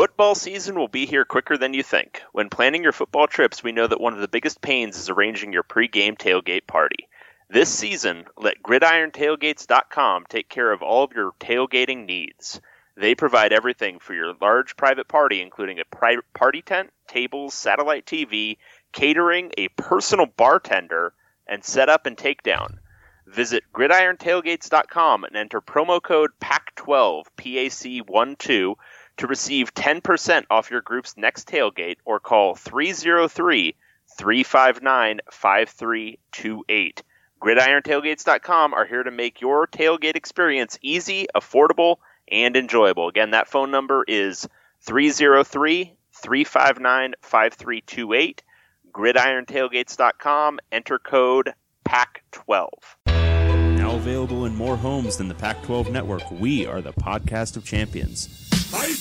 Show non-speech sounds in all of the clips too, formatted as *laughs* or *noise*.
Football season will be here quicker than you think. When planning your football trips, we know that one of the biggest pains is arranging your pregame tailgate party. This season, let gridirontailgates.com take care of all of your tailgating needs. They provide everything for your large private party, including a party tent, tables, satellite TV, catering, a personal bartender, and setup and takedown. Visit gridirontailgates.com and enter promo code PAC12, PAC12, to receive 10% off your group's next tailgate or call 303 359 5328. GridironTailgates.com are here to make your tailgate experience easy, affordable, and enjoyable. Again, that phone number is 303 359 5328. GridironTailgates.com. Enter code PAC12. Now available in more homes than the Pac 12 network, we are the podcast of champions. They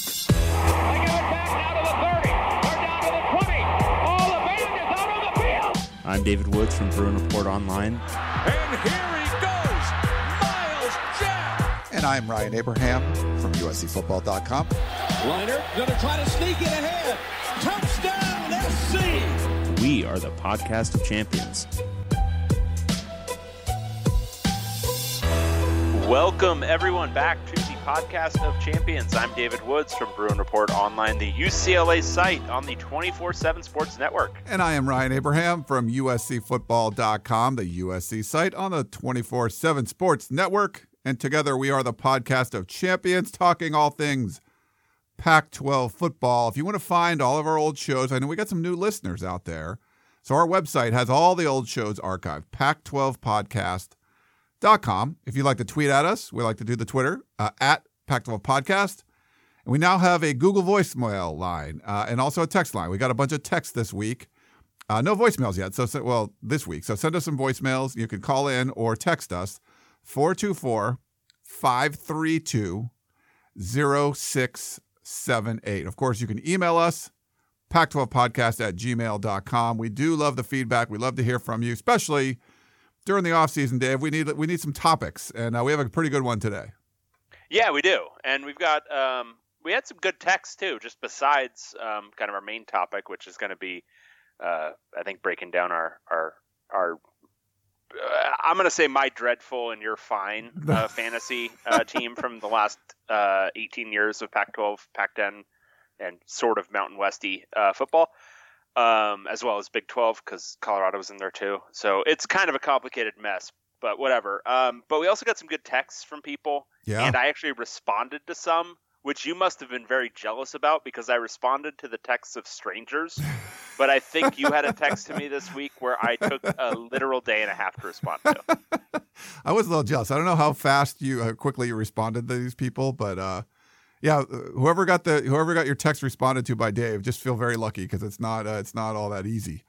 give it back now to the 30, or down to the 20. All the band is out on the field. I'm David Woods from Bruin Report Online. And here he goes, Myles Jack. And I'm Ryan Abraham from USCFootball.com. Leinart gonna try to sneak it ahead. Touchdown, SC. We are the podcast of champions. Welcome, everyone, back to the podcast of champions. I'm David Woods from Bruin Report Online, the UCLA site on the 24 7 Sports Network. And I am Ryan Abraham from USCFootball.com, the USC site on the 24 7 Sports Network. And together we are the podcast of champions, talking all things Pac 12 football. If you want to find all of our old shows, I know we got some new listeners out there. So our website has all the old shows archived, Pac 12 Podcast. Com. If you'd like to tweet at us, we like to do the Twitter uh, at Pac-12 Podcast. And we now have a Google voicemail line uh, and also a text line. We got a bunch of texts this week. Uh, no voicemails yet. So, so, well, this week. So send us some voicemails. You can call in or text us 424 532 0678. Of course, you can email us pac12podcast at gmail.com. We do love the feedback. We love to hear from you, especially during the off season, Dave, we need we need some topics, and uh, we have a pretty good one today. Yeah, we do, and we've got um, we had some good texts too, just besides um, kind of our main topic, which is going to be, uh, I think, breaking down our our our. Uh, I'm going to say my dreadful and you're fine uh, *laughs* fantasy uh, team from the last uh, 18 years of Pac-12, Pac-10, and sort of Mountain Westy football um, as well as Big 12 because Colorado was in there too. So it's kind of a complicated mess, but whatever. Um, but we also got some good texts from people, Yeah. and I actually responded to some, which you must have been very jealous about because I responded to the texts of strangers. But I think you had a text to me this week where I took a literal day and a half to respond to. *laughs* I was a little jealous. I don't know how fast you, how quickly you responded to these people, but uh, yeah, whoever got the whoever got your text responded to by Dave, just feel very lucky because it's not uh, it's not all that easy.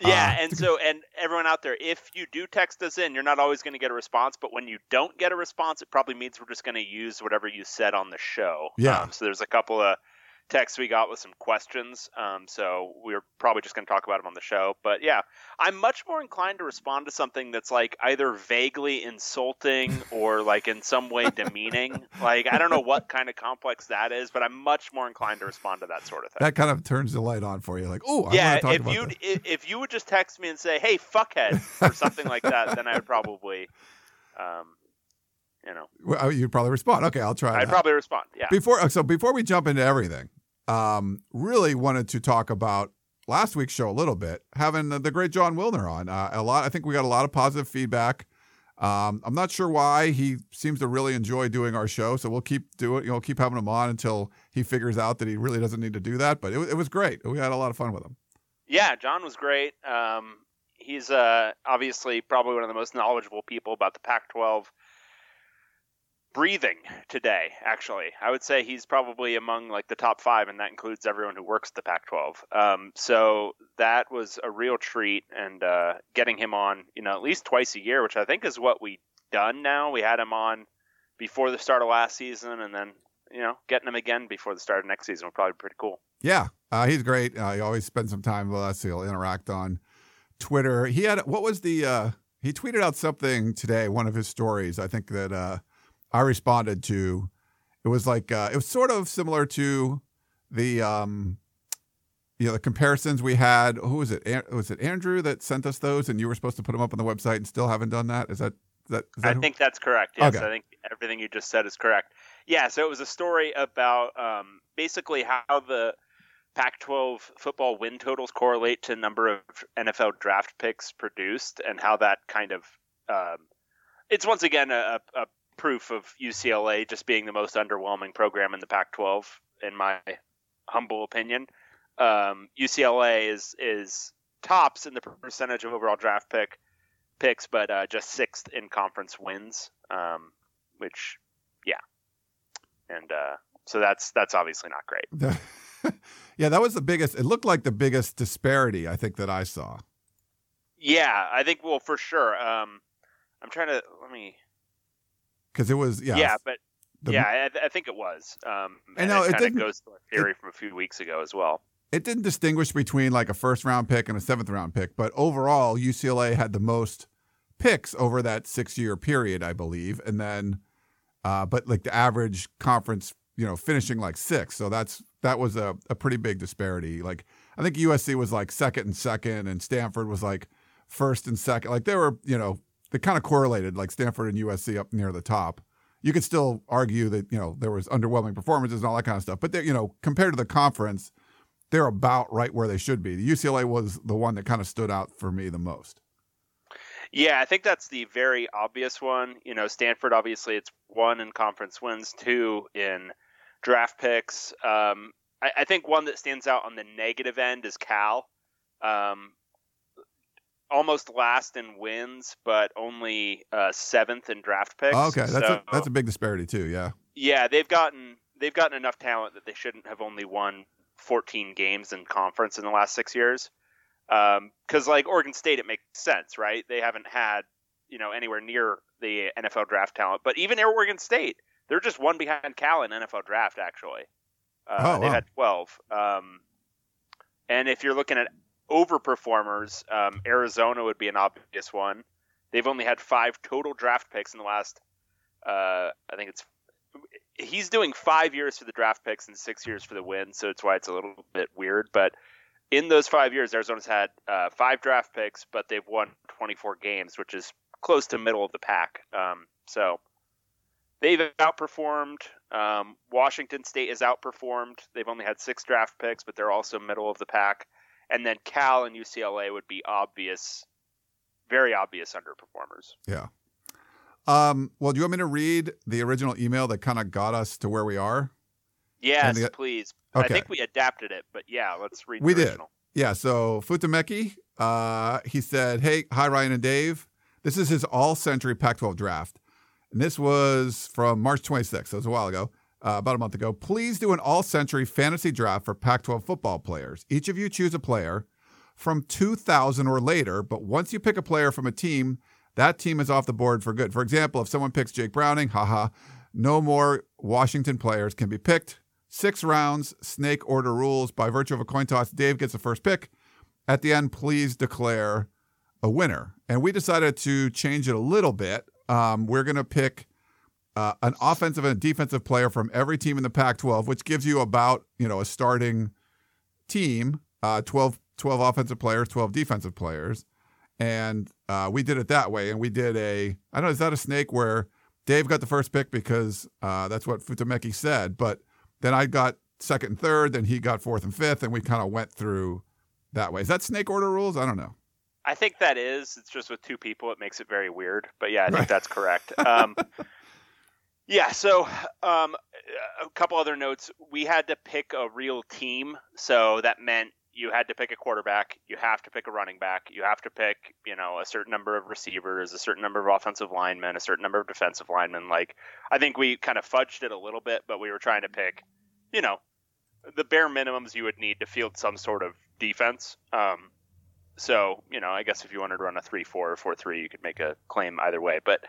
Yeah, Uh, and so and everyone out there, if you do text us in, you're not always going to get a response. But when you don't get a response, it probably means we're just going to use whatever you said on the show. Yeah. Um, so there's a couple of texts we got with some questions. Um, so we're probably just going to talk about them on the show. But yeah, I'm much more inclined to respond to something that's like either vaguely insulting or like in some way *laughs* demeaning. like I don't know what kind of complex that is, but I'm much more inclined to respond to that sort of thing. That kind of turns the light on for you, like, oh, yeah, want to talk if you if, if you would just text me and say, "Hey, fuckhead," or something like that, then I would probably, um, you know, Well, you'd probably respond. Okay, I'll try. I'd that. probably respond. Yeah, Before so before we jump into everything, um, really wanted to talk about last week's show a little bit. Having the, great Jon Wilner on uh, a lot. I think we got a lot of positive feedback. Um, I'm not sure why he seems to really enjoy doing our show, so we'll keep doing. You know, keep having him on until he figures out that he really doesn't need to do that. But it, it was great. We had a lot of fun with him. yeah. John was great. Um, he's uh, obviously probably one of the most knowledgeable people about the Pac-12 breathing today. Actually, I would say he's probably among like the top five, and that includes everyone who works the Pac-12. Um, so that was a real treat, and uh, getting him on, you know, at least twice a year, which I think is what we done now. We had him on before the start of last season, and then you know, getting him again before the start of next season would probably be pretty cool. Yeah, uh, he's great. Uh, he always spends some time with us. He'll interact on Twitter. He had what was the? Uh, he tweeted out something today. One of his stories. I think that uh, I responded to. It was like uh, it was sort of similar to the um, you know, the comparisons we had. Who was it? An- was it Andrew that sent us those, and you were supposed to put them up on the website, and still haven't done that? Is that is that? Is that I who- think that's correct. Yes, Okay. I think everything you just said is correct. Yeah, so it was a story about um, basically how the Pac-12 football win totals correlate to number of NFL draft picks produced, and how that kind of um, it's once again a, a proof of UCLA just being the most underwhelming program in the Pac-12, in my humble opinion. Um, UCLA is is tops in the percentage of overall draft pick picks, but uh, just sixth in conference wins, um, which, yeah, and uh, so that's that's obviously not great. *laughs* Yeah, that was the biggest. It looked like the biggest disparity I think that I saw. Yeah, I think well for sure. Um, I'm trying to let me. Because it was yeah, Yeah, but the- yeah, I, I think it was. Um, I and know, it it kind of didn't- goes to our theory from a few weeks ago as well. it didn't distinguish between like a first round pick and a seventh round pick, but overall UCLA had the most picks over that six year period, I believe, and then, uh, but like the average conference, you know, finishing like six, so that's that was a, a pretty big disparity. Like I think USC was like second and second, and Stanford was like first and second. Like they were, you know, they kind of correlated, like Stanford and USC up near the top. You could still argue that you know there was underwhelming performances and all that kind of stuff, but they, you know, compared to the conference, they're about right where they should be. The UCLA was the one that kind of stood out for me the most. Yeah, I think that's the very obvious one. You know, Stanford obviously it's one in conference wins, two in draft picks. Um, I, I think one that stands out on the negative end is Cal. Um, almost last in wins, but only uh, seventh in draft picks. Oh, okay, that's a that's a big disparity too. Yeah, yeah, they've gotten they've gotten enough talent that they shouldn't have only won 14 games in conference in the last six years. Because like Oregon State, it makes sense, right? They haven't had you know anywhere near the NFL draft talent, but even Oregon State, they're just one behind Cal in NFL draft actually. Uh, Oh, they've wow. had 12. Um, and if you're looking at overperformers, um, Arizona would be an obvious one. They've only had five total draft picks in the last. Uh, I think it's he's doing five years for the draft picks and six years for the win, so it's why it's a little bit weird. But in those five years, Arizona's had uh, five draft picks, but they've won 24 games, which is close to middle of the pack. Um, so they've outperformed. Um, Washington State has outperformed. They've only had six draft picks, but they're also middle of the pack. And then Cal and UCLA would be obvious, very obvious underperformers. yeah. Um, well, do you want me to read the original email that kind of got us to where we are? Yes, the- please. Okay. I think we adapted it, but yeah, let's read We the did. original. Yeah, so Futameki, uh, he said, Hey, hi, Ryan and Dave. This is his all century Pac 12 draft. And this was from March 26th, so it was a while ago, uh, about a month ago. Please do an all century fantasy draft for Pac 12 football players. Each of you choose a player from 2000 or later, but once you pick a player from a team, that team is off the board for good. For example, if someone picks Jake Browning, haha, no more Washington players can be picked. Six rounds, snake order rules. By virtue of a coin toss, Dave gets the first pick. At the end, please declare a winner. And we decided to change it a little bit. Um, we're going to pick uh, an offensive and a defensive player from every team in the Pac-12, which gives you about you know a starting team, uh, 12, 12 offensive players, 12 defensive players. And uh, we did it that way. And we did a, I don't know, is that a snake where Dave got the first pick because uh, that's what Futameki said. But then I got second and third, then he got fourth and fifth, and we kind of went through that way. Is that snake order rules? I don't know. I think that is. It's just with two people, it makes it very weird. But yeah, I think Right. that's correct. *laughs* Um, yeah. So um, a couple other notes. We had to pick a real team, so that meant you had to pick a quarterback. You have to pick a running back. You have to pick, you know, a certain number of receivers, a certain number of offensive linemen, a certain number of defensive linemen. Like I think we kind of fudged it a little bit, but we were trying to pick, you know, the bare minimums you would need to field some sort of defense. Um, so, you know, I guess if you wanted to run a 3 4 or 4 3, you could make a claim either way. But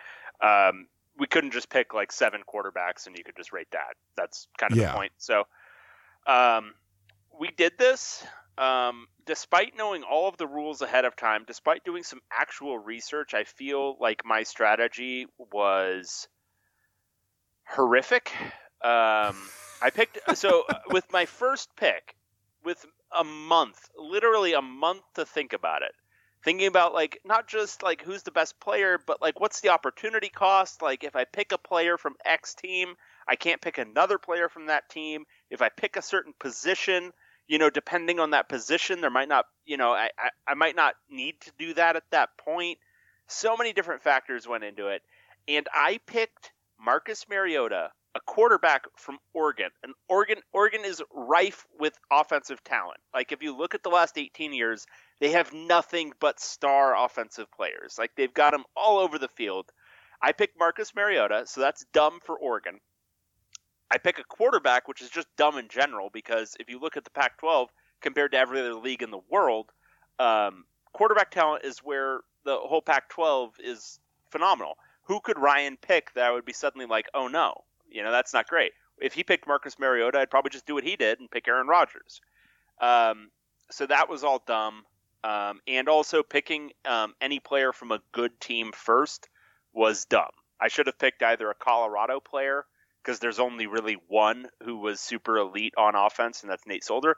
um, we couldn't just pick like seven quarterbacks and you could just rate that. That's kind of Yeah. the point. So um, we did this um, despite knowing all of the rules ahead of time, despite doing some actual research. I feel like my strategy was horrific. Um, I picked so uh, with my first pick, with a month, literally a month to think about it. Thinking about like not just like who's the best player, but like what's the opportunity cost? Like if I pick a player from X team, I can't pick another player from that team. If I pick a certain position, you know, depending on that position, there might not, you know, I, I, I might not need to do that at that point. So many different factors went into it. And I picked Marcus Mariota, a quarterback from Oregon. And Oregon Oregon is rife with offensive talent. Like if you look at the last 18 years, they have nothing but star offensive players. Like they've got them all over the field. I picked Marcus Mariota, so that's dumb for Oregon. I pick a quarterback, which is just dumb in general because if you look at the Pac 12 compared to every other league in the world, um, quarterback talent is where the whole Pac 12 is phenomenal. Who could Ryan pick that would be suddenly like, oh no, you know, that's not great? If he picked Marcus Mariota, I'd probably just do what he did and pick Aaron Rodgers. Um, so that was all dumb. Um, and also picking um, any player from a good team first was dumb. I should have picked either a Colorado player because there's only really one who was super elite on offense, and that's Nate Solder,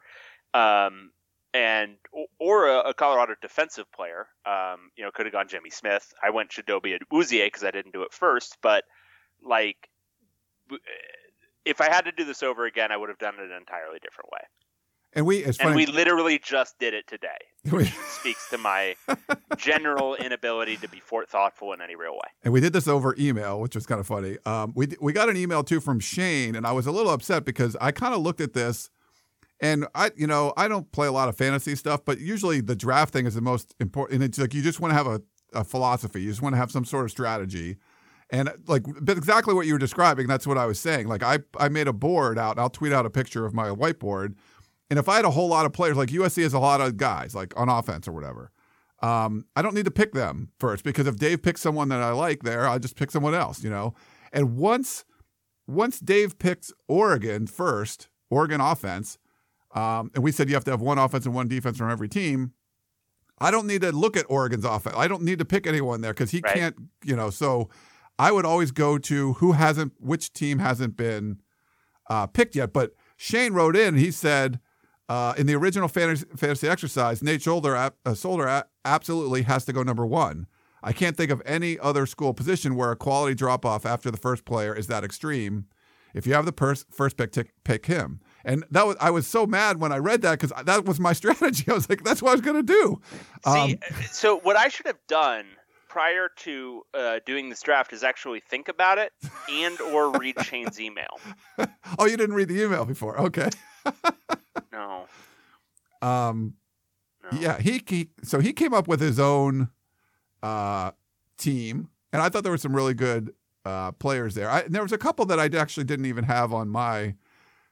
um, and or a, a, Colorado defensive player. Um, you know, could have gone Jimmy Smith. I went Chidobe Awuzie because I didn't do it first, but like, if I had to do this over again, I would have done it an entirely different way. And we, it's and we literally just did it today. *laughs* Which speaks to my general inability to be thoughtful in any real way. And we did this over email, which was kind of funny. Um, we we got an email too from Shane, and I was a little upset because I kind of looked at this, and I, you know, I don't play a lot of fantasy stuff, but usually the draft thing is the most important. And it's like you just want to have a, a philosophy, you just want to have some sort of strategy. And like, but exactly what you were describing, that's what I was saying. Like, I, I made a board out, and I'll tweet out a picture of my whiteboard and if I had a whole lot of players, like USC has a lot of guys, like on offense or whatever, um, I don't need to pick them first because if Dave picks someone that I like there, I just pick someone else, you know. And once once Dave picks Oregon first, Oregon offense, um, and we said you have to have one offense and one defense from every team. I don't need to look at Oregon's offense. I don't need to pick anyone there because he right. can't, you know. So I would always go to who hasn't, which team hasn't been uh, picked yet. But Shane wrote in, he said, uh, in the original fantasy, fantasy exercise, Nate Solder, uh, Solder absolutely has to go number one. I can't think of any other school position where a quality drop off after the first player is that extreme. If you have the pers- first pick, t- pick him. And that was I was so mad when I read that because that was my *laughs* strategy. I was like, that's what I was going to do. Um, See, so what I should have done prior to uh, doing this draft is actually think about it and or read Shane's email. *laughs* oh, you didn't read the email before? Okay. *laughs* no. Um, no. yeah, he, he so he came up with his own uh team, and I thought there were some really good uh players there. I, there was a couple that I actually didn't even have on my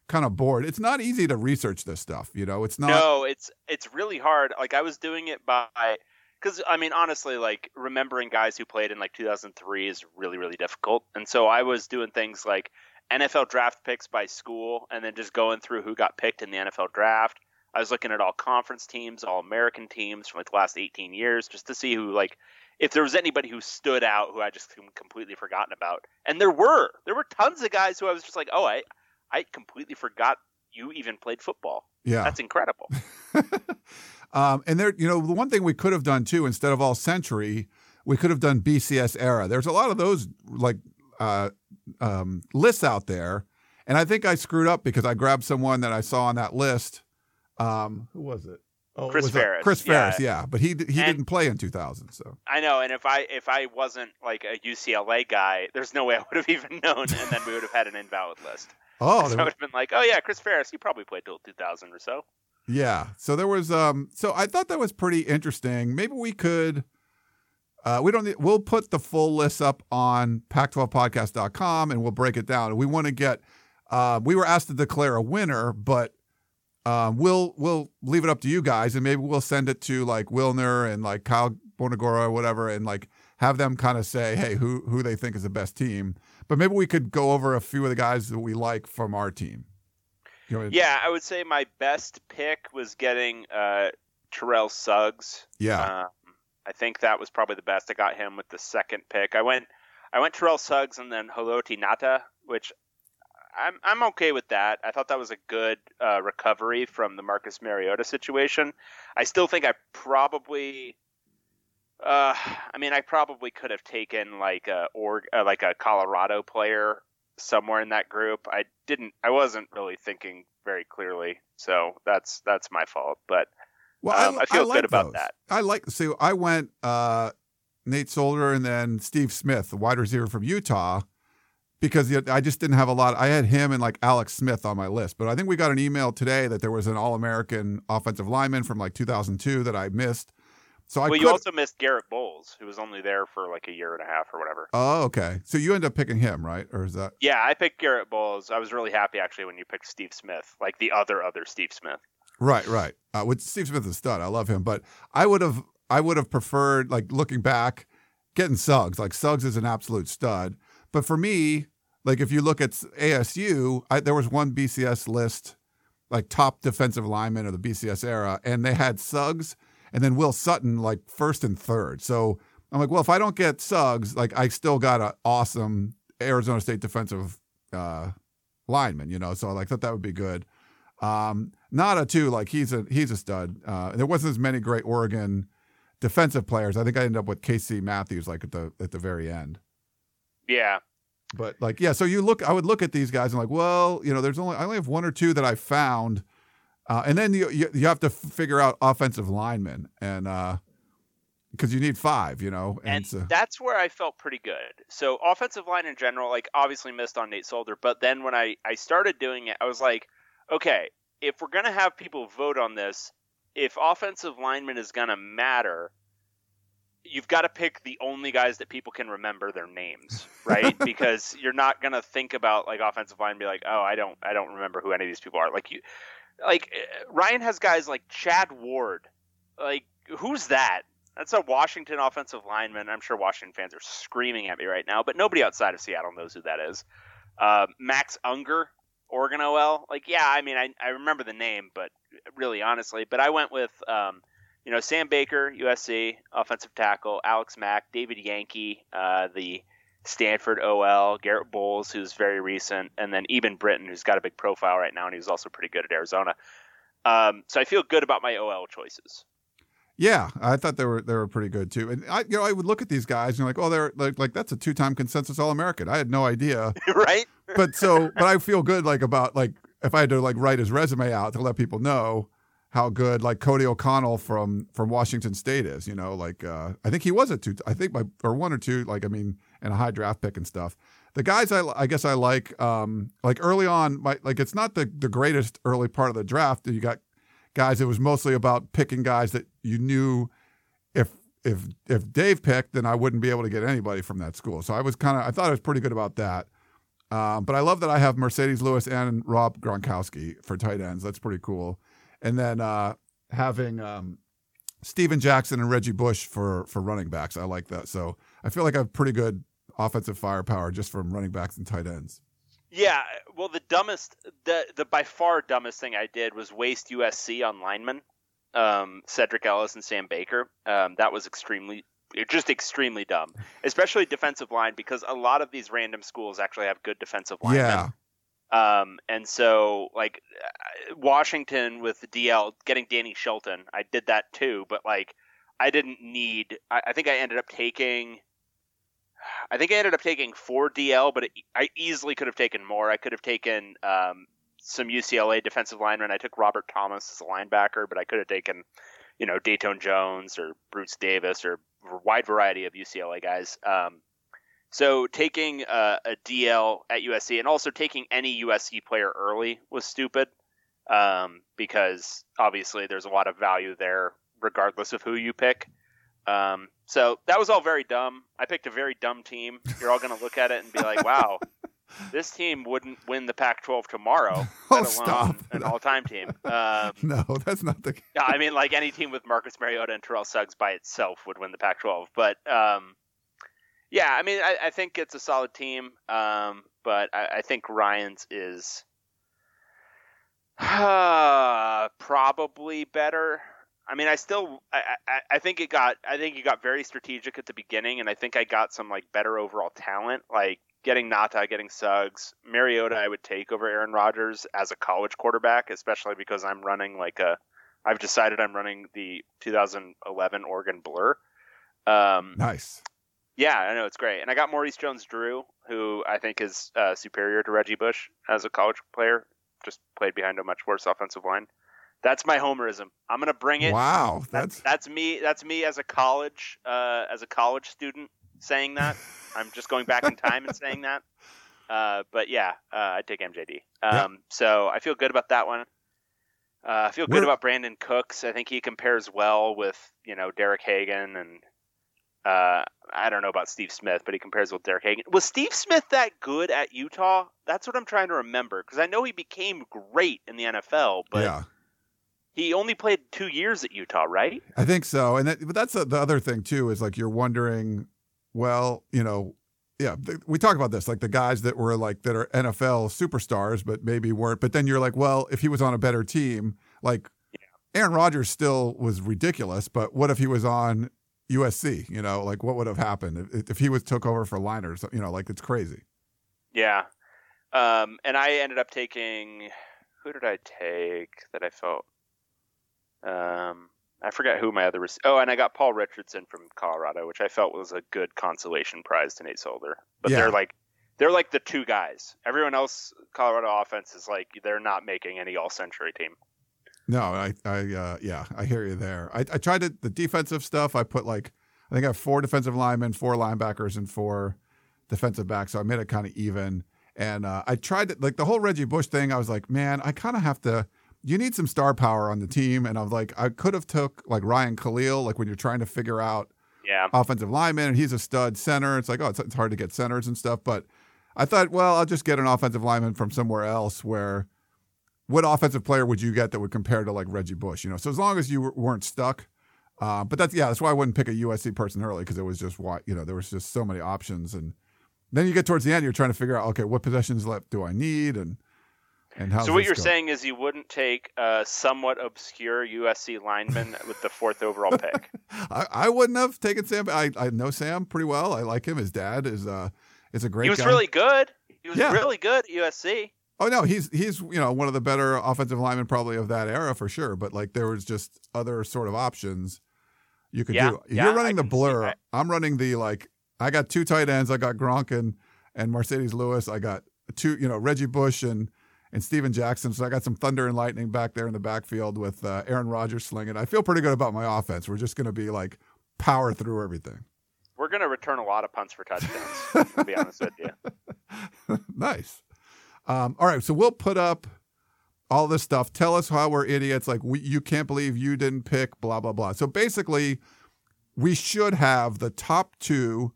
kind of board. It's not easy to research this stuff, you know. It's not. No, it's it's really hard. Like I was doing it by because I mean, honestly, like remembering guys who played in like 2003 is really really difficult. And so I was doing things like NFL draft picks by school, and then just going through who got picked in the NFL draft. I was looking at all conference teams, all American teams from like the last 18 years, just to see who like if there was anybody who stood out who I just completely forgotten about. And there were there were tons of guys who I was just like, oh, I I completely forgot you even played football. Yeah, that's incredible. *laughs* um, and there, you know, the one thing we could have done too, instead of all century, we could have done BCS era. There's a lot of those like uh, um, lists out there, and I think I screwed up because I grabbed someone that I saw on that list. Um, who was it? Oh, Chris Ferris. Chris Ferris, yeah. yeah, but he he and didn't play in 2000. So I know, and if I if I wasn't like a UCLA guy, there's no way I would have *laughs* even known, and then we would have had an invalid list. Oh, so I would have been like, oh yeah, Chris Ferris, he probably played till 2000 or so. Yeah. So there was um. So I thought that was pretty interesting. Maybe we could. Uh, we don't need, we'll put the full list up on pac12podcast.com and we'll break it down. We want to get, uh, we were asked to declare a winner, but um, we'll we'll leave it up to you guys, and maybe we'll send it to like Wilner and like Kyle Bonagura or whatever, and like have them kind of say, hey, who who they think is the best team. But maybe we could go over a few of the guys that we like from our team. Yeah, I would say my best pick was getting uh, Terrell Suggs. Yeah. Um, I think that was probably the best. I got him with the second pick. I went I went Terrell Suggs and then Haloti Ngata, which I'm I'm okay with that. I thought that was a good uh, recovery from the Marcus Mariota situation. I still think I probably, uh, I mean, I probably could have taken like a or uh, like a Colorado player somewhere in that group. I didn't. I wasn't really thinking very clearly, so that's that's my fault. But Well, Um, I feel like good about that. I like. So I went uh, Nate Solder and then Steve Smith, the wide receiver from Utah, because I just didn't have a lot. I had him and like Alex Smith on my list, but I think we got an email today that there was an All-American offensive lineman from like 2002 that I missed. So I well, could. you also missed Garrett Bolles, who was only there for like a year and a half or whatever. oh, okay. So you end up picking him, right? Or is that? Yeah, I picked Garrett Bolles. I was really happy actually when you picked Steve Smith, like the other other Steve Smith. Right, right. Uh, with Steve Smith is a stud. I love him, but I would have, I would have preferred, like looking back, getting Suggs. Like Suggs is an absolute stud. But for me, like if you look at ASU, I, there was one BCS list, like top defensive lineman of the BCS era, and they had Suggs and then Will Sutton like first and third. So I'm like, well, if I don't get Suggs, like I still got an awesome Arizona State defensive uh, lineman, you know. So I like thought that would be good. Um, Ngata too, like he's a he's a stud. Uh, there wasn't as many great Oregon defensive players. I think I ended up with Casey Matthews like at the at the very end. Yeah, But like yeah, so you look, I would look at these guys and like, well, you know, there's only I only have one or two that I found, uh, and then you, you you have to figure out offensive linemen and because you need five, you know, and, and so, that's where I felt pretty good. So offensive line in general, like obviously missed on Nate Solder, but then when I I started doing it, I was like, okay, if we're gonna have people vote on this, if offensive lineman is gonna matter, you've got to pick the only guys that people can remember their names, right? *laughs* because you're not gonna think about like offensive line and be like, oh, I don't I don't remember who any of these people are. Like you, like uh, Ryan has guys like Chad Ward, like who's that? That's a Washington offensive lineman. I'm sure Washington fans are screaming at me right now, but nobody outside of Seattle knows who that is. Uh, Max Unger, Oregon OL. Like, yeah, I mean, I, I remember the name, but really, honestly, but I went with, um, you know, Sam Baker, USC, offensive tackle, Alex Mack, David Yankey, uh, the Stanford OL, Garrett Bolles, who's very recent, and then Eben Britton, who's got a big profile right now, and he's also pretty good at Arizona. Um, so I feel good about my OL choices. Yeah, I thought they were they were pretty good too. And I you know I would look at these guys and you're like, oh, they're like like that's a two time consensus All American. I had no idea, *laughs* right? but so but I feel good like about like if I had to like write his resume out to let people know how good like Cody O'Connell from from Washington State is. You know, like uh, I think he was a two. I think by or one or two. Like I mean, and a high draft pick and stuff. The guys I I guess I like um like early on my like it's not the the greatest early part of the draft. You got guys. It was mostly about picking guys that you knew if if if Dave picked, then I wouldn't be able to get anybody from that school. So I was kind of I thought I was pretty good about that. Um, but I love that I have Marcedes Lewis and Rob Gronkowski for tight ends. That's pretty cool. And then uh, having um, Steven Jackson and Reggie Bush for for running backs. I like that. So I feel like I have pretty good offensive firepower just from running backs and tight ends. Yeah, well, the dumbest, the the by far dumbest thing I did was waste USC on linemen, um, Sedrick Ellis and Sam Baker. Um, that was extremely, just extremely dumb, especially defensive line because a lot of these random schools actually have good defensive linemen. Yeah. Um, and so like Washington with the DL getting Danny Shelton, I did that too, but like I didn't need. I, I think I ended up taking. I think I ended up taking four DL, but it, I easily could have taken more. I could have taken um, some UCLA defensive linemen. I took Robert Thomas as a linebacker, but I could have taken, you know, Datone Jones or Bruce Davis or a wide variety of UCLA guys. Um, so taking uh, a DL at USC and also taking any USC player early was stupid um, because obviously there's a lot of value there regardless of who you pick. Um, so that was all very dumb. I picked a very dumb team. You're all going to look at it and be like, "Wow, *laughs* this team wouldn't win the Pac-12 tomorrow." *laughs* Oh, alone stop. An all-time team. Um, *laughs* No, that's not the. yeah, I mean, like any team with Marcus Mariota and Terrell Suggs by itself would win the Pac-12. But um, yeah, I mean, I, I think it's a solid team. Um, but I, I think Ryan's is *sighs* probably better. I mean, I still, I, I, I think it got, I think you got very strategic at the beginning, and I think I got some like better overall talent. Like getting Ngata, getting Suggs, Mariota, I would take over Aaron Rodgers as a college quarterback, especially because I'm running like a. I've decided I'm running the 2011 Oregon Blur. Um, Nice. yeah, I know it's great, and I got Maurice Jones-Drew, who I think is uh, superior to Reggie Bush as a college player. Just played behind a much worse offensive line. That's my homerism. I'm gonna bring it. Wow, That's that's that's me. That's me as a college uh, as a college student saying that. *laughs* I'm just going back in time and saying that. Uh, but yeah, uh, I take MJD. Um. So I feel good about that one. Uh, I feel good We're- about Brandin Cooks. I think he compares well with you know Derek Hagan and uh, I don't know about Steve Smith, but he compares with Derek Hagan. Was Steve Smith that good at Utah? That's what I'm trying to remember because I know he became great in the NFL, but yeah. He only played two years at Utah, right? I think so, and that, but that's the the other thing too is like you're wondering, well, you know, yeah, th- we talk about this like the guys that were like that are NFL superstars, but maybe weren't. But then you're like, well, if he was on a better team, like Aaron Rodgers still was ridiculous, but what if he was on USC? You know, like what would have happened if, if he was took over for liners? You know, like it's crazy. Yeah. Um, and I ended up taking who did I take that I felt um, I forgot who my other rec- oh, and I got Paul Richardson from Colorado, which I felt was a good consolation prize to Nate Solder. But Yeah. they're like they're like the two guys. Everyone else, Colorado offense is like they're not making any All Century team. No, I, I, uh, yeah, I hear you there. I, I tried to, the defensive stuff. I put like, I think I have four defensive linemen, four linebackers, and four defensive backs. So I made it kind of even. And uh, I tried to, like the whole Reggie Bush thing. I was like, man, I kind of have to. You need some star power on the team, and I was like, I could have took like Ryan Kalil, like when you're trying to figure out Yeah. offensive lineman, and he's a stud center. It's like, oh, it's, it's hard to get centers and stuff. But I thought, well, I'll just get an offensive lineman from somewhere else. Where, what offensive player would you get that would compare to like Reggie Bush? You know, so as long as you w- weren't stuck. Uh, but that's yeah, that's why I wouldn't pick a USC person early because it was just why you know there was just so many options, and then you get towards the end, you're trying to figure out okay, what possessions left do I need, and. So what you're saying is you wouldn't take a somewhat obscure USC lineman with the fourth overall pick. *laughs* I, I wouldn't have taken Sam. I, I know Sam pretty well. I like him. His dad is uh is a great. he was guy. really good. He was Yeah. really good at USC. Oh no, he's he's you know one of the better offensive linemen probably of that era for sure. But like there was just other sort of options you could Yeah, do. Yeah, you're running I the blur. I'm running the like. I got two tight ends. I got Gronk and, and Marcedes Lewis. I got two, you know, Reggie Bush and and Steven Jackson. So I got some thunder and lightning back there in the backfield with uh, Aaron Rodgers slinging. I feel pretty good about my offense. We're just going to be like power through everything. We're going to return a lot of punts for touchdowns. *laughs* to be honest with you. *laughs* nice. Um, all right, so we'll put up all this stuff. Tell us how we're idiots. Like we, you can't believe you didn't pick blah blah blah. So basically, we should have the top two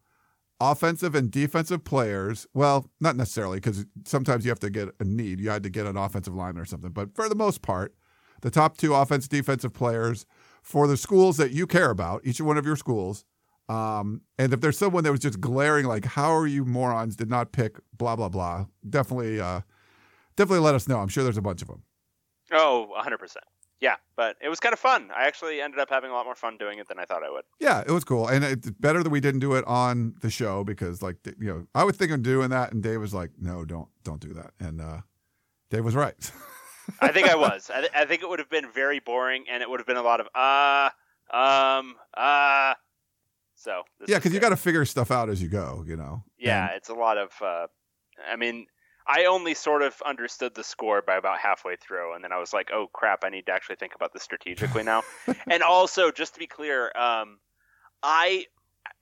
offensive and defensive players. Well, not necessarily because sometimes you have to get a need. You had to get an offensive line or something. But for the most part, the top two offense defensive players for the schools that you care about, each one of your schools. Um, and if there's someone that was just glaring, like, how are you morons did not pick blah blah blah, definitely, uh, definitely let us know. I'm sure there's a bunch of them. Oh, 100%. Yeah, but it was kind of fun. I actually ended up having a lot more fun doing it than I thought I would. Yeah, it was cool, and it's better that we didn't do it on the show because, like, you know, I was thinking of doing that, and Dave was like, "No, don't, don't do that," and uh, Dave was right. I think I *laughs* was. I, th- I think it would have been very boring, and it would have been a lot of uh, um, uh. So yeah, because you got to figure stuff out as you go, you know. Yeah, And- it's a lot of. Uh, I mean, I only sort of understood the score by about halfway through, and then I was like, "Oh crap! I need to actually think about this strategically now." *laughs* and also, just to be clear, um, I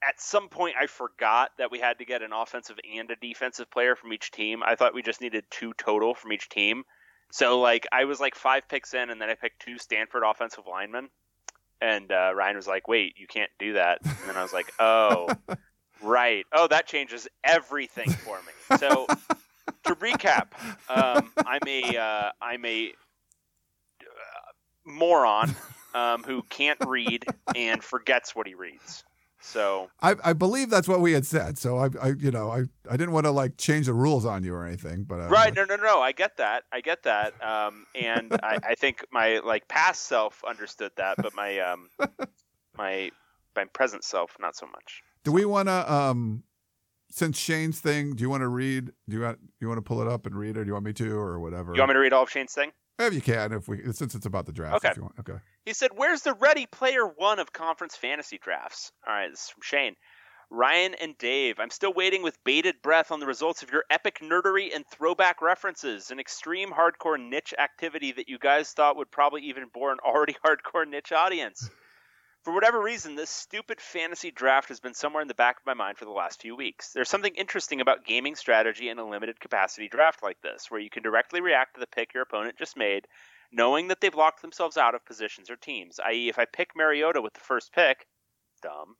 at some point I forgot that we had to get an offensive and a defensive player from each team. I thought we just needed two total from each team. So like I was like five picks in, and then I picked two Stanford offensive linemen. And uh, Ryan was like, "Wait, you can't do that." And then I was like, "Oh, *laughs* right. Oh, that changes everything for me." So *laughs* to recap, um, I'm a uh, I'm a uh, moron um, who can't read and forgets what he reads. So I, I believe that's what we had said. So I, I you know, I, I didn't want to like change the rules on you or anything, but uh, right, no, no, no. I get that. I get that. Um, and I, I think my like past self understood that, but my um, my my present self not so much. Do we want to um since Shane's thing, do you want to read? Do you want you want to pull it up and read, or do you want me to, or whatever? You want me to read all of Shane's thing? If you can, if we since it's about the draft. Okay. If you want. Okay. He said, Where's the ready player one of conference fantasy drafts? All right, this is from Shane. Ryan and Dave, I'm still waiting with bated breath on the results of your epic nerdery and throwback references, an extreme hardcore niche activity that you guys thought would probably even bore an already *laughs* hardcore niche audience. For whatever reason, this stupid fantasy draft has been somewhere in the back of my mind for the last few weeks. There's something interesting about gaming strategy in a limited capacity draft like this, where you can directly react to the pick your opponent just made, knowing that they've locked themselves out of positions or teams. I.e., if I pick Mariota with the first pick, dumb,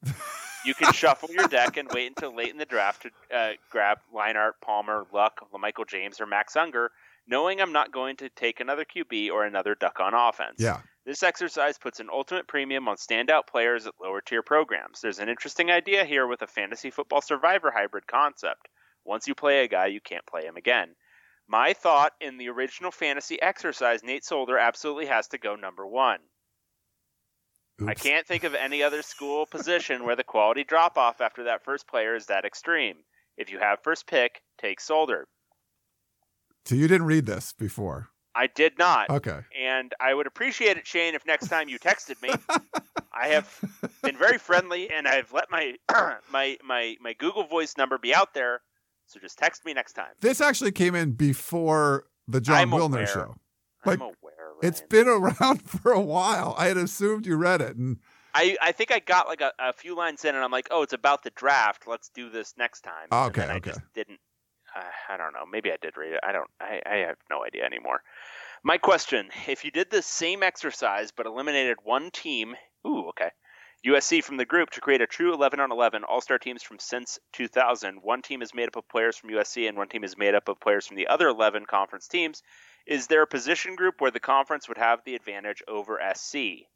you can shuffle your deck and wait until late in the draft to uh, grab Leinart, Palmer, Luck, Michael James, or Max Unger, knowing I'm not going to take another QB or another duck on offense. Yeah. This exercise puts an ultimate premium on standout players at lower tier programs. There's an interesting idea here with a fantasy football survivor hybrid concept. Once you play a guy, you can't play him again. My thought in the original fantasy exercise, Nate Solder absolutely has to go number one. I can't think of any other school position where the quality drop off after that first player is that extreme. If you have first pick, take Solder. So you didn't read this before. I did not. Okay. and I would appreciate it, Shane, if next time you texted me. *laughs* I have been very friendly, and I've let my *clears throat* my my my Google Voice number be out there. So just text me next time. This actually came in before the Jon I'm Wilner aware. show. Like, I'm aware. It's Ryan. been *laughs* around for a while. I had assumed you read it, and I I think I got like a, a few lines in, and I'm like, oh, it's about the draft. Let's do this next time. Oh, And okay, I okay. just didn't. Uh, I don't know. Maybe I did read it. I don't. I, I have no idea anymore. My question: If you did the same exercise but eliminated one team, ooh, okay, USC from the group to create a true 11 on 11 All-Star teams from since 2000. One team is made up of players from USC, and one team is made up of players from the other 11 conference teams. Is there a position group where the conference would have the advantage over SC?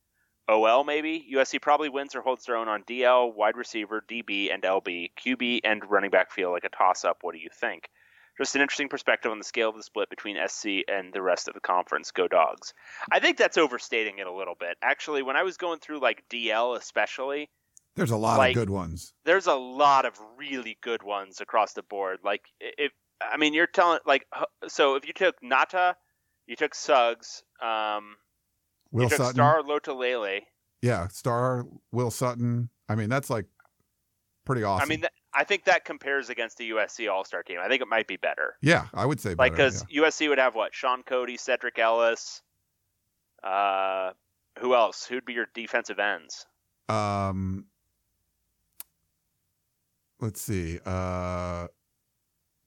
OL maybe. USC probably wins or holds their own on DL, wide receiver, DB, and LB. QB and running back feel like a toss up. What do you think? Just an interesting perspective on the scale of the split between SC and the rest of the conference. Go dogs. I think that's overstating it a little bit. Actually, when I was going through like DL especially, there's a lot Like- of good ones. there's a lot of really good ones across the board. Like if I mean you're telling like so if you took Ngata, you took Suggs, um, Will Sutton. Star. Yeah, Star, Will Sutton. I mean, that's like pretty awesome. I mean, th- I think that compares against the USC All Star team. I think it might be better. yeah, I would say Like because USC would have what Shaun Cody, Sedrick Ellis. Uh, who else? Who'd be your defensive ends? Um, let's see. Uh,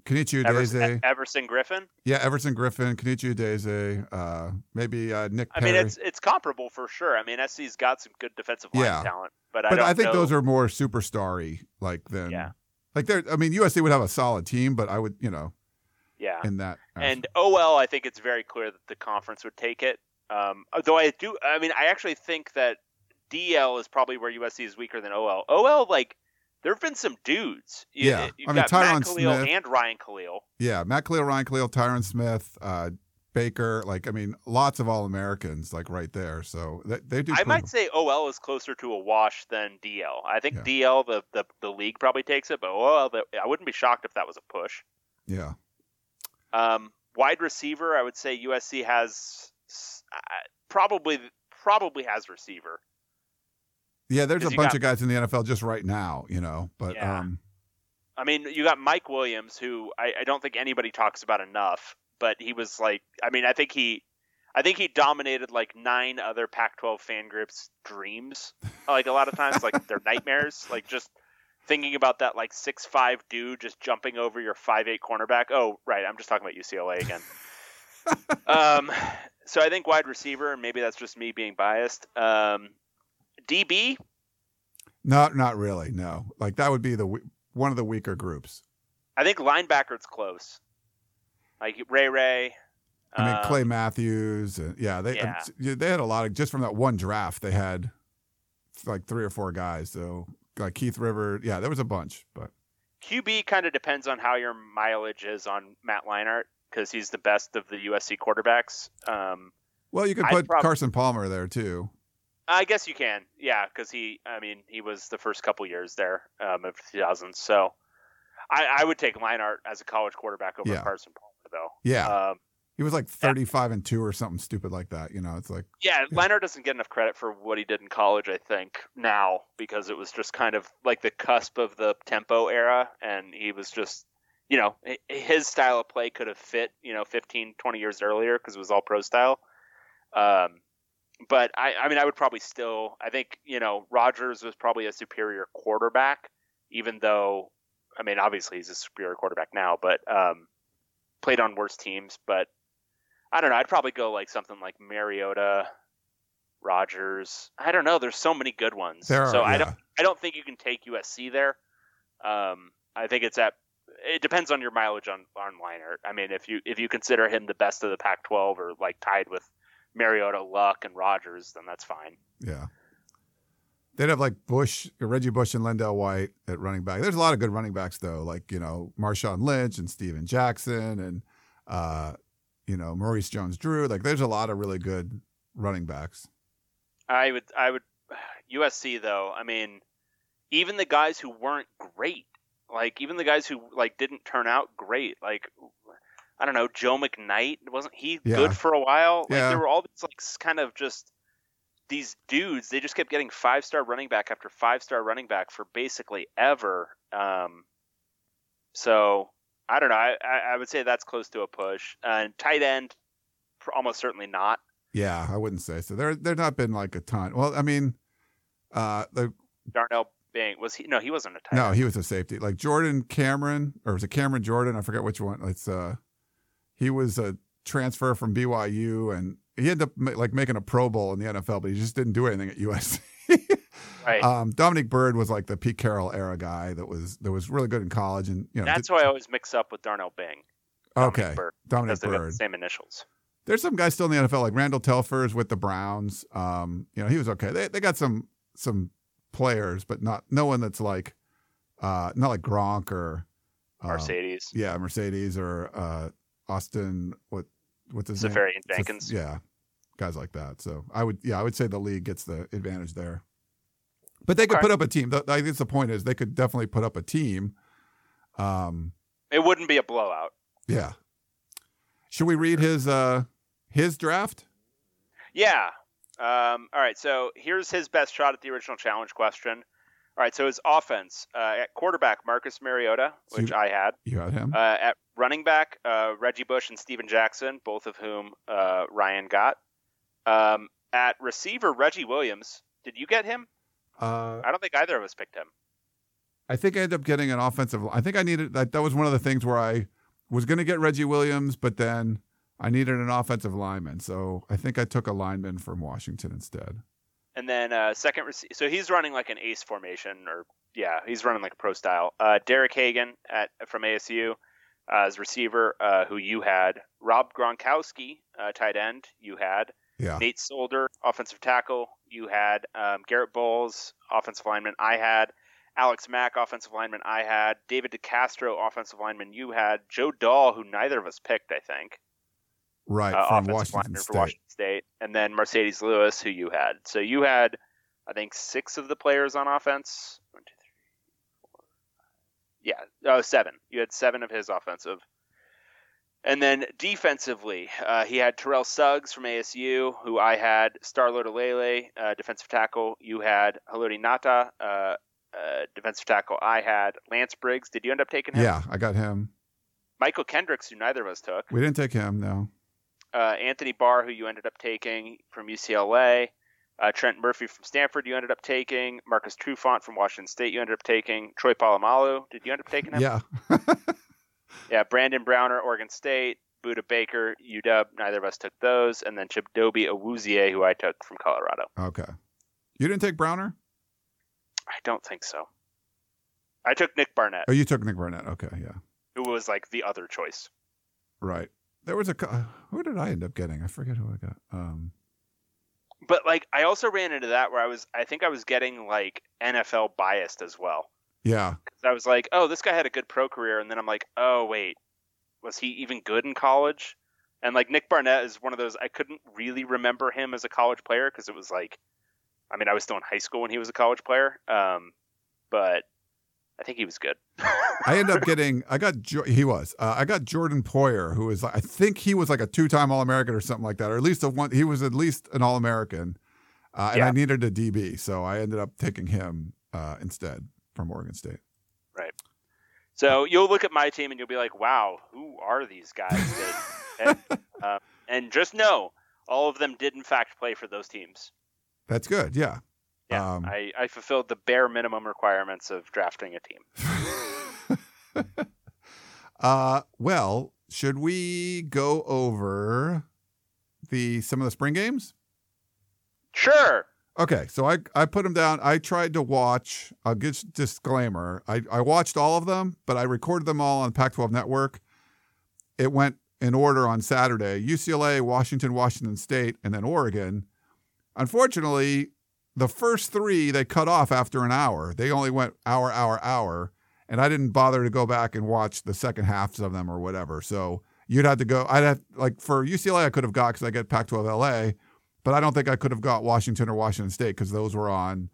Kenichi Udeze. Everson Griffen. Yeah, Everson Griffen, Kenichi Udeze. Uh, maybe uh, Nick I Perry. mean, it's it's comparable for sure. I mean, SC's got some good defensive line Yeah. talent, but I but don't I think know. those are more superstar-y, like than Yeah. like they're. I mean, USC would have a solid team, but I would, you know, yeah. in that. And OL, I think it's very clear that the conference would take it. Um, though I do, I mean, I actually think that DL is probably where USC is weaker than OL. OL, like, there have been some dudes. You, Yeah. you've I mean, got Tyron Matt Kalil Smith. and Ryan Kalil. yeah, Matt Kalil, Ryan Kalil, Tyron Smith, uh, Baker. Like, I mean, lots of All Americans, like right there. So they, they do. I might say OL is closer to a wash than DL. I think Yeah. DL, the, the the league probably takes it, but OL, the, I wouldn't be shocked if that was a push. Yeah. Um, wide receiver, I would say USC has uh, probably probably has receiver. Yeah, there's a bunch got- of guys in the NFL just right now, you know. But Yeah. um, I mean, you got Mike Williams, who I, I don't think anybody talks about enough, but he was like, I mean, I think he, I think he dominated like nine other Pac-12 fan groups' dreams. Like a lot of times, like their *laughs* nightmares. Like just thinking about that like six five dude just jumping over your five eight cornerback. Oh, right, I'm just talking about UCLA again. *laughs* um, so I think wide receiver, and maybe that's just me being biased. Um, DB, No, not really. No, like that would be the one of the weaker groups. I think linebacker's close. Like Ray Ray. I mean, um, Clay Matthews. And, yeah, they yeah. yeah, they had a lot of just from that one draft. They had like three or four guys. So like Keith River. Yeah, there was a bunch, but QB kind of depends on how your mileage is on Matt Leinart because he's the best of the USC quarterbacks. Um, well, you could put prob- Carson Palmer there too. I guess you can, yeah, because he, I mean, he was the first couple years there um, of 2000. So I, I would take Leinart as a college quarterback over Yeah. Carson Palmer, though. Yeah. Um, He was like 35 and 2 or something stupid like that. You know, it's like, yeah, Leinart doesn't get enough credit for what he did in college, I think, now, because it was just kind of like the cusp of the tempo era, and he was just, you know, his style of play could have fit, you know, 15, 20 years earlier because it was all pro style. Um, but I, I mean, I would probably still, I think, you know, Rodgers was probably a superior quarterback, even though, I mean, obviously he's a superior quarterback now, but um, played on worse teams. But I don't know. I'd probably go like something like Mariota, Rodgers. I don't know. There's so many good ones. there are, so I don't. I don't think you can take USC there. Um, I think it's at. It depends on your mileage on on Leinart. I mean, if you if you consider him the best of the Pac-12 or like tied with Mariota, Luck, and Rodgers, then that's fine. Yeah. They'd have like Bush, Reggie Bush, and LenDale White at running back. There's a lot of good running backs though, like you know Marshawn Lynch and Steven Jackson and uh, you know Maurice Jones-Drew. Like there's a lot of really good running backs. I would I would *sighs* USC though. I mean, even the guys who weren't great, like even the guys who like didn't turn out great, like I don't know, Joe McKnight wasn't he Yeah. good for a while? Like Yeah. there were all these like kind of just these dudes. They just kept getting five star running back after five star running back for basically ever. Um, so I don't know. I, I would say that's close to a push. And tight end, almost certainly not. Yeah, I wouldn't say so. There, there not been like a ton. Well, I mean, uh, the Darnell Bing was he? No, he wasn't a tight no, end. he was a safety. Like Jordan Cameron, or was it Cameron Jordan? I forget which one. It's uh, he was a transfer from BYU, and he ended up like making a Pro Bowl in the NFL, but he just didn't do anything at USC. *laughs* Right. um, Dominique Byrd was like the Pete Carroll era guy that was that was really good in college, and you know, That's did- who I always mix up with Darnell Bing. Dominique okay, Byrd, Dominique because they've got the Byrd. same initials. There's some guys still in the NFL, like Randall Telfer is with the Browns. Um, you know, he was okay. They they got some some players, but not no one that's like uh not like Gronk or uh, Marcedes, Yeah, Marcedes or uh Austin what what's his name? Seferian Saf- Jenkins. Yeah. Guys like that. So I would yeah, I would say the league gets the advantage there. But they could Okay. put up a team. I guess the point is they could definitely put up a team. Um It wouldn't be a blowout. yeah. Should we read his uh his draft? Yeah. Um, all right. So here's his best shot at the original challenge question. All right. So his offense uh, at quarterback, Marcus Mariota, So which you- I had. You had him. Uh, at running back, uh, Reggie Bush and Steven Jackson, both of whom uh, Ryan got. Um, at receiver, Reggie Williams. Did you get him? Uh I don't think either of us picked him. I think I ended up getting an offensive. I think I needed that. That was one of the things where I was going to get Reggie Williams, but then I needed an offensive lineman. So I think I took a lineman from Washington instead. And then uh, second, rece- so he's running like an ace formation, or yeah, he's running like a pro style. Uh, Derek Hagan at from ASU uh, as receiver, uh, who you had. Rob Gronkowski, uh, tight end, you had. Yeah. Nate Solder, offensive tackle, you had. Um, Garrett Bolles, offensive lineman, I had. Alex Mack, offensive lineman, I had. David DeCastro, offensive lineman, you had. Joe Dahl, who neither of us picked, I think Right. uh, from offensive Washington State. for Washington State, and then Marcedes Lewis, who you had. So you had, I think, six of the players on offense. One, two, three, four, five. Yeah, oh, seven. You had seven of his offensive. And then defensively, uh, he had Terrell Suggs from ASU, who I had. Star Lotulelei, uh, defensive tackle. You had Haloti Ngata, uh, uh, defensive tackle. I had Lance Briggs. Did you end up taking him? Yeah, I got him. Mychal Kendricks, who neither of us took We didn't take him. No. Uh, Anthony Barr, who you ended up taking from UCLA, uh, Trent Murphy from Stanford, you ended up taking, Marcus Trufant from Washington State, you ended up taking, Troy Polamalu, did you end up taking him? Yeah. *laughs* Yeah, Brandon Browner, Oregon State, Budda Baker, UW, neither of us took those, and then Chidobe Awuzie, who I took from Colorado. Okay. You didn't take Browner? I don't think so. I took Nick Barnett, Oh, you took Nick Barnett. Okay. Yeah. who was like the other choice. Right. There was a. Who did I end up getting? I forget who I got. Um. But like, I also ran into that where I was, I think I was getting like NFL biased as well. Yeah. I was like, oh, this guy had a good pro career, and then I'm like, oh wait, was he even good in college? And like Nick Barnett is one of those I couldn't really remember him as a college player because it was like, I mean, I was still in high school when he was a college player, um, but I think he was good. I end up *laughs* getting. I got. He was. Uh, I got Jordan Poyer, who is. I think he was like a two-time All-American or something like that, or at least a one. He was at least an All-American, uh, and I needed a DB, so I ended up taking him uh, instead from Oregon State. Right. So you'll look at my team and you'll be like, "Wow, who are these guys?" *laughs* And, uh, and just know, all of them did in fact play for those teams. That's good. Yeah. Yeah, Um, I, I fulfilled the bare minimum requirements of drafting a team. *laughs* Uh, well, should we go over the some of the spring games? Sure. Okay, so I I put them down. I tried to watch. I'll give disclaimer. I I watched all of them, but I recorded them all on Pac-12 Network. It went in order on Saturday: UCLA, Washington, Washington State, and then Oregon. Unfortunately, the first three they cut off after an hour. They only went hour, hour, hour, and I didn't bother to go back and watch the second halves of them or whatever. So you'd have to go. I'd have like for UCLA, I could have got because I get Pac-12 LA, but I don't think I could have got Washington or Washington State because those were on.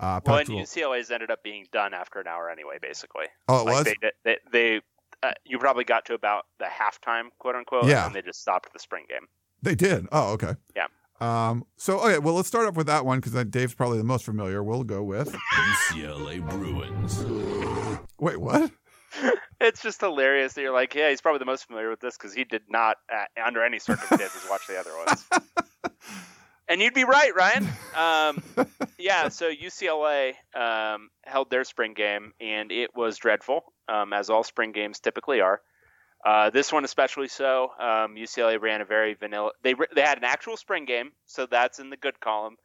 Uh, Well, and UCLA's ended up being done after an hour anyway, basically. oh, it Like was. they, they, they uh, you probably got to about the halftime, quote unquote, Yeah. and they just stopped the spring game. They did. Oh, okay. Yeah. Um. So okay. Well, let's start off with that one because Dave's probably the most familiar. We'll go with. UCLA Bruins. Wait, what? *laughs* It's just hilarious that you're like, yeah, he's probably the most familiar with this because he did not, uh, under any circumstances, *laughs* watch the other ones. and you'd be right, Ryan. Um, yeah, so UCLA um, held their spring game, and it was dreadful, um, as all spring games typically are. Uh, this one especially so. Um, UCLA ran a very vanilla. They they had an actual spring game, so that's in the good column.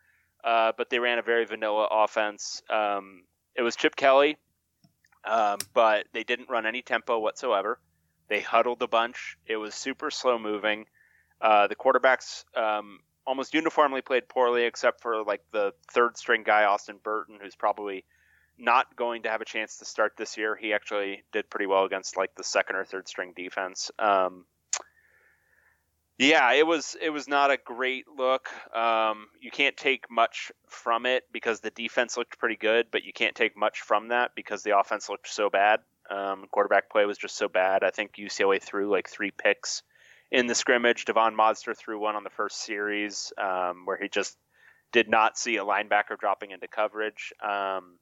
Uh, but they ran a very vanilla offense. Um, it was Chip Kelly, um, but they didn't run any tempo whatsoever. They huddled a bunch. It was super slow moving. Uh, the quarterbacks um, almost uniformly played poorly, except for like the third string guy, Austin Burton, who's probably not going to have a chance to start this year. He actually did pretty well against like the second or third string defense. Um, yeah, it was it was not a great look. Um, you can't take much from it because the defense looked pretty good, but you can't take much from that because the offense looked so bad. Um, quarterback play was just so bad. I think UCLA threw like three picks in the scrimmage. Devon Modster threw one on the first series um, where he just did not see a linebacker dropping into coverage. Um,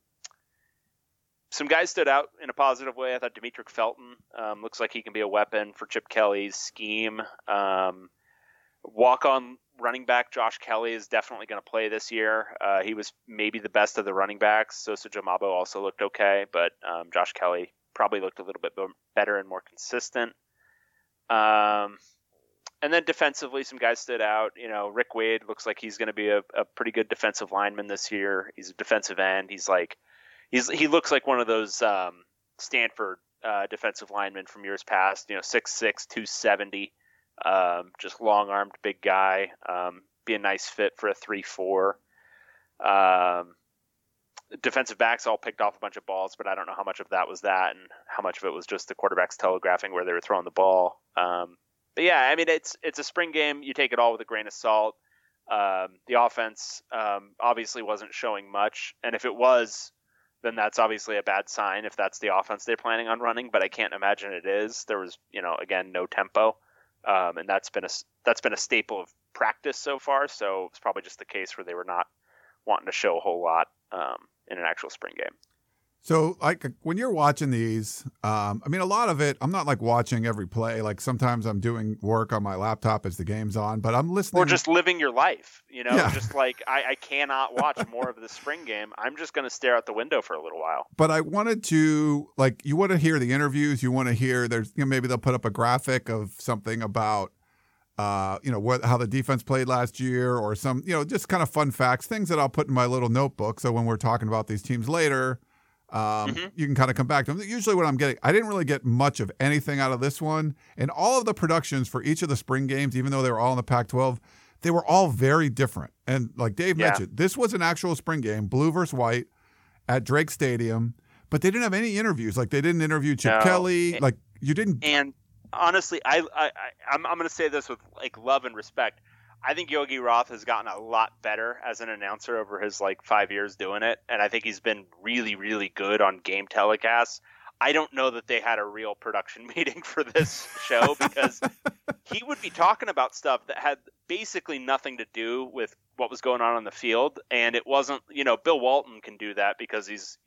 some guys stood out in a positive way. I thought Demetric Felton um, looks like he can be a weapon for Chip Kelly's scheme. Um, walk on running back Josh Kelley is definitely going to play this year. Uh, he was maybe the best of the running backs. Soso Jamabo also looked okay, but um, Josh Kelley probably looked a little bit better and more consistent. Um, and then defensively, some guys stood out. You know, Rick Wade looks like he's going to be a, a pretty good defensive lineman this year. He's a defensive end. He's like he's he looks like one of those um, Stanford uh, defensive linemen from years past. You know, 6'6", 270, um, just long armed, big guy. Um, be a nice fit for a three four. Um, defensive backs all picked off a bunch of balls, but I don't know how much of that was that and how much of it was just the quarterbacks telegraphing where they were throwing the ball. Um, but yeah, I mean it's it's a spring game. You take it all with a grain of salt. Um, the offense um, obviously wasn't showing much, and if it was, then that's obviously a bad sign if that's the offense they're planning on running. But I can't imagine it is. There was, you know, again, no tempo, um, and that's been a that's been a staple of practice so far. So it's probably just the case where they were not wanting to show a whole lot um, in an actual spring game. So, like when you're watching these, um, I mean, a lot of it, I'm not like watching every play. Like sometimes I'm doing work on my laptop as the game's on, but I'm listening. Or just living your life, you know, Yeah. just like I, I cannot watch more of the spring game. I'm just going to stare out the window for a little while. but I wanted to like you want to hear the interviews. You want to hear there's you know, maybe they'll put up a graphic of something about uh, you know what how the defense played last year or some you know just kind of fun facts, things that I'll put in my little notebook. So when we're talking about these teams later, um, Mhm. you can kind of come back to them. Usually, what I'm getting, I didn't really get much of anything out of this one, and all of the productions for each of the spring games, even though they were all in the Pac-12, they were all very different. And like Dave Yeah. mentioned, this was an actual spring game, blue versus white at Drake Stadium, but they didn't have any interviews. Like they didn't interview Chip No. Kelly. Like you didn't. And honestly, I, I, I I'm, I'm going to say this with like love and respect. I think Yogi Roth has gotten a lot better as an announcer over his like five years doing it, and I think he's been really, really good on game telecasts. I don't know that they had a real production *laughs* meeting for this show because he would be talking about stuff that had basically nothing to do with what was going on on the field, and it wasn't. You know, Bill Walton can do that because he's.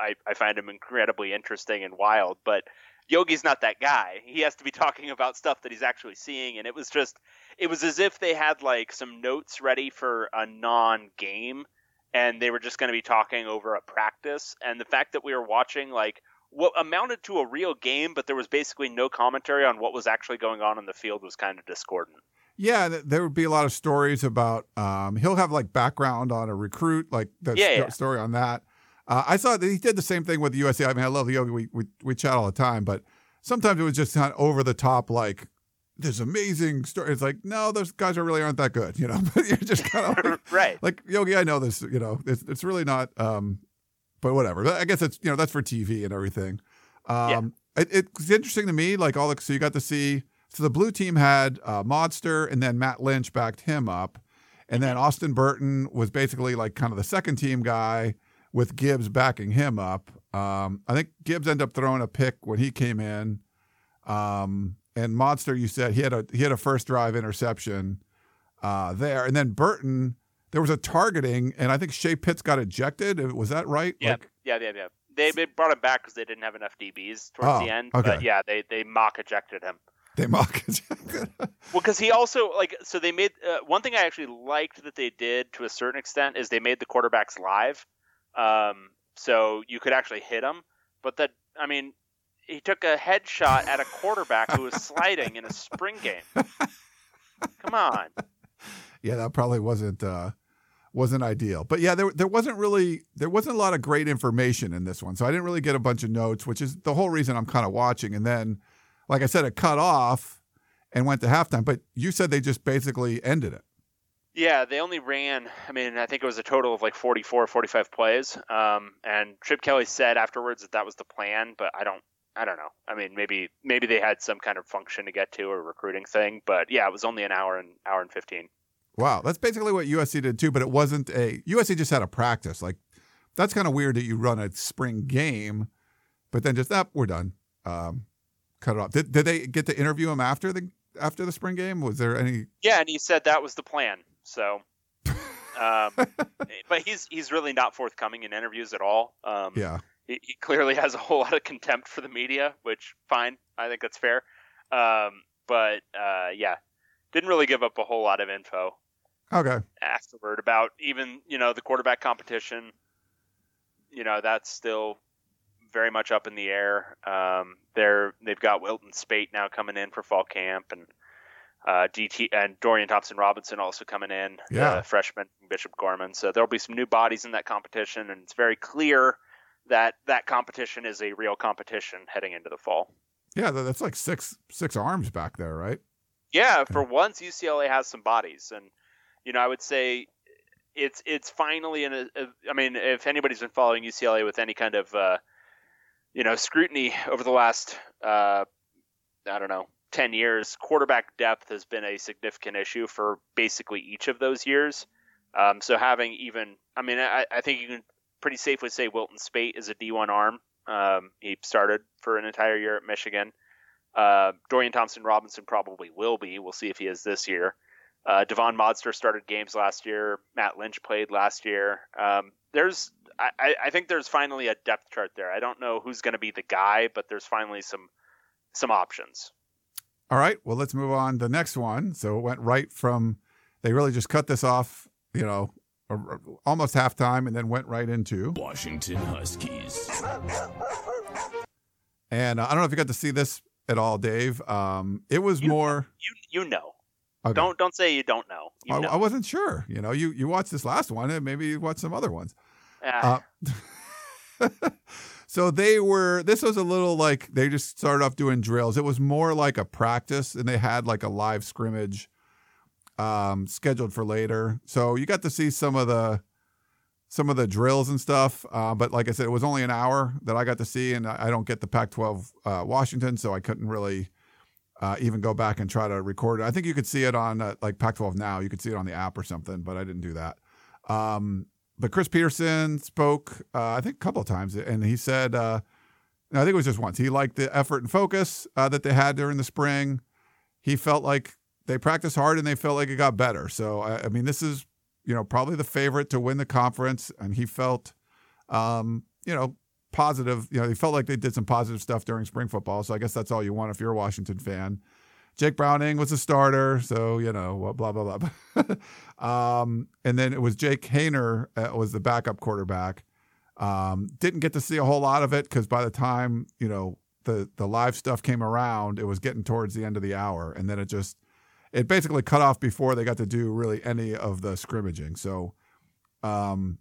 I, I find him incredibly interesting and wild, but Yogi's not that guy. He has to be talking about stuff that he's actually seeing, and it was just, it was as if they had like some notes ready for a non-game, and they were just going to be talking over a practice. And the fact that we were watching like what amounted to a real game, but there was basically no commentary on what was actually going on in the field was kind of discordant. Yeah, there would be a lot of stories about. Um, he'll have like background on a recruit, like the Yeah, yeah. story on that. Uh, I saw that he did the same thing with the USC. I mean, I love the yogi. We, we we chat all the time, but sometimes it was just kind of over the top, like this amazing story. It's like, no, those guys are really aren't that good, you know. *laughs* But you're just *laughs* kind of like, right. like Yogi. I know this, you know. It's it's really not. Um, but whatever. I guess it's you know that's for TV and everything. Um, it, it's interesting to me. Like all the so you got to see. So the blue team had uh, Modster, and then Matt Lynch backed him up, and then Austin Burton was basically like kind of the second team guy with Gibbs backing him up. Um, I think Gibbs ended up throwing a pick when he came in. Um, and Modster, you said he had a he had a first drive interception uh, there, and then Burton. There was a targeting, and I think Shea Pitts got ejected. Was that right? Yeah, Like, yeah, yeah, yeah. They, they brought him back because they didn't have enough DBs towards Oh, the end. okay. But yeah, they, they mock ejected him. they mock *laughs* ejected. Well, because he also like so they made uh, one thing I actually liked that they did to a certain extent is they made the quarterbacks live, um, so you could actually hit them. But that I mean, he took a headshot at a quarterback who was sliding in a spring game. Come on, yeah, that probably wasn't uh, wasn't ideal. But yeah, there there wasn't really there wasn't a lot of great information in this one, so I didn't really get a bunch of notes, which is the whole reason I'm kind of watching. And then, like I said, it cut off and went to halftime. But you said they just basically ended it. yeah, they only ran. I mean, I think it was a total of like 44, 45 plays. Um, and Chip Kelly said afterwards that that was the plan, but I don't. I don't know. I mean, maybe maybe they had some kind of function to get to or recruiting thing, but yeah, it was only an hour and hour and fifteen. Wow, that's basically what USC did too. But it wasn't a USC just had a practice. Like that's kind of weird that you run a spring game, but then just up, we're done. Um, cut it off. Did, did they get to interview him after the after the spring game? Was there any? Yeah, and he said that was the plan. So, *laughs* um, but he's he's really not forthcoming in interviews at all. Um, Yeah, he, he clearly *laughs* has a whole lot of contempt for the media, which fine, I think that's fair. Um, but uh, yeah, didn't really give up a whole lot of info okay. afterward about even you know the quarterback competition. You know that's still very much up in the air. Um, they're they've got Wilton Speight now coming in for fall camp, and uh, DT and Dorian Thompson Robinson also coming in, Yeah. the freshman from Bishop Gorman. So there'll be some new bodies in that competition, and it's very clear that that competition is a real competition heading into the fall. Yeah, that's like six six arms back there, right? Yeah, for once UCLA has some bodies, and you know I would say it's it's finally in a, a. I mean, if anybody's been following UCLA with any kind of uh, you know scrutiny over the last uh, I don't know ten years, quarterback depth has been a significant issue for basically each of those years. Um, so having even, I mean, I, I think you can pretty safely say Wilton Speight is a D1 arm. Um, he started for an entire year at Michigan. Uh, Dorian Thompson Robinson probably will be. We'll see if he is this year. Uh, Devon Modster started games last year. Matt Lynch played last year. Um, there's, I, I- think there's finally a depth chart there. I don't know who's going to be the guy, but there's finally some, some options. All right. Well, let's move on to the next one. So it went right from they really just cut this off, you know, almost halftime, and then went right into. Washington Huskies. And uh, I don't know if you got to see this at all, Dave. Um, it was You- more. You, you know. Okay. Don't, don't say you don't know. You I, know. I wasn't sure. You know, you you watched this last one, and maybe you watched some other ones. Ah, Uh, *laughs* so they were. This was a little like they just started off doing drills. It was more like a practice, and they had like a live scrimmage um, scheduled for later. So you got to see some of the some of the drills and stuff. Uh, but like I said, it was only an hour that I got to see, and I don't get the Pac-12 uh, Washington, so I couldn't really uh, even go back and try to record it. I think you could see it on uh, like Pac-12 now. You could see it on the app or something, but I didn't do that. Um, but Chris Petersen spoke, uh, I think, a couple of times, and he said, uh, I think it was just once. He liked the effort and focus that they had during the spring. He felt like they practiced hard and they felt like it got better. So, I, I mean, this is, you know, probably the favorite to win the conference, and he felt, um, you know, positive. You know, he felt like they did some positive stuff during spring football. So I guess that's all you want if you're a Washington fan. Jake Browning was a starter, so you know blah blah blah. *laughs* um, and then it was Jake Haener uh, was the backup quarterback. Um, didn't get to see a whole lot of it because by the time you know the the live stuff came around, it was getting towards the end of the hour, and then it just it basically cut off before they got to do really any of the scrimmaging. So, um,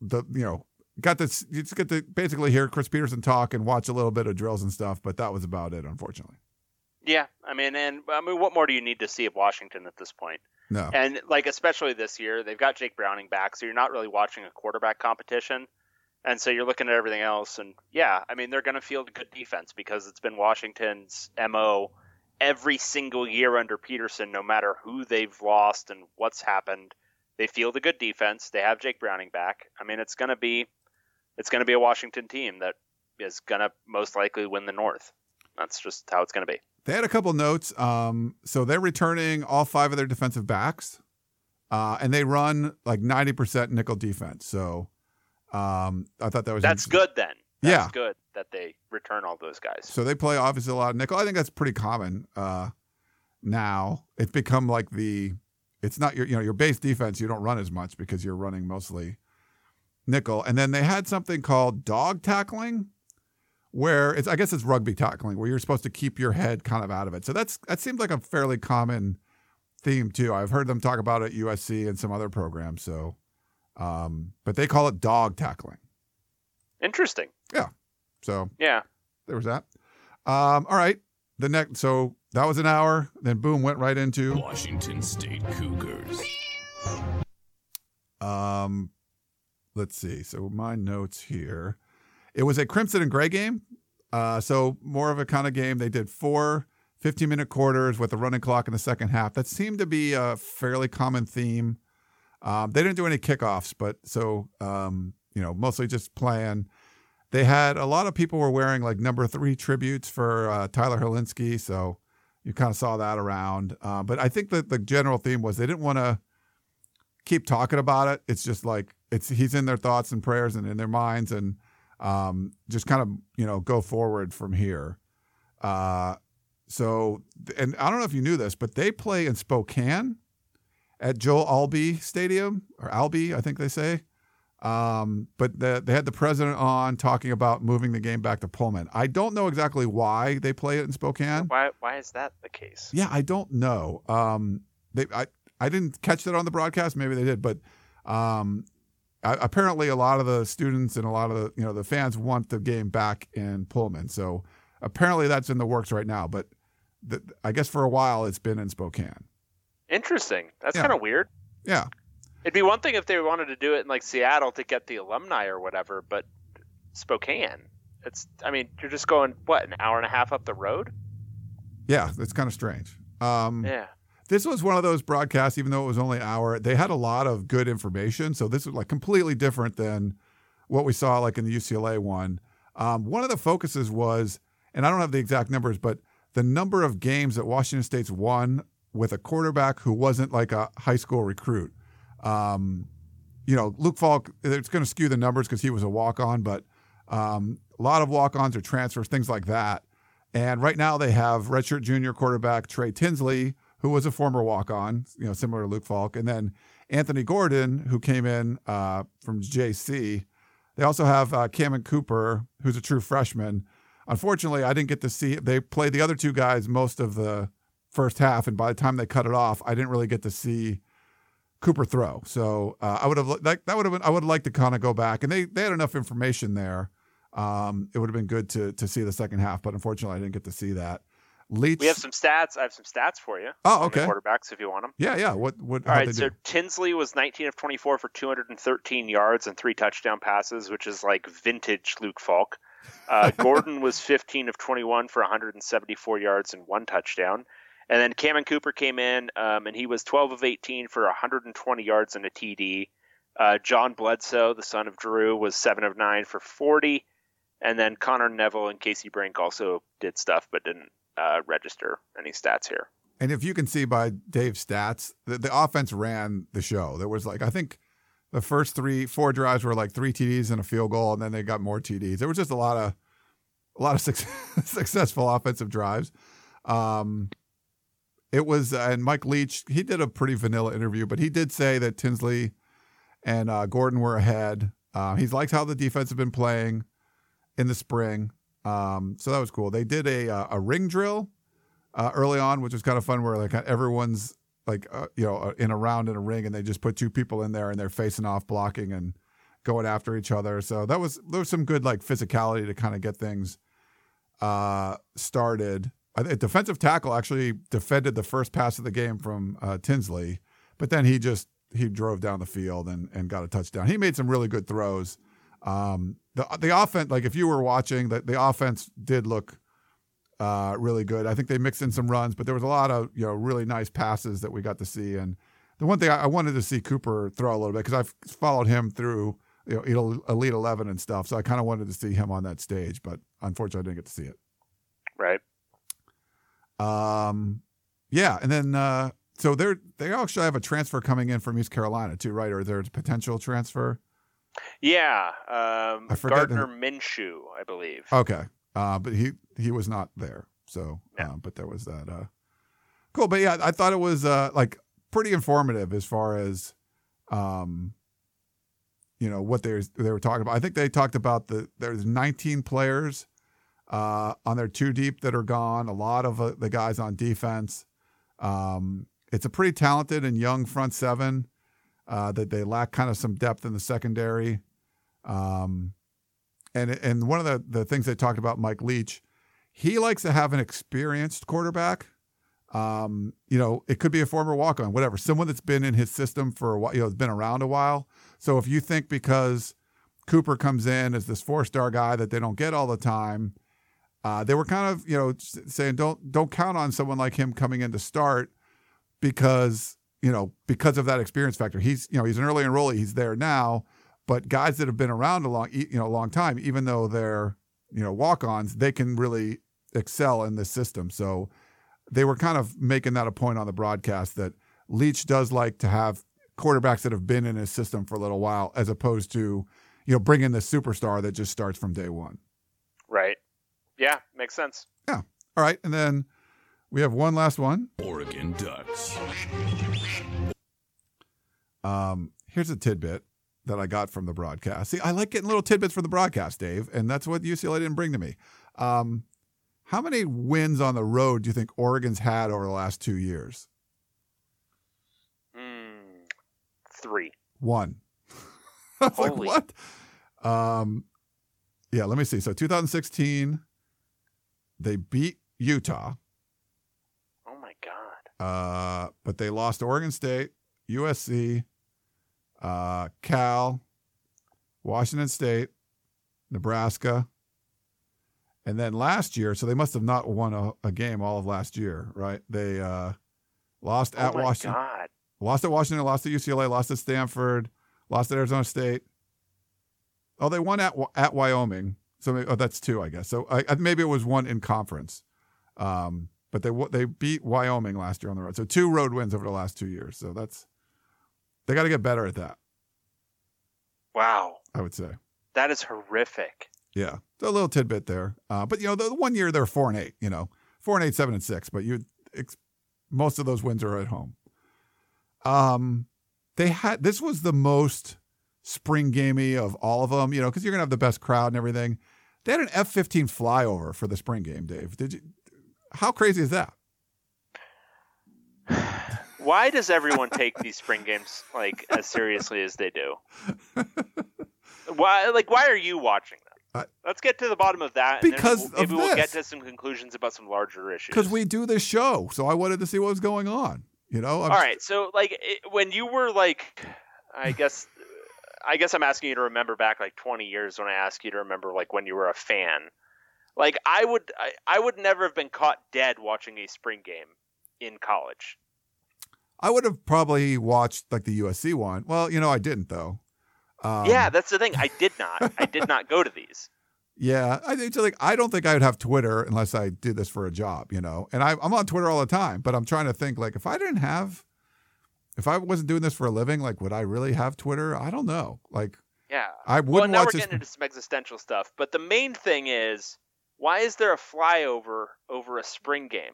the you know got to you just get to basically hear Chris Petersen talk and watch a little bit of drills and stuff, but that was about it, unfortunately. Yeah, I mean, and I mean, what more do you need to see of Washington at this point? No, And like especially this year, they've got Jake Browning back, so you're not really watching a quarterback competition, and so you're looking at everything else. And yeah, I mean, they're going to field a good defense because it's been Washington's mo every single year under Petersen, no matter who they've lost and what's happened. They field a good defense. They have Jake Browning back. I mean, it's going to be it's to be a Washington team that is going to most likely win the North. That's just how it's going to be. They had a couple notes. Um, so they're returning all five of their defensive backs, uh, and they run like ninety percent nickel defense. So um, I thought that was That's good then. That's Yeah. good that they return all those guys. So they play obviously a lot of nickel. I think that's pretty common uh, now. It's become like the. It's not your you know your base defense. You don't run as much because you're running mostly nickel. And then they had something called dog tackling, where it's I guess it's rugby tackling, where you're supposed to keep your head kind of out of it. So that's that seems like a fairly common theme too. I've heard them talk about it at USC and some other programs. So, um, but they call it dog tackling. Interesting. So Yeah. there was that. Um, all right. The next, so that was an hour. Then boom, went right into Washington State Cougars. um, let's see. So my notes here. It was a crimson and gray game. Uh, so more of a kind of game. They did four 15 minute quarters with a running clock in the second half. That seemed to be a fairly common theme. Um, they didn't do any kickoffs, but so um, you know, mostly just playing. They had a lot of people were wearing like number three tributes for uh, Tyler Hilinski, so you kind of saw that around. Uh, but I think that the general theme was they didn't want to keep talking about it. It's just like it's he's in their thoughts and prayers and in their minds, and um, just kind of you know go forward from here. Uh, so, and I don't know if you knew this, but they play in Spokane at Joel Albi Stadium or Albi, I think they say. Um, but the, they had the president on talking about moving the game back to Pullman. I don't know exactly why they play it in Spokane. Why why is that the case? Yeah, I don't know. Um, they I I didn't catch that on the broadcast. Maybe they did, but um, I, apparently a lot of the students and a lot of the you know the fans want the game back in Pullman. So apparently that's in the works right now. But the, I guess for a while it's been in Spokane. Interesting. That's Yeah. kind of weird. Yeah, It'd be one thing if they wanted to do it in like Seattle to get the alumni or whatever, but Spokane. It's I mean, you're just going what, an hour and a half up the road? yeah, it's kind of strange. Um, Yeah. this was one of those broadcasts, even though it was only an hour, they had a lot of good information. So this was like completely different than what we saw like in the UCLA one. Um, one of the focuses was, and I don't have the exact numbers, but the number of games that Washington State's won with a quarterback who wasn't like a high school recruit. Um, you know, Luke Falk, it's going to skew the numbers because he was a walk on, but um, a lot of walk ons or transfers, things like that. And right now they have redshirt junior quarterback Trey Tinsley, who was a former walk on, you know, similar to Luke Falk, and then Anthony Gordon, who came in uh, from JC. They also have uh, Cameron Cooper, who's a true freshman. Unfortunately, I didn't get to see. They played the other two guys most of the first half, and by the time they cut it off, I didn't really get to see Cooper throw. So uh, I would have like that would have been. I would like to kind of go back, and they they had enough information there. Um, it would have been good to to see the second half, but unfortunately, I didn't get to see that. Leach. We have some stats. I have some stats for you. Oh, okay. quarterbacks if you want them. Yeah, yeah. What what? All right. so do? Tinsley was 19 of 24 for 213 yards and three touchdown passes, which is like vintage Luke Falk. Uh, *laughs* Gordon was 15 of 21 for 174 yards and one touchdown. And then Cameron Cooper came in, um, and he was 12 of 18 for 120 yards and a TD. Uh, John Bledsoe, the son of Drew, was 7 of 9 for 40. And then Connor Neville and Casey Brink also did stuff, but didn't uh, register any stats here. And if you can see by Dave's stats, the, the offense ran the show. There was like, I think the first three, four drives were like three TDs and a field goal, and then they got more TDs. There was just a lot of, a lot of success, *laughs* successful offensive drives. Um, it was, uh, and Mike Leach, he did a pretty vanilla interview, but he did say that Tinsley and uh, Gordon were ahead. Uh, he's liked how the defense have been playing in the spring. Um, so that was cool. They did a uh, a ring drill uh, early on, which was kind of fun, where like everyone's like uh, you know uh, in a round in a ring, and they just put two people in there, and they're facing off, blocking, and going after each other. So that was there was some good like physicality to kind of get things uh, started. A defensive tackle actually defended the first pass of the game from uh, Tinsley, but then he just he drove down the field and and got a touchdown. He made some really good throws. Um, the the offense, like if you were watching, the the offense did look uh, really good. I think they mixed in some runs, but there was a lot of you know really nice passes that we got to see. And the one thing I, I wanted to see Cooper throw a little bit because I've followed him through you know Elite Eleven and stuff, so I kind of wanted to see him on that stage, but unfortunately I didn't get to see it. Right. Um, yeah, and then uh, so they're they actually have a transfer coming in from East Carolina too, right? Or there's a potential transfer. Yeah, um, I forget Gardner Minshew, I believe. Okay, uh, but he he was not there. So, Yeah. uh, but there was that. Uh, cool, but yeah, I thought it was uh, like pretty informative as far as, um, you know, what they they were talking about. I think they talked about the there's 19 players uh, on their two deep that are gone. A lot of uh, the guys on defense. Um, it's a pretty talented and young front seven. Uh, that they lack kind of some depth in the secondary. Um, and and one of the, the things they talked about Mike Leach, he likes to have an experienced quarterback. Um, you know, it could be a former walk on, whatever, someone that's been in his system for a while, you know, has been around a while. So if you think because Cooper comes in as this four star guy that they don't get all the time, uh, they were kind of, you know, saying don't don't count on someone like him coming in to start because you know because of that experience factor. He's you know he's an early enrollee. He's there now, but guys that have been around a long you know a long time, even though they're you know walk ons, they can really excel in this system. So they were kind of making that a point on the broadcast that Leach does like to have quarterbacks that have been in his system for a little while, as opposed to you know bringing the superstar that just starts from day one. Right. Yeah, makes sense. Yeah. All right, and then we have one last one. Oregon Ducks. Um, here's a tidbit that I got from the broadcast. See, I like getting little tidbits from the broadcast, Dave, and that's what UCLA didn't bring to me. Um, how many wins on the road do you think Oregon's had over the last two years? Mm, three. One. *laughs* I was like, what? Um, yeah, let me see. So 2016, they beat Utah, Oh my god. uh, but they lost to Oregon State, USC, uh, Cal, Washington State, Nebraska, and then last year. So they must have not won a, a game all of last year, right? They uh, lost at oh my Washington, god. lost at Washington, lost at UCLA, lost at Stanford, lost at Arizona State. Oh, they won at at Wyoming. So maybe, oh, that's two, I guess. So I, I- maybe it was one in conference. Um, but they they beat Wyoming last year on the road. So two road wins over the last two years. So that's they got to get better at that. Wow. I would say. That is horrific. Yeah, so a little tidbit there. Uh, but you know, the, the one year they're four and eight. You know, four and eight, seven and six. But you, most of those wins are at home. Um, they had this was the most spring gamey of all of them. You know, because you're gonna have the best crowd and everything. They had an F-15 flyover for the spring game. Dave, did you? How crazy is that? *sighs* Why does everyone take these spring games like as seriously as they do? *laughs* Why like why are you watching them? Let's get to the bottom of that. and then Because we'll- maybe we'll get to some conclusions about some larger issues. Because we do this show, so I wanted to see what was going on. You know, I'm- All right, so like it, when you were like, I guess I guess I'm asking you to remember back like 20 years when I ask you to remember like when you were a fan. Like I would, I, I would never have been caught dead watching a spring game in college. I would have probably watched like the USC one. Well, you know, I didn't though. Um, yeah, that's the thing. I did not. I did not go to these. *laughs* Yeah, I think so, like I don't think I would have Twitter unless I did this for a job, you know. And I, I'm on Twitter all the time, but I'm trying to think like if I didn't have, if I wasn't doing this for a living, like would I really have Twitter? I don't know. Like Yeah. I wouldn't Well, now we're this. getting into some existential stuff, but the main thing is, why is there a flyover over a spring game?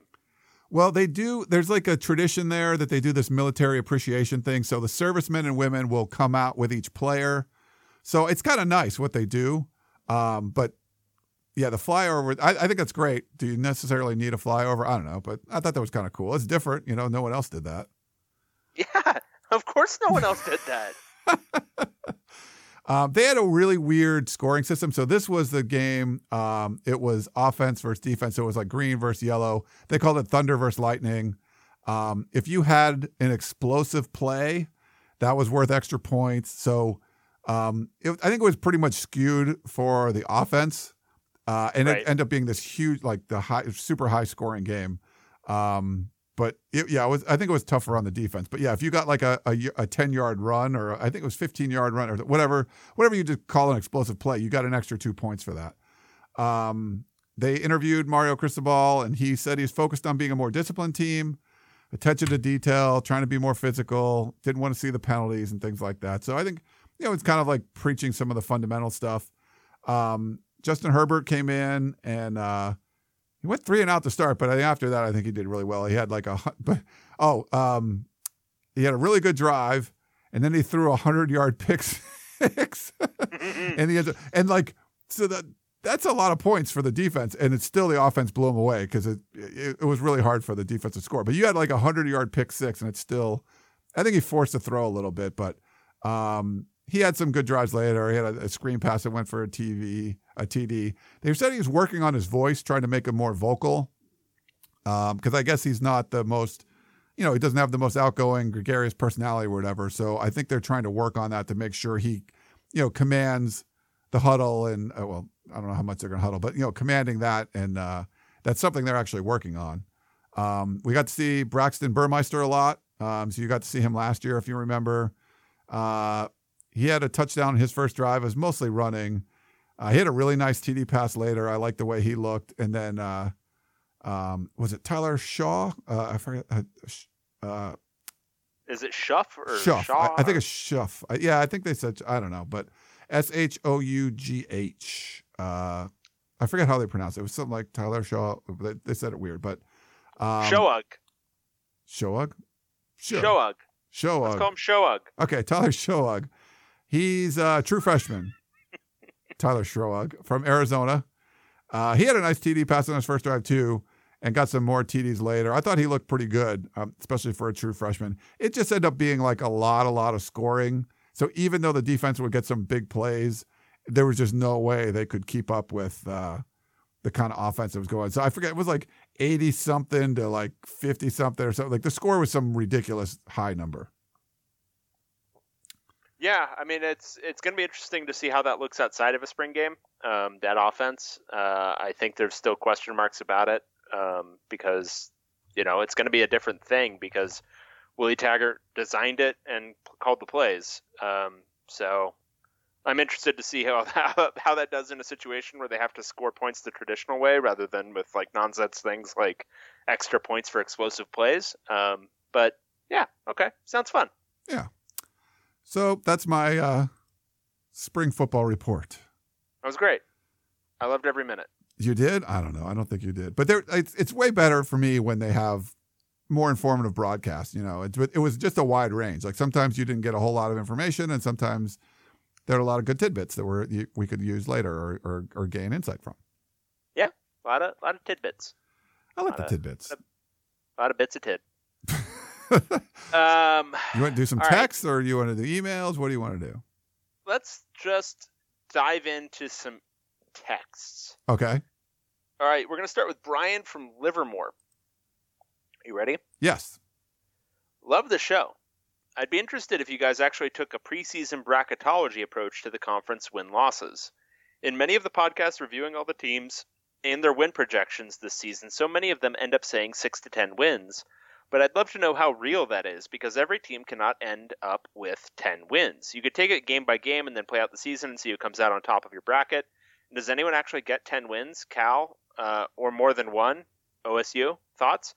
Well, they do. There's like a tradition there that they do this military appreciation thing. So the servicemen and women will come out with each player. So it's kind of nice what they do. Um, but yeah, the flyover, I, I think that's great. Do you necessarily need a flyover? I don't know, but I thought that was kind of cool. It's different. You know, no one else did that. *laughs* Yeah, of course, no one else did that. *laughs* Um, they had a really weird scoring system. So this was the game. Um, it was offense versus defense. So it was like green versus yellow. They called it thunder versus lightning. Um, if you had an explosive play, that was worth extra points. So um, it, I think it was pretty much skewed for the offense, uh, and Right. it ended up being this huge, like the high, super high scoring game. Um, but it, yeah, it was, I think it was tougher on the defense. But yeah, if you got like a, a, a 10 yard run or I think it was 15 yard run or whatever, whatever you just call an explosive play, you got an extra two points for that. Um, they interviewed Mario Cristobal and he said he's focused on being a more disciplined team, attention to detail, trying to be more physical, didn't want to see the penalties and things like that. So I think, you know, it's kind of like preaching some of the fundamental stuff. Um, Justin Herbert came in and, uh, he went three and out to start, but I think after that, I think he did really well. He had like a, *laughs* but oh, um, he had a really good drive, and then he threw a hundred yard pick *laughs* six, and he had and like so that that's a lot of points for the defense, and it's still the offense blew him away because it, it it was really hard for the defense to score. But you had like a hundred yard pick six, and it's still, I think he forced the throw a little bit, but um, he had some good drives later. He had a, a screen pass that went for a TV, a TD. They said he was working on his voice, trying to make him more vocal. Because I guess he's not the most, you know, he doesn't have the most outgoing, gregarious personality or whatever. So I think they're trying to work on that to make sure he, you know, commands the huddle and uh, well, I don't know how much they're going to huddle, but you know, commanding that and uh, that's something they're actually working on. Um, we got to see Braxton Burmeister a lot. Um, so you got to see him last year, if you remember. Uh, he had a touchdown in his first drive. It was mostly running. Uh, he had a really nice TD pass later. I like the way he looked. And then uh, um, was it Tyler Shaw? Uh, I forget. Uh, uh, Is it Shuff or Shuff. Shaw? I, I think it's Shuff. I, yeah, I think they said I don't know, but S H O U G H. Uh, I forget how they pronounce it. It was something like Tyler Shaw. They, they said it weird, but um, Shoag. Shoag. Sure. Shoag. Shoag. Let's call him Shoag. Okay, Tyler Shoag. He's a true freshman. Tyler Shoag from Arizona. Uh, he had a nice TD pass on his first drive too, and got some more TDs later. I thought he looked pretty good, um, especially for a true freshman. It just ended up being like a lot, a lot of scoring. So even though the defense would get some big plays, there was just no way they could keep up with uh, the kind of offense that was going. So I forget it was like eighty something to like fifty something or something. Like the score was some ridiculous high number. Yeah, I mean it's it's going to be interesting to see how that looks outside of a spring game. Um, that offense, uh, I think there's still question marks about it um, because you know it's going to be a different thing because Willie Taggart designed it and called the plays. Um, so I'm interested to see how, *laughs* how how that does in a situation where they have to score points the traditional way rather than with like nonsense things like extra points for explosive plays. Um, but yeah, okay, sounds fun. So that's my uh, spring football report. That was great. I loved every minute. You did? I don't know. I don't think you did. But there, it's, it's way better for me when they have more informative broadcasts. You know, it, it was just a wide range. Like sometimes you didn't get a whole lot of information, and sometimes there are a lot of good tidbits that were we could use later or, or, or gain insight from. Yeah, a lot of lot of tidbits. I like the Uh, tidbits. A lot of bits of tid. *laughs* Um, You want to do some All right. text or you want to do emails? What do you want to do? let's just dive into some texts. Okay. All right, we're gonna start with Brian from Livermore. You ready? Yes. Love the show. I'd be interested if you guys actually took a preseason bracketology approach to the conference win losses. In many of the podcasts reviewing all the teams and their win projections this season, so many of them end up saying 6 to 10 wins. But I'd love to know how real that is because every team cannot end up with 10 wins. You could take it game by game and then play out the season and see who comes out on top of your bracket. Does anyone actually get 10 wins, Cal, uh, or more than one? OSU? Thoughts?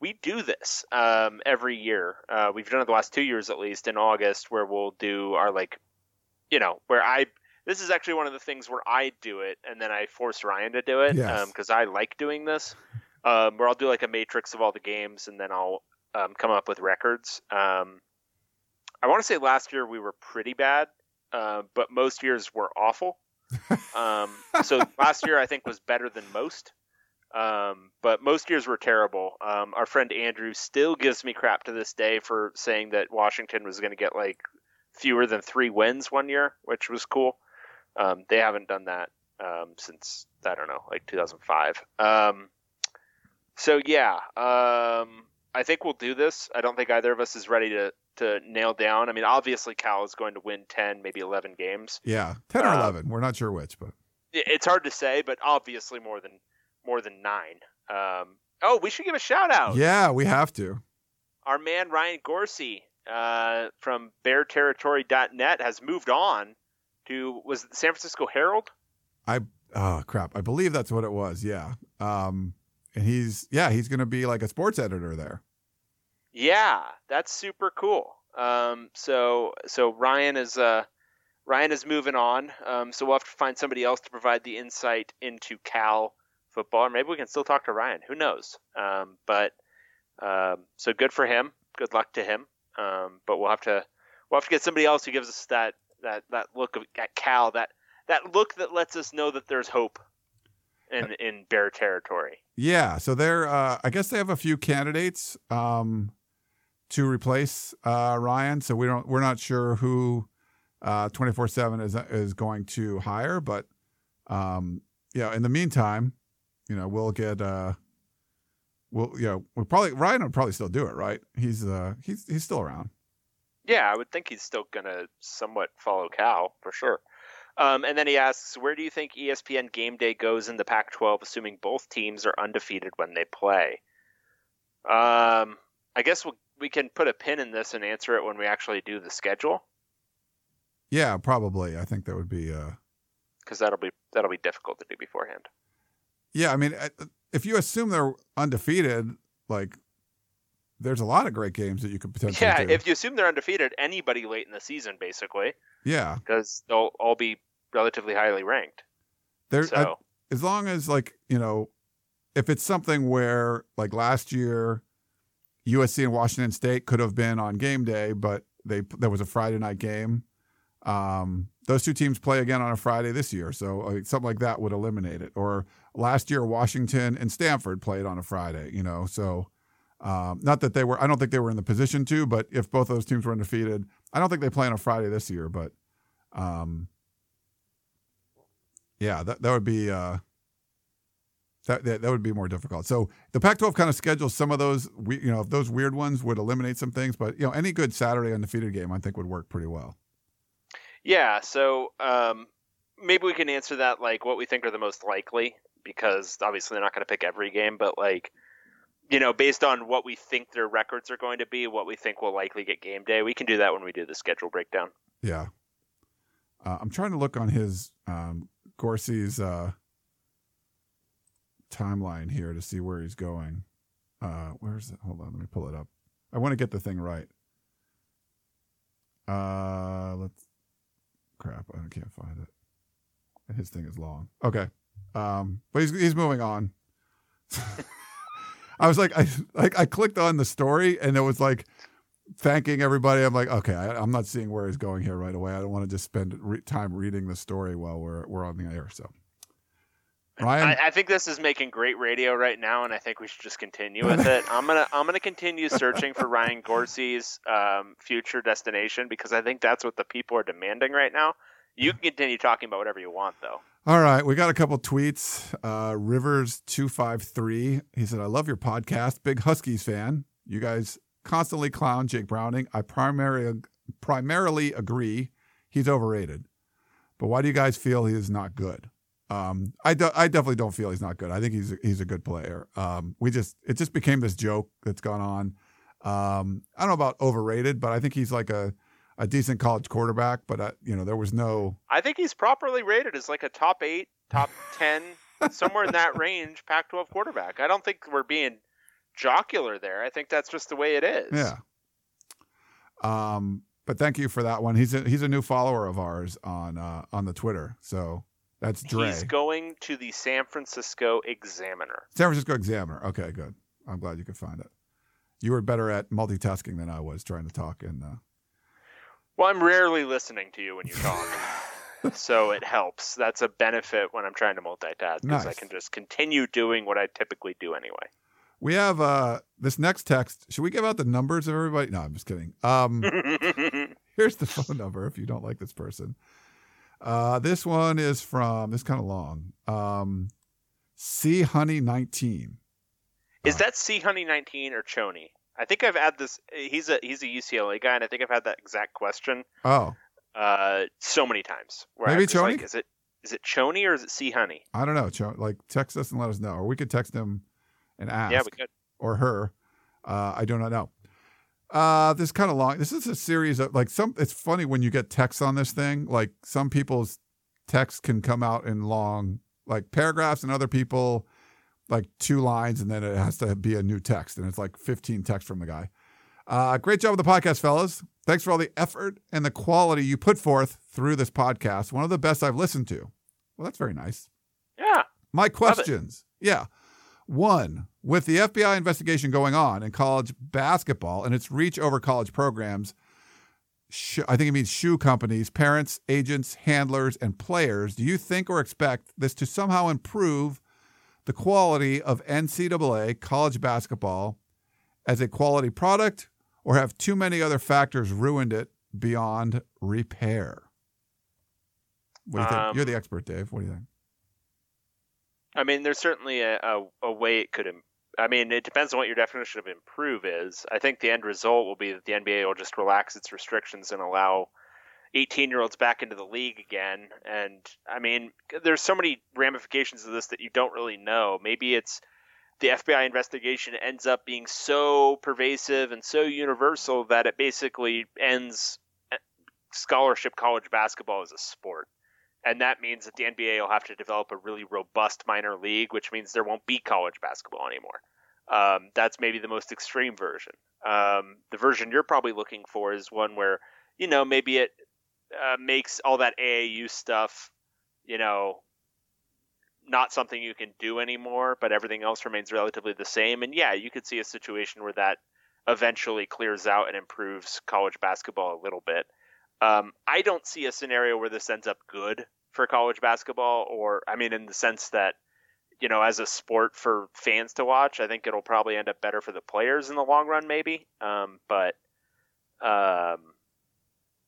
We do this um, every year. Uh, we've done it the last two years at least in August, where we'll do our, like, you know, where I. This is actually one of the things where I do it and then I force Ryan to do it Yes. because I like doing this. Um, where I'll do like a matrix of all the games and then I'll um, come up with records. Um, I want to say last year we were pretty bad, uh, but most years were awful. *laughs* Um, so last year I think was better than most, um, but most years were terrible. Um, our friend Andrew still gives me crap to this day for saying that Washington was going to get like fewer than three wins one year, which was cool. Um, they haven't done that um, since I don't know, like 2005. So yeah, um, I think we'll do this. I don't think either of us is ready to to nail down. I mean, obviously Cal is going to win 10, maybe 11 games. Yeah, ten or Um, eleven. We're not sure which, but It's hard to say, but obviously more than more than nine. Um, oh, we should give a shout out. yeah, we have to. Our man Ryan Gorcey uh, from BearTerritory.net has moved on to was it the San Francisco Herald? I oh crap! I believe that's what it was. Yeah. Um, and he's yeah he's going to be like a sports editor there. Yeah, that's super cool. Um, so so Ryan is uh, Ryan is moving on. Um, so we'll have to find somebody else to provide the insight into Cal football, or maybe we can still talk to Ryan. Who knows? Um, but um, so good for him. Good luck to him. Um, but we'll have to we'll have to get somebody else who gives us that that that look of at Cal that that look that lets us know that there's hope in in Bear territory. Yeah. So they're uh, I guess they have a few candidates um, to replace uh, Ryan. So we don't we're not sure who twenty four seven is is going to hire, but um, yeah. In the meantime, you know we'll get. Uh, We'll, you know, we'll probably Ryan will probably still do it, right? He's uh he's he's still around. Yeah, I would think he's still going to somewhat follow Cal for sure. Um, and then he asks, where do you think ESPN Game Day goes in the Pac-12, assuming both teams are undefeated when they play? Um, I guess we'll, we can put a pin in this and answer it when we actually do the schedule, Yeah, probably. I think that would be uh because that'll be that'll be difficult to do beforehand. Yeah, I mean, uh, if you assume they're undefeated, like there's a lot of great games that you could potentially Yeah, do. if you assume they're undefeated, anybody late in the season, basically, yeah, because they'll all be relatively highly ranked. there So as long as like you know, if it's something where like last year, USC and Washington State could have been on game day, but they there was a Friday night game. Um, those two teams play again on a Friday this year, so uh, something like that would eliminate it. Or last year, Washington and Stanford played on a Friday, you know. So, um, not that they were, I don't think they were in the position to, but if both of those teams were undefeated, I don't think they play on a Friday this year. But, um, yeah, that that would be uh, that, that that would be more difficult. So the Pac-12 kind of schedules some of those, we, you know, if those weird ones would eliminate some things, but you know, any good Saturday undefeated game, I think, would work pretty well. Yeah, so um, maybe we can answer that like what we think are the most likely because obviously they're not going to pick every game, but like you know, based on what we think their records are going to be, what we think will likely get game day, we can do that when we do the schedule breakdown. Yeah. Uh, I'm trying to look on his um, Gorcey's uh, timeline here to see where he's going. Uh, where's it? Hold on, let me pull it up. I want to get the thing right. Uh, let's. Crap, I can't find it. And his thing is long. Okay, um, but he's he's moving on. *laughs* I was like, I like I clicked on the story and it was like thanking everybody. I'm like, okay, I, I'm not seeing where he's going here right away. I don't want to just spend re- time reading the story while we're we're on the air. So, Ryan, I, I think this is making great radio right now, and I think we should just continue with it. I'm gonna I'm gonna continue searching for Ryan Gorcey's um, future destination because I think that's what the people are demanding right now. You can continue talking about whatever you want, though. All right, we got a couple tweets. Uh, Rivers two five three. He said, "I love your podcast. Big Huskies fan. You guys constantly clown Jake Browning. I primarily primarily agree he's overrated. But why do you guys feel he is not good? Um, I, do, I definitely don't feel he's not good. I think he's he's a good player. Um, we just it just became this joke that's gone on. Um, I don't know about overrated, but I think he's like a, a decent college quarterback. But uh, you know there was no. I think he's properly rated as like a top eight, top ten, *laughs* somewhere in that range, Pac-12 quarterback. I don't think we're being jocular there. I think that's just the way it is. Yeah. Um, but thank you for that one. He's a he's a new follower of ours on uh, on the Twitter. So that's Dre. He's going to the San Francisco Examiner. San Francisco Examiner. Okay, good. I'm glad you could find it. You were better at multitasking than I was trying to talk. And uh... well, I'm rarely listening to you when you talk, *laughs* so it helps. That's a benefit when I'm trying to multitask because Nice. I can just continue doing what I typically do anyway. We have uh, this next text. Should we give out the numbers of everybody? No, I'm just kidding. Um, *laughs* here's the phone number if you don't like this person. Uh, this one is from this kind of long. Um, C Honey 19. Is that C Honey 19 or Choney? I think I've had this. He's a he's a UCLA guy, and I think I've had that exact question Oh, uh, so many times. Where Maybe I'm like, Choney? is it is it Choney or is it C Honey? I don't know. Cho- Like text us and let us know, or we could text him and ask. Yeah, we could. or her. Uh, I do not know. Uh, this is kind of long. This is a series of like some. It's funny when you get texts on this thing. Like some people's texts can come out in long, like paragraphs, and other people like two lines, and then it has to be a new text, and it's like 15 texts from the guy. Uh, great job with the podcast, fellas. Thanks for all the effort and the quality you put forth through this podcast. One of the best I've listened to. Well, that's very nice. Yeah. My questions. Yeah. One, with the FBI investigation going on in college basketball and its reach over college programs, sh- I think it means shoe companies, parents, agents, handlers, and players, do you think or expect this to somehow improve the quality of NCAA college basketball as a quality product or have too many other factors ruined it beyond repair? What do you think? Um, You're the expert, Dave. What do you think? I mean, there's certainly a, a, a way it could. Im- I mean, it depends on what your definition of improve is. I think the end result will be that the NBA will just relax its restrictions and allow 18 year olds back into the league again. And I mean, there's so many ramifications of this that you don't really know. Maybe it's the FBI investigation ends up being so pervasive and so universal that it basically ends eh, scholarship college basketball as a sport. And that means that the NBA will have to develop a really robust minor league, which means there won't be college basketball anymore. Um, that's maybe the most extreme version. Um, the version you're probably looking for is one where, you know, maybe it uh, makes all that AAU stuff, you know, not something you can do anymore, but everything else remains relatively the same. And yeah, you could see a situation where that eventually clears out and improves college basketball a little bit. Um, I don't see a scenario where this ends up good for college basketball, or I mean, in the sense that you know, as a sport for fans to watch, I think it'll probably end up better for the players in the long run, maybe. Um, but um,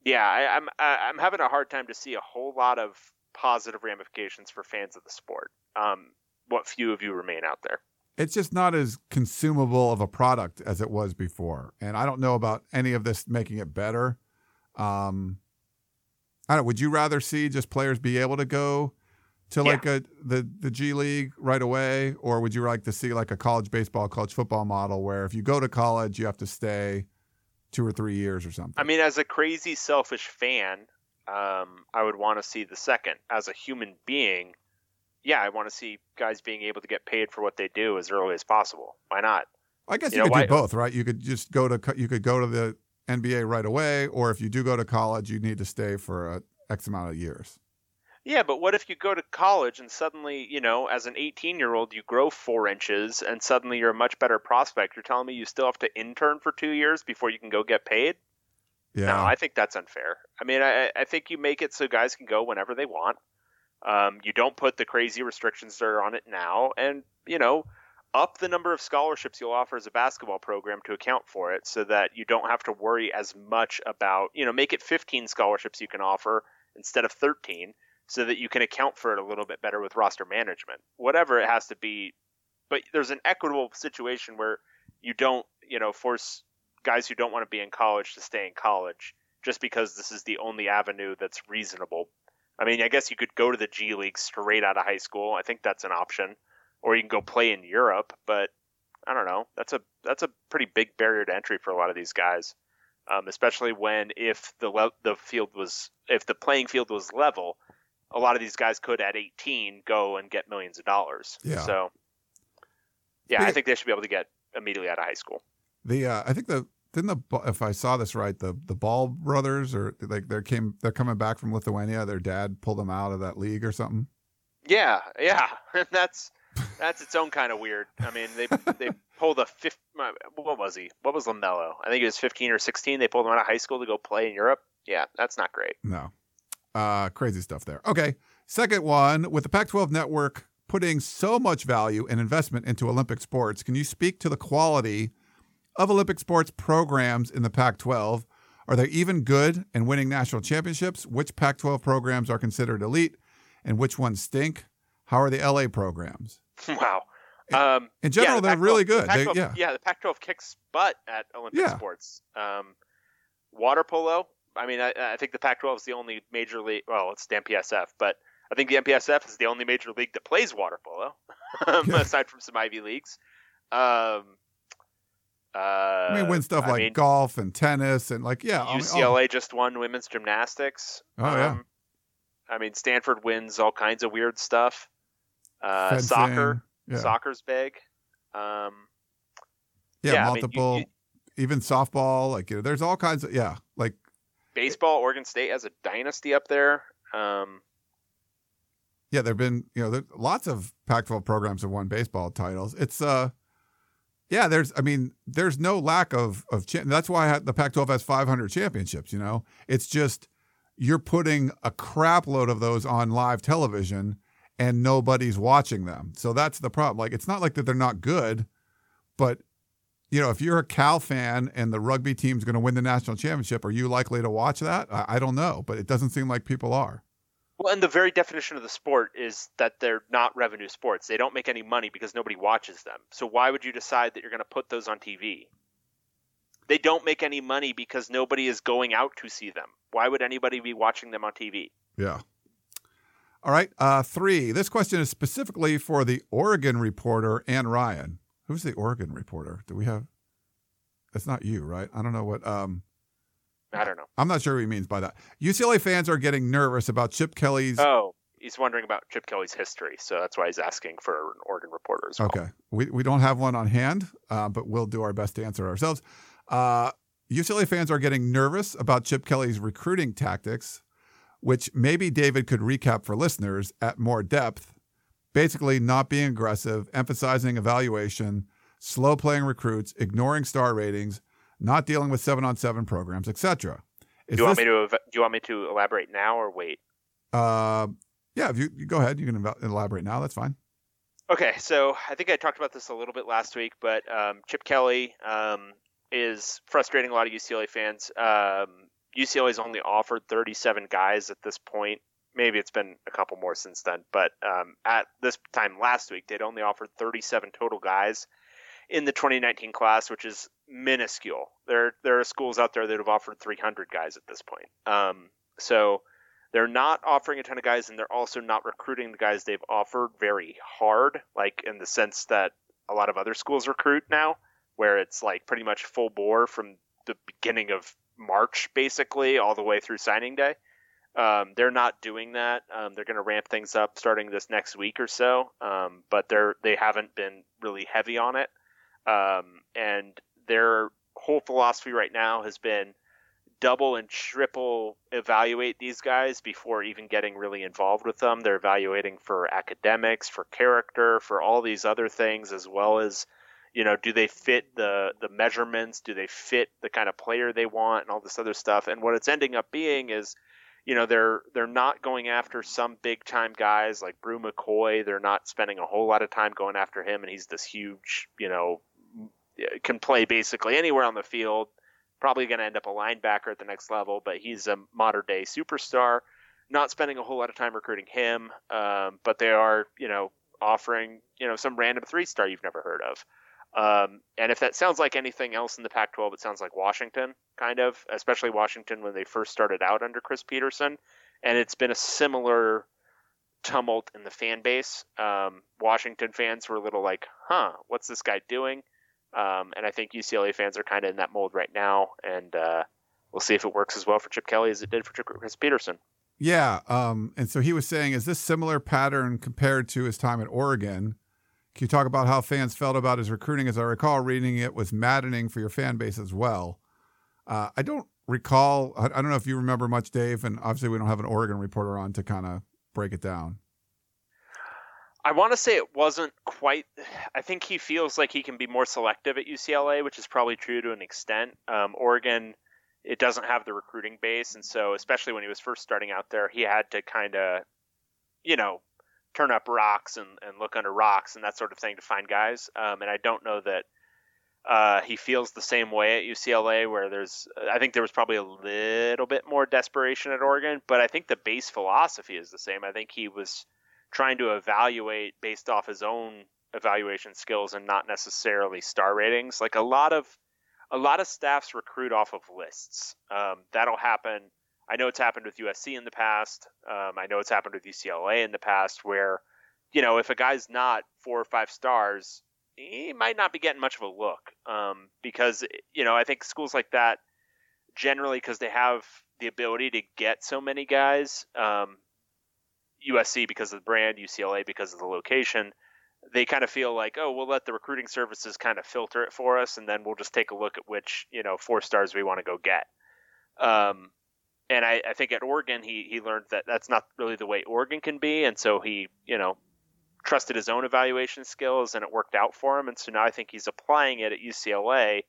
yeah, I, I'm I'm having a hard time to see a whole lot of positive ramifications for fans of the sport. Um, what few of you remain out there? it's just not as consumable of a product as it was before. And I don't know about any of this making it better. Um, I don't. Would you rather see just players be able to go to Yeah. like a the the G League right away, or would you like to see like a college baseball, college football model where if you go to college, you have to stay two or three years or something? I mean, as a crazy selfish fan, um, I would want to see the second. As a human being, yeah, I want to see guys being able to get paid for what they do as early as possible. Why not? I guess you you, know, could why- do both, right? You could just go to you could go to the NBA right away, or if you do go to college, you need to stay for a X amount of years. Yeah, but what if you go to college and suddenly, you know, as an 18 year old, you grow four inches and suddenly you're a much better prospect? You're telling me you still have to intern for two years before you can go get paid? Yeah, No, I think that's unfair. I mean, I, I think you make it so guys can go whenever they want. Um, you don't put the crazy restrictions that are on it now, and you know, up the number of scholarships you'll offer as a basketball program to account for it, so that you don't have to worry as much about. You know, make it 15 scholarships you can offer instead of 13, so that you can account for it a little bit better with roster management. Whatever it has to be, but there's an equitable situation where you don't, you know, force guys who don't want to be in college to stay in college just because this is the only avenue that's reasonable. I mean, I guess you could go to the G League straight out of high school. I think that's an option, or you can go play in Europe. But I don't know. That's a that's a pretty big barrier to entry for a lot of these guys, um, especially when if the le- the field was if the playing field was level, a lot of these guys could at 18 go and get millions of dollars. Yeah. So yeah, I think they should be able to get immediately out of high school. The uh, I think the didn't the if I saw this right the the Ball brothers or like they came they're coming back from Lithuania. Their dad pulled them out of that league or something. Yeah, yeah, *laughs* that's that's its own kind of weird. I mean, they *laughs* they pulled a fifth. What was he? What was Lamelo? I think he was 15 or 16. They pulled him out of high school to go play in Europe. Yeah, that's not great. No. Uh, crazy stuff there. Okay. Second one with the Pac 12 network putting so much value and investment into Olympic sports, can you speak to the quality of Olympic sports programs in the Pac 12? Are they even good and winning national championships? Which Pac 12 programs are considered elite and which ones stink? How are the LA programs? *laughs* wow. Um, In general, yeah, the they're Pac-12 really the good. They- Pac-12 yeah. the Pac-12 kicks butt at Olympic Yeah. sports. Um, water polo. I mean, I, I think the Pac-12 is the only major league. Well, it's the MPSF, but I think the MPSF is the only major league that plays water polo, *laughs* um, Yeah. aside from some Ivy leagues. Um, uh, I mean, win stuff I like mean, golf and tennis and like, yeah. I mean, oh, UCLA just won women's gymnastics. Oh, yeah. Um, I mean, Stanford wins all kinds of weird stuff. Uh, soccer, Yeah. soccer's big. Um, Yeah, yeah, I mean, you- multiple, you- even softball. Like, you know, there's all kinds of, yeah. Like, baseball, Oregon State has a dynasty up there. Um, yeah, there've been you know lots of Pac-12 programs have won baseball titles. It's uh, yeah, there's I mean there's no lack of of cha- that's why the Pac-12 has 500 championships. You know, it's just you're putting a crap load of those on live television and nobody's watching them. So that's the problem. Like it's not like that they're not good, but you know if you're a Cal fan and the rugby team's going to win the national championship, are you likely to watch that? I, I don't know, but it doesn't seem like people are. well, and the very definition of the sport is that they're not revenue sports. They don't make any money because nobody watches them. So why would you decide that you're going to put those on TV? They don't make any money because nobody is going out to see them. Why would anybody be watching them on TV? Yeah. All right. Uh, three. This question is specifically for the Oregon reporter, Ann Ryan. Who's the Oregon reporter? Do we have? That's not you, right? I don't know what. Um, I don't know. I'm not sure what he means by that. UCLA fans are getting nervous about Chip Kelly's. Oh, he's wondering about Chip Kelly's history, so that's why he's asking for an Oregon reporter as well. Okay. We, we don't have one on hand, uh, but we'll do our best to answer ourselves. Uh, UCLA fans are getting nervous about Chip Kelly's recruiting tactics, which maybe David could recap for listeners at more depth. Basically, not being aggressive, emphasizing evaluation, slow playing recruits, ignoring star ratings, not dealing with seven on seven programs, etc. Do you want me to do you want me to elaborate now or wait? Uh, yeah, if you, you go ahead, you can elaborate now. That's fine. Okay, so I think I talked about this a little bit last week, but um, Chip Kelly um, is frustrating a lot of UCLA fans. Um, UCLA's only offered 37 guys at this point. Maybe it's been a couple more since then, but um, at this time last week, they'd only offered 37 total guys in the 2019 class, which is minuscule. There, there are schools out there that have offered 300 guys at this point. Um, so they're not offering a ton of guys, and they're also not recruiting the guys they've offered very hard, like in the sense that a lot of other schools recruit now, where it's like pretty much full bore from the beginning of March, basically, all the way through signing day. Um, they're not doing that. Um, they're going to ramp things up starting this next week or so, um, but they're they haven't been really heavy on it. Um, and their whole philosophy right now has been double and triple evaluate these guys before even getting really involved with them. They're evaluating for academics, for character, for all these other things, as well as, you know, do they fit the the measurements? Do they fit the kind of player they want, and all this other stuff? And what it's ending up being is, you know, they're they're not going after some big time guys like Bru McCoy. They're not spending a whole lot of time going after him, and he's this huge, you know, can play basically anywhere on the field probably going to end up a linebacker at the next level, but he's a modern day superstar. Not spending a whole lot of time recruiting him, um, but they are, you know, offering, you know, some random three star you've never heard of. Um, and if that sounds like anything else in the Pac-12, it sounds like Washington, kind of, especially Washington when they first started out under Chris Petersen. And it's been a similar tumult in the fan base. Um, Washington fans were a little like, "Huh, what's this guy doing?" Um, and I think UCLA fans are kind of in that mold right now. And uh, we'll see if it works as well for Chip Kelly as it did for Chris Petersen. Yeah. Um, and so he was saying, is this similar pattern compared to his time at Oregon? Can you talk about how fans felt about his recruiting? As I recall, reading it was maddening for your fan base as well. Uh, I don't recall. I, don't know if you remember much, Dave. And obviously, we don't have an Oregon reporter on to kind of break it down. I want to say it wasn't quite. I think he feels like he can be more selective at UCLA, which is probably true to an extent. Um, Oregon, it doesn't have the recruiting base, and so especially when he was first starting out there, he had to kind of, you know, turn up rocks and, and look under rocks and that sort of thing to find guys. Um, and I don't know that uh, he feels the same way at UCLA, where there's, I think there was probably a little bit more desperation at Oregon, but I think the base philosophy is the same. I think he was trying to evaluate based off his own evaluation skills and not necessarily star ratings. Like a lot of, a lot of staffs recruit off of lists. Um, that'll happen I know it's happened with USC in the past. Um, I know it's happened with UCLA in the past, where you know if a guy's not four or five stars, he might not be getting much of a look um, because you know I think schools like that generally because they have the ability to get so many guys. Um, USC because of the brand, UCLA because of the location. They kind of feel like, oh, we'll let the recruiting services kind of filter it for us, and then we'll just take a look at which you know four stars we want to go get. Um, and I, I think at Oregon he he learned that that's not really the way Oregon can be, and so he you know trusted his own evaluation skills, and it worked out for him. And so now I think he's applying it at UCLA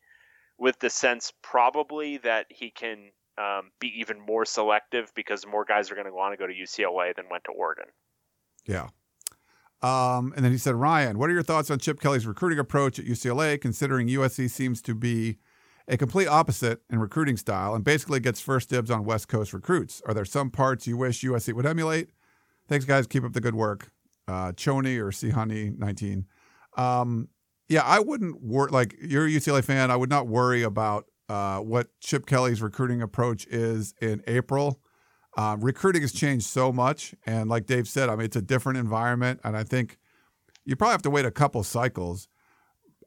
with the sense probably that he can um, be even more selective because more guys are going to want to go to UCLA than went to Oregon. Yeah. Um, and then he said, Ryan, what are your thoughts on Chip Kelly's recruiting approach at UCLA, considering USC seems to be a complete opposite in recruiting style and basically gets first dibs on West Coast recruits. Are there some parts you wish USC would emulate? Thanks, guys. Keep up the good work. Uh, Choney or Honey 19. Um, yeah, I wouldn't worry. Like, you're a UCLA fan. I would not worry about uh, what Chip Kelly's recruiting approach is in April. Um, recruiting has changed so much. And like Dave said, I mean, it's a different environment. And I think you probably have to wait a couple cycles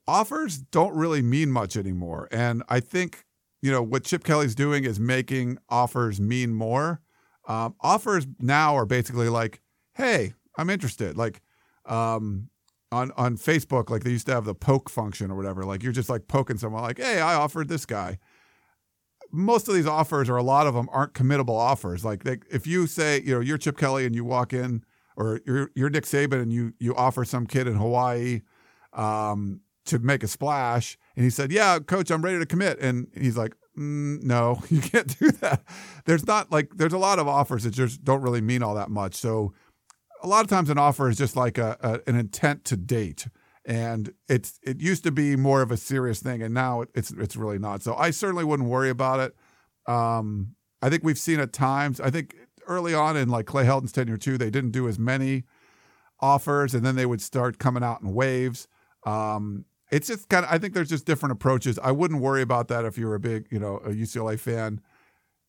offers don't really mean much anymore. And I think, you know, what Chip Kelly's doing is making offers mean more. Um, offers now are basically like, hey, I'm interested. Like um, on, on Facebook, like they used to have the poke function or whatever. Like you're just like poking someone, like, hey, I offered this guy. Most of these offers, or a lot of them, aren't committable offers. Like they, if you say, you know, you're Chip Kelly and you walk in, or you're, you're Nick Saban and you you offer some kid in Hawaii, um, to make a splash. And he said, Yeah, coach, I'm ready to commit. And he's like, mm, No, *laughs* you can't do that. There's not like, there's a lot of offers that just don't really mean all that much. So a lot of times an offer is just like a, a an intent to date. And it's it used to be more of a serious thing, and now it's it's really not. So I certainly wouldn't worry about it. Um, I think we've seen at times. I think early on in like Clay Helton's tenure too, they didn't do as many offers, and then they would start coming out in waves. Um, it's just kind of I think there's just different approaches. I wouldn't worry about that if you're a big, you know, a UCLA fan.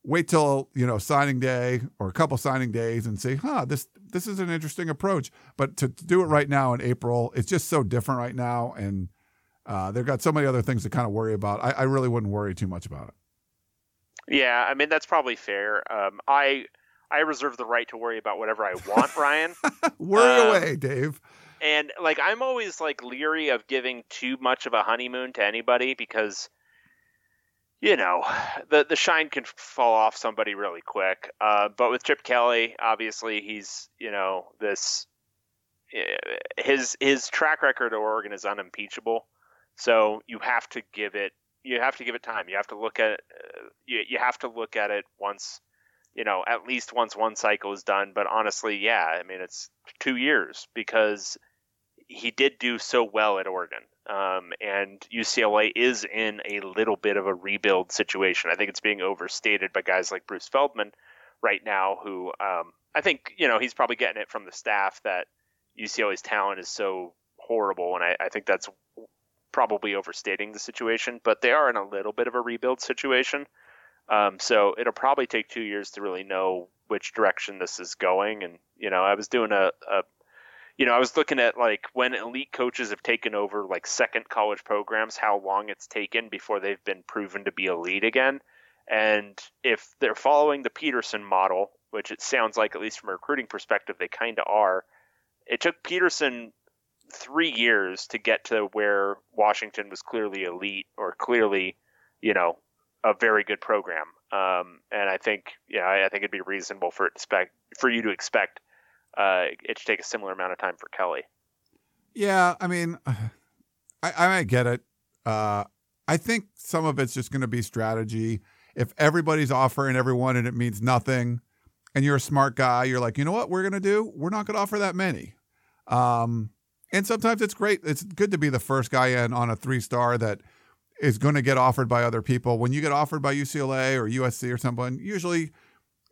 Wait till, you know, signing day or a couple signing days and say, huh, this this is an interesting approach. But to, to do it right now in April, it's just so different right now. And uh, they've got so many other things to kind of worry about. I, I really wouldn't worry too much about it. Yeah, I mean that's probably fair. Um, I I reserve the right to worry about whatever I want, Ryan. *laughs* worry um, away, Dave and like I'm always like leery of giving too much of a honeymoon to anybody because you know the the shine can fall off somebody really quick. Uh, but with Chip Kelly, obviously he's you know this eh, his his track record at Oregon is unimpeachable. So you have to give it you have to give it time. You have to look at uh, you you have to look at it once you know at least once one cycle is done. But honestly, yeah, I mean it's two years because he did do so well at Oregon. Um, and UCLA is in a little bit of a rebuild situation. I think it's being overstated by guys like Bruce Feldman right now, who um, I think, you know, he's probably getting it from the staff that UCLA's talent is so horrible. And I, I think that's probably overstating the situation, but they are in a little bit of a rebuild situation. Um, so it'll probably take two years to really know which direction this is going. And you know, I was doing a, a you know, I was looking at like when elite coaches have taken over like second college programs, how long it's taken before they've been proven to be elite again. And if they're following the Petersen model, which it sounds like, at least from a recruiting perspective, they kind of are, it took Petersen three years to get to where Washington was clearly elite or clearly, you know, a very good program. Um, and I think, yeah, I, I think it'd be reasonable for it to expect for you to expect uh, it should take a similar amount of time for Kelly. Yeah, I mean, *sighs* I, I might get it. Uh, I think some of it's just going to be strategy. If everybody's offering everyone and it means nothing, and you're a smart guy, you're like, you know what, we're going to do? We're not going to offer that many. Um, and sometimes it's great. It's good to be the first guy in on a three star that is going to get offered by other people. When you get offered by UCLA or USC or someone, usually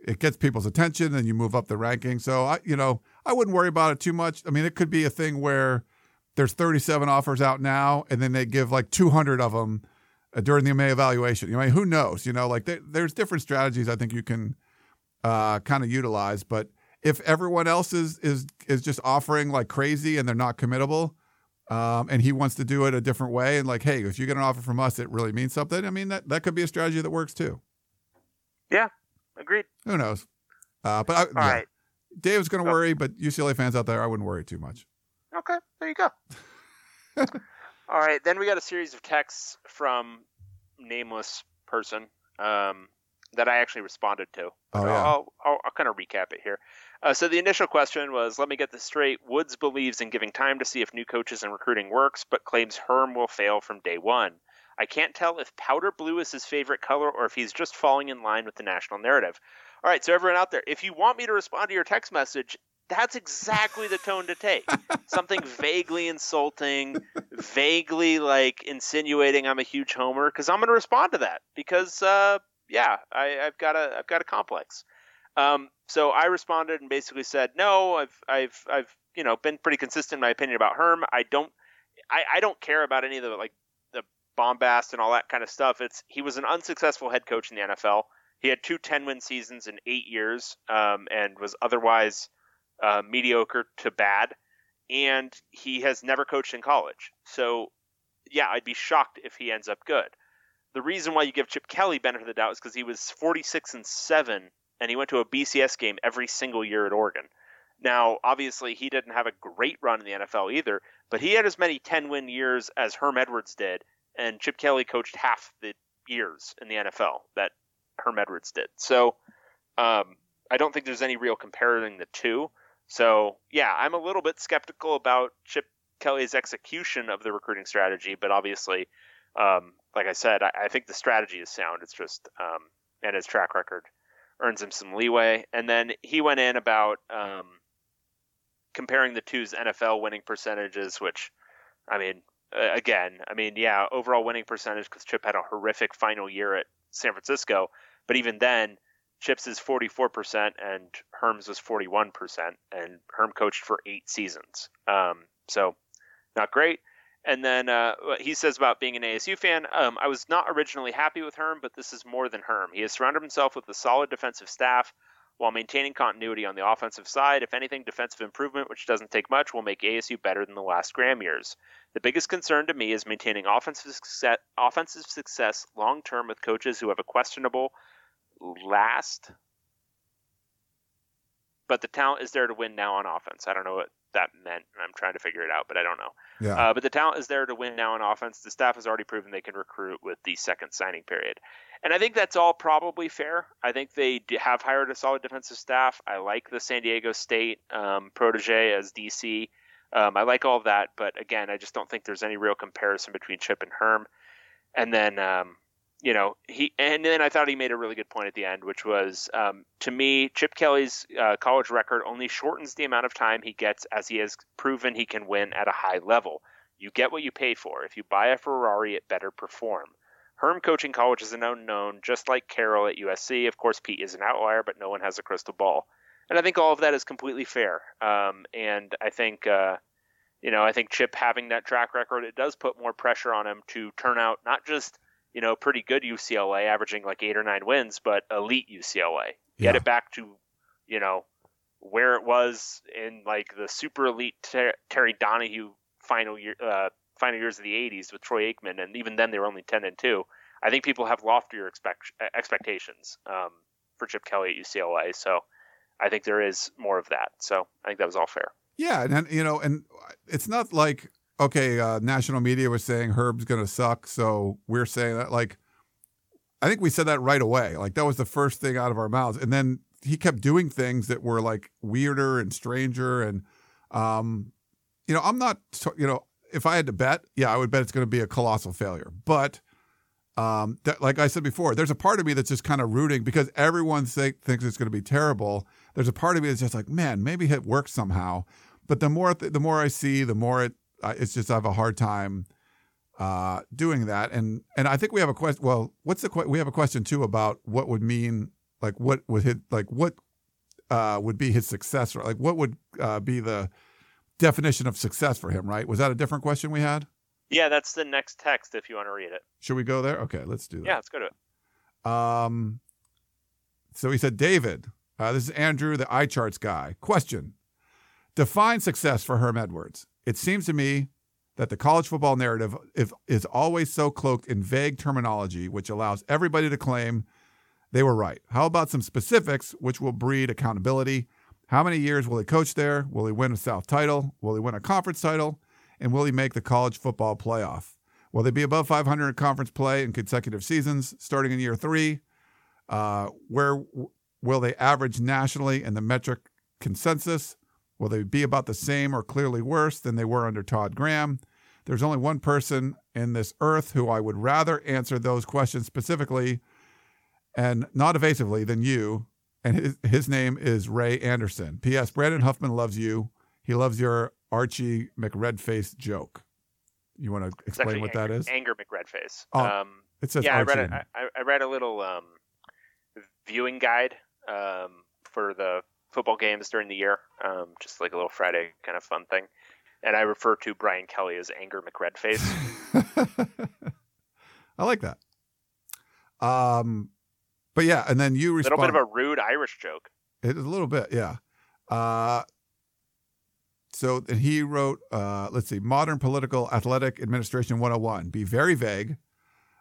it gets people's attention and you move up the ranking. So I, you know, I wouldn't worry about it too much. I mean, it could be a thing where there's 37 offers out now, and then they give like 200 of them uh, during the May evaluation. You I mean, who knows? You know, like there, there's different strategies I think you can uh, kind of utilize. But if everyone else is is is just offering like crazy and they're not committable, um, and he wants to do it a different way, and like, hey, if you get an offer from us, it really means something. I mean, that that could be a strategy that works too. Yeah, agreed. Who knows? Uh, but I, All yeah. right. Dave's going to worry, but UCLA fans out there, I wouldn't worry too much. Okay, there you go. *laughs* All right, then we got a series of texts from nameless person um, that I actually responded to. Oh, yeah. I'll, I'll, I'll kind of recap it here. Uh, so the initial question was, let me get this straight. Woods believes in giving time to see if new coaches and recruiting works, but claims Herm will fail from day one. I can't tell if powder blue is his favorite color or if he's just falling in line with the national narrative. All right, so everyone out there, if you want me to respond to your text message, that's exactly the tone to take. *laughs* Something vaguely insulting, vaguely like insinuating I'm a huge homer, because I'm going to respond to that. Because uh, yeah, I, I've got a I've got a complex. Um, so I responded and basically said, no, I've I've I've you know been pretty consistent in my opinion about Herm. I don't I, I don't care about any of the like bombast and all that kind of stuff. It's he was an unsuccessful head coach in the NFL. He had two 10 win seasons in eight years um, and was otherwise uh, mediocre to bad. And he has never coached in college. So, yeah, I'd be shocked if he ends up good. The reason why you give Chip Kelly benefit of the doubt is because he was 46 and 7 and he went to a BCS game every single year at Oregon. Now, obviously, he didn't have a great run in the NFL either, but he had as many 10 win years as Herm Edwards did, and Chip Kelly coached half the years in the NFL that Herm Edwards did. So um, I don't think there's any real comparing the two. So yeah, I'm a little bit skeptical about Chip Kelly's execution of the recruiting strategy, but obviously, um, like I said, I, I think the strategy is sound. It's just um, and his track record earns him some leeway. And then he went in about um, comparing the two's NFL winning percentages, which I mean, uh, again, I mean, yeah, overall winning percentage because Chip had a horrific final year at San Francisco, but even then, Chip's is 44% and Herm's was 41%, and Herm coached for eight seasons. Um, so, not great. And then uh, he says about being an ASU fan, um, I was not originally happy with Herm, but this is more than Herm. He has surrounded himself with a solid defensive staff while maintaining continuity on the offensive side. If anything, defensive improvement, which doesn't take much, will make ASU better than the last Graham years. The biggest concern to me is maintaining offensive success, offensive success long term with coaches who have a questionable last, but the talent is there to win now on offense. I don't know what that meant. And I'm trying to figure it out, but I don't know. Yeah. Uh, but the talent is there to win now in offense. The staff has already proven they can recruit with the second signing period. And I think that's all probably fair. I think they have hired a solid defensive staff. I like the San Diego State um, protege as DC. Um, I like all of that, but again, I just don't think there's any real comparison between Chip and Herm. And then, um, you know, he and then I thought he made a really good point at the end, which was um, to me, Chip Kelly's uh, college record only shortens the amount of time he gets as he has proven he can win at a high level. You get what you pay for. If you buy a Ferrari, it better perform. Herm coaching college is an unknown, just like Carroll at USC. Of course, Pete is an outlier, but no one has a crystal ball. And I think all of that is completely fair. Um, and I think, uh, you know, I think Chip having that track record, it does put more pressure on him to turn out not just you know pretty good UCLA, averaging like eight or nine wins, but elite UCLA. Get it back to you know where it was in like the super elite Ter- Terry Donahue final year, uh, final years of the '80s with Troy Aikman, and even then they were only ten and two. I think people have loftier expect- expectations um, for Chip Kelly at UCLA, so I think there is more of that. So I think that was all fair. Yeah, and, and you know, and it's not like okay, uh, national media was saying Herm's going to suck, so we're saying that. Like, I think we said that right away. Like that was the first thing out of our mouths, and then he kept doing things that were like weirder and stranger, and um, you know, I'm not, you know, if I had to bet, yeah, I would bet it's going to be a colossal failure, but. Um, that, like I said before, there's a part of me that's just kind of rooting because everyone thinks it's going to be terrible. There's a part of me that's just like, man, maybe it works somehow. But the more the more I see, the more it uh, it's just I have a hard time uh, doing that. And and I think we have a question. Well, what's the que- we have a question too about what would mean like what would hit like what uh, would be his success or like what would uh, be the definition of success for him? Right? Was that a different question we had? Yeah, that's the next text if you want to read it. Should we go there? Okay, let's do that. Yeah, let's go to it. Um, so he said, David, uh, this is Andrew, the eye charts guy. Question Define success for Herm Edwards. It seems to me that the college football narrative is, always so cloaked in vague terminology, which allows everybody to claim they were right. How about some specifics, which will breed accountability? How many years will he coach there? Will he win a South title? Will he win a conference title? And will he make the college football playoff? Will they be above 500 in conference play in consecutive seasons starting in year three? Uh, where w- will they average nationally in the metric consensus? Will they be about the same or clearly worse than they were under Todd Graham? There's only one person in this earth who I would rather answer those questions specifically and not evasively than you. And his, his name is Ray Anderson. P.S. Brandon Huffman loves you. He loves your Archie McRedface joke. You want to explain what that anger, is? Anger McRedface. Oh, um, It says yeah, I read a. I, I read a little um, viewing guide um, for the football games during the year, um, just like a little Friday kind of fun thing. And I refer to Brian Kelly as Anger McRedface. *laughs* I like that. Um, but yeah, and then you respond. a little bit of a rude Irish joke. It is a little bit, yeah. Uh, so and he wrote, uh, let's see, Modern Political Athletic Administration 101. Be very vague,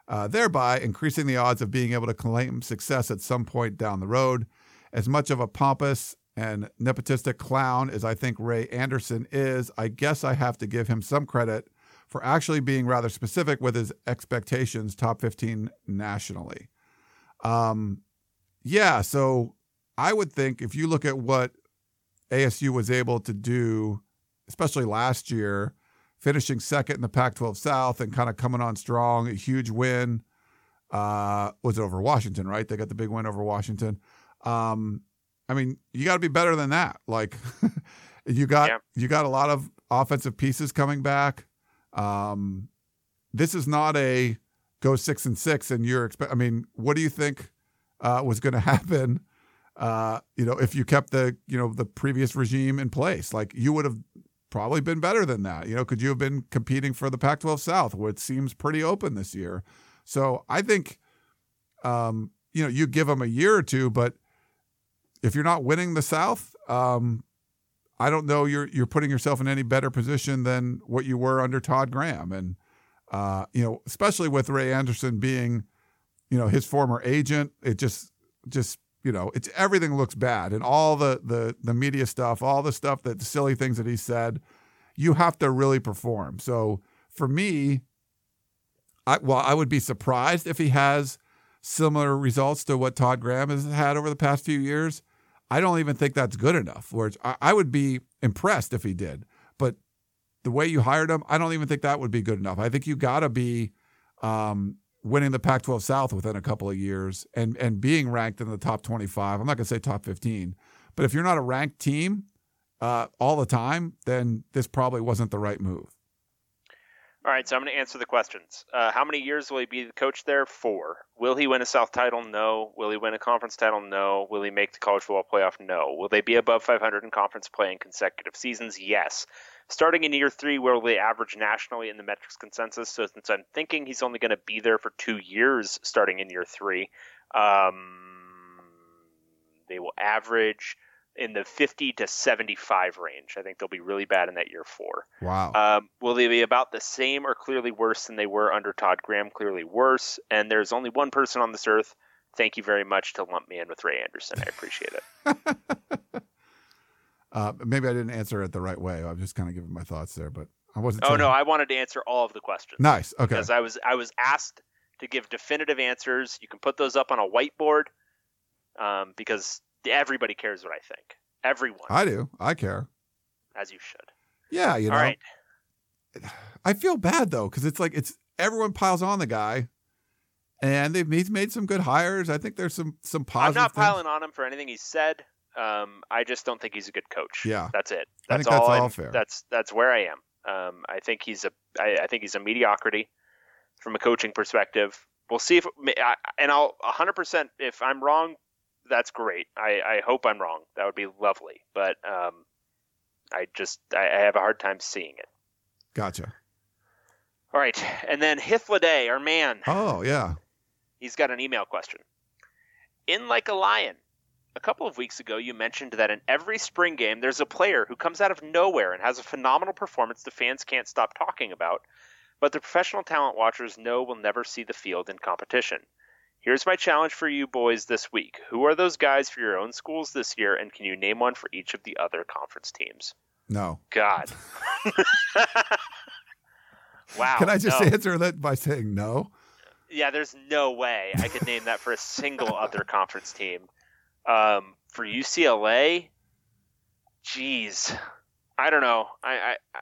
uh, thereby increasing the odds of being able to claim success at some point down the road. As much of a pompous and nepotistic clown as I think Ray Anderson is, I guess I have to give him some credit for actually being rather specific with his expectations, top 15 nationally. Um, yeah, so I would think if you look at what ASU was able to do, especially last year, finishing second in the Pac 12 South and kind of coming on strong, a huge win. Uh, was it over Washington, right? They got the big win over Washington. Um, I mean, you got to be better than that. Like, *laughs* you got Yeah. you got a lot of offensive pieces coming back. Um, this is not a go six and six, and you're expect. I mean, what do you think uh, was going *laughs* to happen? Uh, you know, if you kept the you know the previous regime in place, like you would have probably been better than that. You know, could you have been competing for the Pac-12 South, which seems pretty open this year? So I think, um, you know, you give them a year or two, but if you're not winning the South, um, I don't know you're you're putting yourself in any better position than what you were under Todd Graham, and uh, you know, especially with Ray Anderson being, you know, his former agent, it just just you know, it's everything looks bad, and all the the the media stuff, all the stuff that the silly things that he said, you have to really perform. So for me, I well, I would be surprised if he has similar results to what Todd Graham has had over the past few years. I don't even think that's good enough. Whereas I, I would be impressed if he did, but the way you hired him, I don't even think that would be good enough. I think you got to be um, winning the Pac-12 South within a couple of years and and being ranked in the top 25. I'm not going to say top 15, but if you're not a ranked team uh, all the time, then this probably wasn't the right move. All right, so I'm going to answer the questions. Uh, how many years will he be the coach there? Four. Will he win a South title? No. Will he win a conference title? No. Will he make the college football playoff? No. Will they be above 500 in conference play in consecutive seasons? Yes. Starting in year three, will they average nationally in the metrics consensus? So since I'm thinking he's only going to be there for two years, starting in year three, um, they will average in the 50 to 75 range. I think they'll be really bad in that year four. Wow. Um, will they be about the same or clearly worse than they were under Todd Graham? Clearly worse. And there's only one person on this earth. Thank you very much to lump me in with Ray Anderson. I appreciate it. *laughs* uh, maybe I didn't answer it the right way. I'm just kind of giving my thoughts there, but I wasn't. oh no, I wanted to answer all of the questions. Nice. Okay. Because I was I was asked to give definitive answers. You can put those up on a whiteboard um, because everybody cares what I think. Everyone, I do. I care. as you should. Yeah. You know. all right. I feel bad though because it's like it's everyone piles on the guy, and they've he's made some good hires. I think there's some some positive. I'm not things. piling on him for anything he said. Um, I just don't think he's a good coach. Yeah. that's it. I That's think that's all. all fair. That's that's where I am. Um, I think he's a. I, I think he's a mediocrity from a coaching perspective. We'll see if, and I'll 100%. If I'm wrong, that's great. I, I hope I'm wrong. That would be lovely. But um, I just I, I have a hard time seeing it. Gotcha. All right, and then Hithliday, our man. Oh yeah. He's got an email question. In Like a Lion, a couple of weeks ago, you mentioned that in every spring game, there's a player who comes out of nowhere and has a phenomenal performance the fans can't stop talking about, but the professional talent watchers know will never see the field in competition. Here's my challenge for you boys this week. Who are those guys for your own schools this year, and can you name one for each of the other conference teams? No. God. *laughs* wow. Can I just no. answer that by saying no? Yeah, there's no way I could name that for a single *laughs* other conference team. Um, for UCLA, geez, I don't know. I, I, I,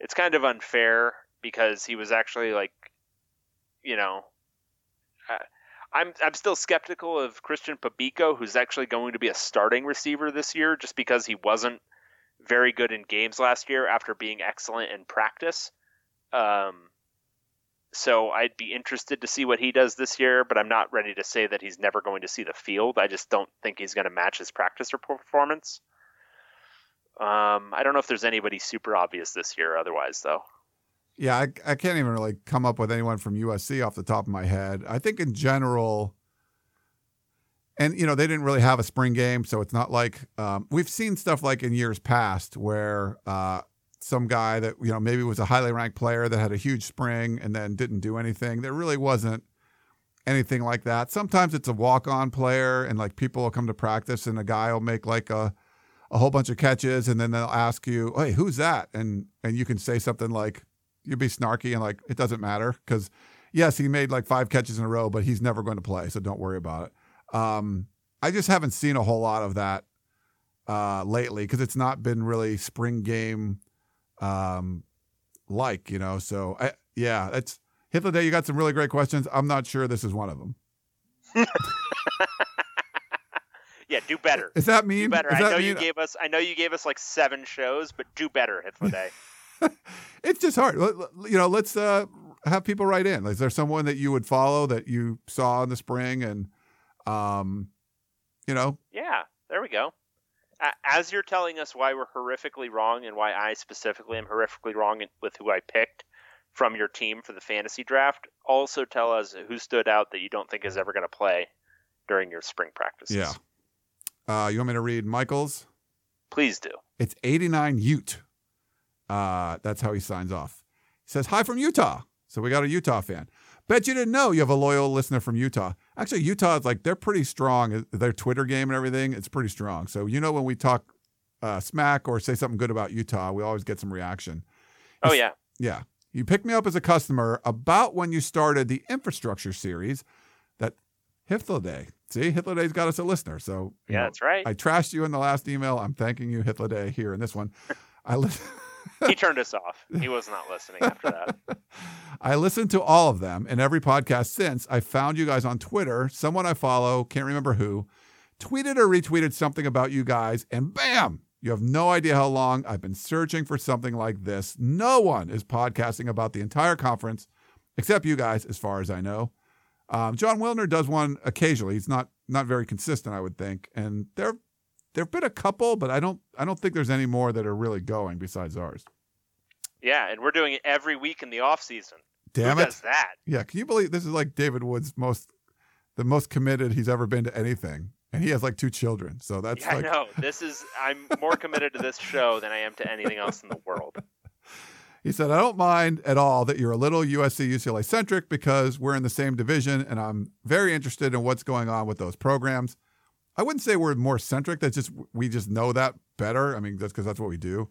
it's kind of unfair because he was actually like, you know, I'm I'm still skeptical of Christian Pabico, who's actually going to be a starting receiver this year, just because he wasn't very good in games last year after being excellent in practice. Um, so I'd be interested to see what he does this year, but I'm not ready to say that he's never going to see the field. I just don't think he's going to match his practice or performance. Um, I don't know if there's anybody super obvious this year otherwise, though. Yeah, I, I can't even really come up with anyone from USC off the top of my head. I think in general, and you know they didn't really have a spring game, so it's not like um, we've seen stuff like in years past where uh, some guy that you know maybe was a highly ranked player that had a huge spring and then didn't do anything. There really wasn't anything like that. Sometimes it's a walk on player, and like people will come to practice, and a guy will make like a a whole bunch of catches, and then they'll ask you, "Hey, who's that?" and and you can say something like you'd be snarky and like it doesn't matter because yes he made like five catches in a row but he's never going to play so don't worry about it um, i just haven't seen a whole lot of that uh, lately because it's not been really spring game um, like you know so I, yeah it's hitler day you got some really great questions i'm not sure this is one of them *laughs* Yeah, do better. is that mean Do better. Is I know you gave us. I know you gave us like seven shows, but do better, Hitler Day. *laughs* it's just hard you know let's uh, have people write in is there someone that you would follow that you saw in the spring and um, you know Yeah, there we go. As you're telling us why we're horrifically wrong and why I specifically am horrifically wrong with who I picked from your team for the fantasy draft, also tell us who stood out that you don't think is ever going to play during your spring practices. Yeah. Uh, you want me to read Michael's? Please do. It's 89 Ute. Uh, that's how he signs off. He says, Hi from Utah. So we got a Utah fan. Bet you didn't know you have a loyal listener from Utah. Actually, Utah is like, they're pretty strong. Their Twitter game and everything, it's pretty strong. So, you know, when we talk uh, smack or say something good about Utah, we always get some reaction. Oh yeah. Yeah. You picked me up as a customer about when you started the infrastructure series that Hitler Day. See, Hitler Day's got us a listener. So, Yeah, know, that's right. I trashed you in the last email. I'm thanking you, Hitler Day, here in this one. *laughs* I listen. He turned us off. He was not listening after that. *laughs* I listened to all of them and every podcast since. I found you guys on Twitter. Someone I follow, can't remember who, tweeted or retweeted something about you guys, and bam, You have no idea how long I've been searching for something like this. No one is podcasting about the entire conference except you guys, as far as I know. Um, Jon Wilner does one occasionally. He's not not very consistent, I would think. And there there've been a couple, but I don't I don't think there's any more that are really going besides ours. Yeah, and we're doing it every week in the off season. Damn Who it! does that? Yeah, can you believe this is like David Wood's most the most committed he's ever been to anything, and he has like two children. So that's Yeah, like I know. This is I'm more committed to this show than I am to anything else in the world. *laughs* He said, I don't mind at all that you're a little USC UCLA centric because we're in the same division and I'm very interested in what's going on with those programs. I wouldn't say we're more centric. That's just, we just know that better. I mean, that's because that's what we do.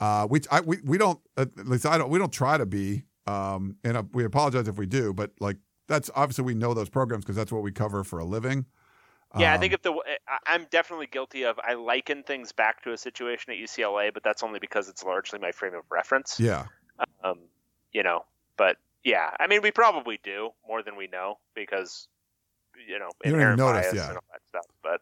Uh, we, I, we, we don't, at least I don't, we don't try to be, um, and uh, we apologize if we do, but like, that's obviously we know those programs because that's what we cover for a living. Yeah, I Um, think if the I'm definitely guilty of I liken things back to a situation at UCLA, but that's only because it's largely my frame of reference. yeah. Um, you know, but yeah, I mean we probably do more than we know because you know You don't notice, bias yeah. and all that stuff. But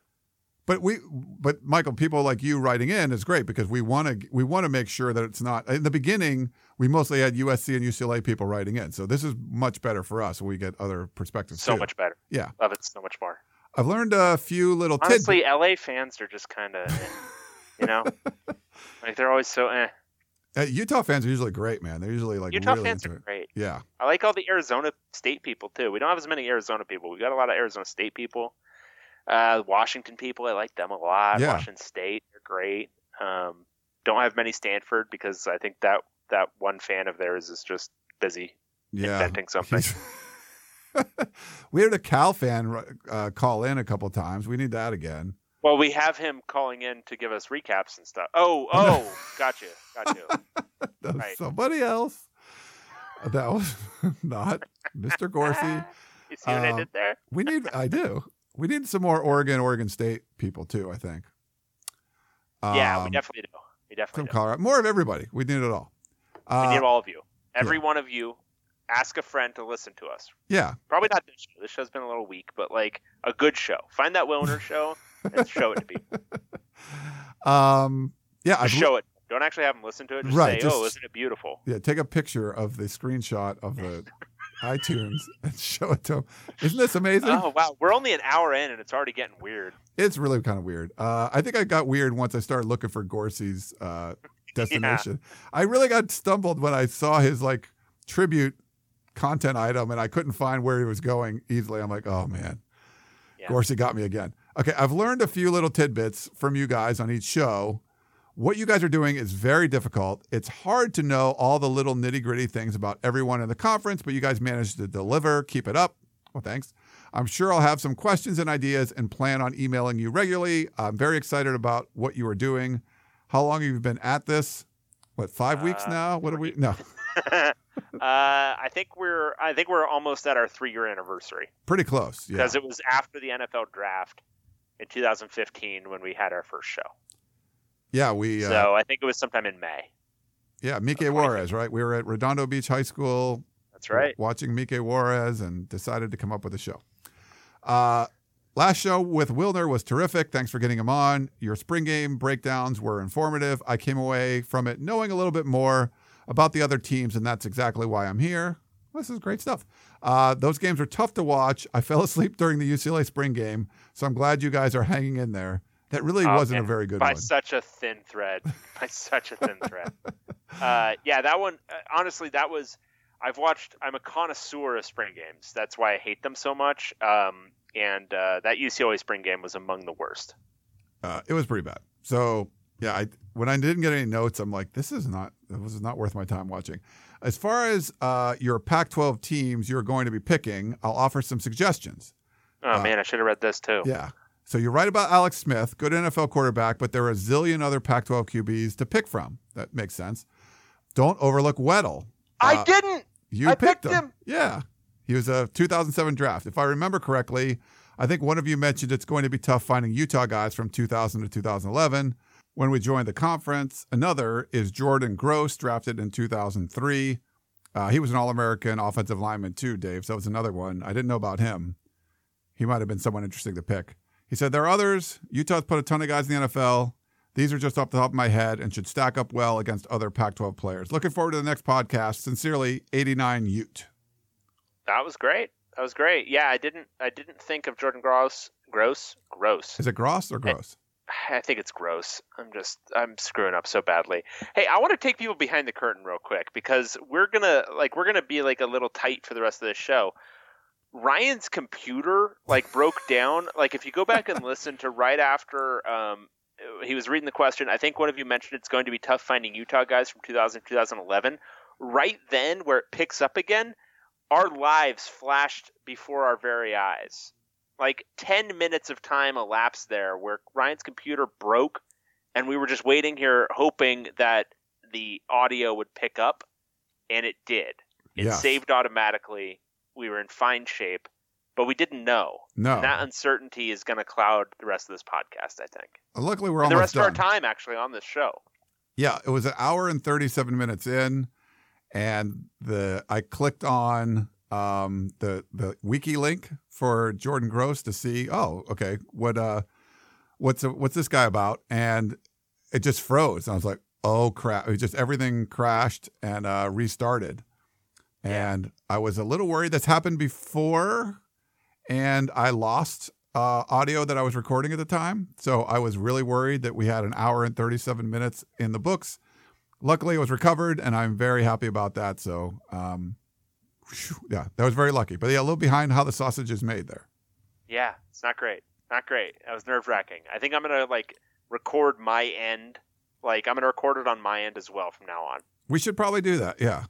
But we, but Michael, people like you writing in is great because we want to, we want to make sure that it's not. In the beginning, we mostly had USC and UCLA people writing in, so this is much better for us. We get other perspectives. so too. much better. Yeah, Love it so much more. I've learned a few little tidbits. Honestly, LA fans are just kind of, you know, *laughs* like they're always so. Eh. Uh, Utah fans are usually great, man. They're usually like Utah really fans are great. Yeah, I like all the Arizona State people too. We don't have as many Arizona people. We got a lot of Arizona State people. Uh, Washington people, I like them a lot. Yeah. Washington State, they're great. Um, don't have many Stanford because I think that that one fan of theirs is just busy yeah. inventing something. *laughs* We had a Cal fan uh, call in a couple times. We need that again. Well, we have him calling in to give us recaps and stuff. Oh, *laughs* oh, gotcha, you, got you. That was Right. somebody else. That was *laughs* not Mr. Gorcey. *laughs* You see what I Um, did there? We need. I do. We need some more Oregon, Oregon State people too. I think. yeah, we Um, definitely do. We Some definitely do. Colorado, more of everybody. We need it all. We Uh, need all of you. Every one of you. Ask a friend to listen to us. yeah, Probably not this show. This show's been a little weak, but like a good show. Find that Wilner show and show it to people. *laughs* um, yeah. I've, show it. Don't actually have them listen to it. Just Right, say, just- "Oh, isn't it beautiful?" yeah. Take a picture of the screenshot of the *laughs* iTunes and show it to them. Isn't this amazing? Oh wow, we're only an hour in and it's already getting weird. It's really kind of weird. Uh, I think I got weird once I started looking for Gorcey's uh, *laughs* destination. I really got stumbled when I saw his like tribute content item and I couldn't find where he was going easily. I'm like, oh man, Yeah. Gorsey got me again. Okay, I've learned a few little tidbits from you guys on each show. What you guys are doing is very difficult. It's hard to know all the little nitty gritty things about everyone in the conference, but you guys managed to deliver. Keep it up. Well, thanks. I'm sure I'll have some questions and ideas and plan on emailing you regularly. I'm very excited about what you are doing. How long have you been at this? What, five weeks Uh, now? What are we? No, *laughs* uh, I think we're I think we're almost at our three year anniversary pretty close. Yeah. because it was after the NFL draft in 2015 when we had our first show. Yeah, we, uh, so I think it was sometime in May. yeah, Mike Juarez, right? We were at Redondo Beach High School That's right. watching Mike Juarez and decided to come up with a show. Uh, last show with Wilner was terrific. Thanks for getting him on. Your spring game breakdowns were informative. I came away from it knowing a little bit more about the other teams, and that's exactly why I'm here. This is great stuff. Uh, those games are tough to watch. I *laughs* fell asleep during the UCLA spring game, so I'm glad you guys are hanging in there. That really Oh, wasn't a very good by one. By such a thin thread. *laughs* by such a thin thread. Uh, yeah, that one. Uh, honestly, that was. I've watched. I'm a connoisseur of spring games. That's why I hate them so much. Um, and uh, that UCLA spring game was among the worst. uh, it was pretty bad. So yeah, I when I didn't get any notes, I'm like, this is not this is not worth my time watching. As far as uh, your Pac-12 teams you're going to be picking, I'll offer some suggestions. Oh Uh, man, I should have read this too. Yeah. So you're right about Alex Smith, good NFL quarterback, but there are a zillion other Pac-12 QBs to pick from. That makes sense. Don't overlook Weddle. I Uh, didn't. You I picked, picked him. him. Yeah. He was a 2007 draft. If I remember correctly, I think one of you mentioned it's going to be tough finding Utah guys from 2000 to 2011 when we joined the conference. Another is Jordan Gross, drafted in 2003. Uh, he was an All American offensive lineman, too, Dave. So was another one. I didn't know about him. He might have been someone interesting to pick. He said there are others. Utah's put a ton of guys in the NFL. These are just off the top of my head and should stack up well against other Pac 12 players. Looking forward to the next podcast. Sincerely, 89 Ute. That was great. That was great. Yeah, I didn't I didn't think of Jordan Gross. Gross. Gross. Is it Gross or Gross? I think it's gross. I'm just I'm screwing up so badly. Hey, I want to take people behind the curtain real quick because we're gonna like we're gonna be like a little tight for the rest of this show. Ryan's computer like broke down. Like if you go back and *laughs* listen to right after um, he was reading the question, I think one of you mentioned it's going to be tough finding Utah guys from 2000 2011. Right then, where it picks up again, our lives flashed before our very eyes. Like 10 minutes of time elapsed there where Ryan's computer broke, and we were just waiting here hoping that the audio would pick up, and it did. It Yes. saved automatically. We were in fine shape, but we didn't know. No. And that uncertainty is going to cloud the rest of this podcast, I think. Luckily, we're And the almost rest of our time, actually, on this show. Yeah, it was an hour and 37 minutes in, and the I clicked on um, the the wiki link for Jordan Gross to see. Oh, okay, what uh, what's what's this guy about? And it just froze. I was like, oh crap! It just everything crashed and uh, restarted. And I was a little worried. That's happened before, and I lost uh, audio that I was recording at the time. So I was really worried that we had an hour and 37 minutes in the books. Luckily, it was recovered, and I'm very happy about that. So, um, yeah, that was very lucky. But yeah, a little behind how the sausage is made there. Yeah, it's not great. Not great. That was nerve wracking. I think I'm gonna like record my end. Like I'm gonna record it on my end as well from now on. We should probably do that. Yeah.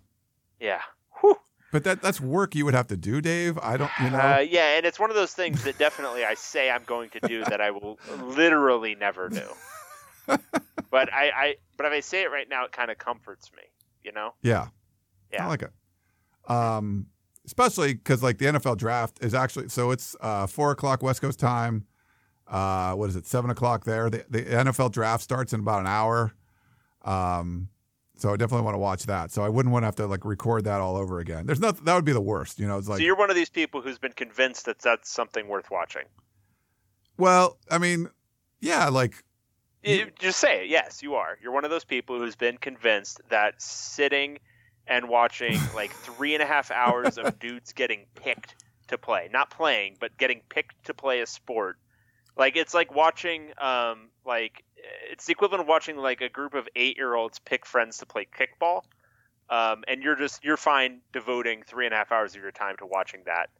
Yeah. Whew. But that that's work you would have to do, Dave. I don't, you know. Uh, yeah, and it's one of those things that definitely I say I'm going to do that I will literally never do. *laughs* but I, I, but if I say it right now, it kind of comforts me. You know? yeah. Yeah. I like it. Um, especially because like the NFL draft is actually so it's uh, four o'clock West Coast time. Uh, what is it? Seven o'clock there. The, the NFL draft starts in about an hour. Um, so I definitely want to watch that. So I wouldn't want to have to like record that all over again. There's nothing that would be the worst. You know, it's like so you're one of these people who's been convinced that that's something worth watching. well, I mean, yeah, like You- just say it. Yes, you are. You're one of those people who's been convinced that sitting and watching *laughs* like three and a half hours of dudes getting picked to play, not playing, but getting picked to play a sport, like it's like watching, um, like it's the equivalent of watching like a group of eight year olds pick friends to play kickball, um, and you're just you're fine devoting three and a half hours of your time to watching that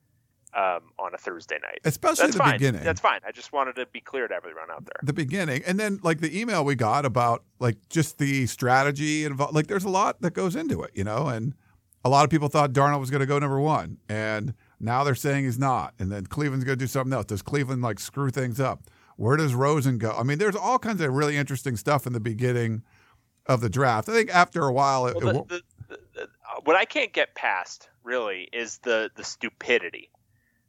um, on a Thursday night. especially That's the fine. beginning. That's fine. I just wanted to be clear to everyone out there. the beginning and then like the email we got about like just the strategy involved like there's a lot that goes into it you know and a lot of people thought darnold was going to go number one and now they're saying he's not and then cleveland's going to do something else does cleveland like screw things up where does rosen go i mean there's all kinds of really interesting stuff in the beginning of the draft i think after a while it, Well, it the, the, the, the, uh, what I can't get past really is the the stupidity,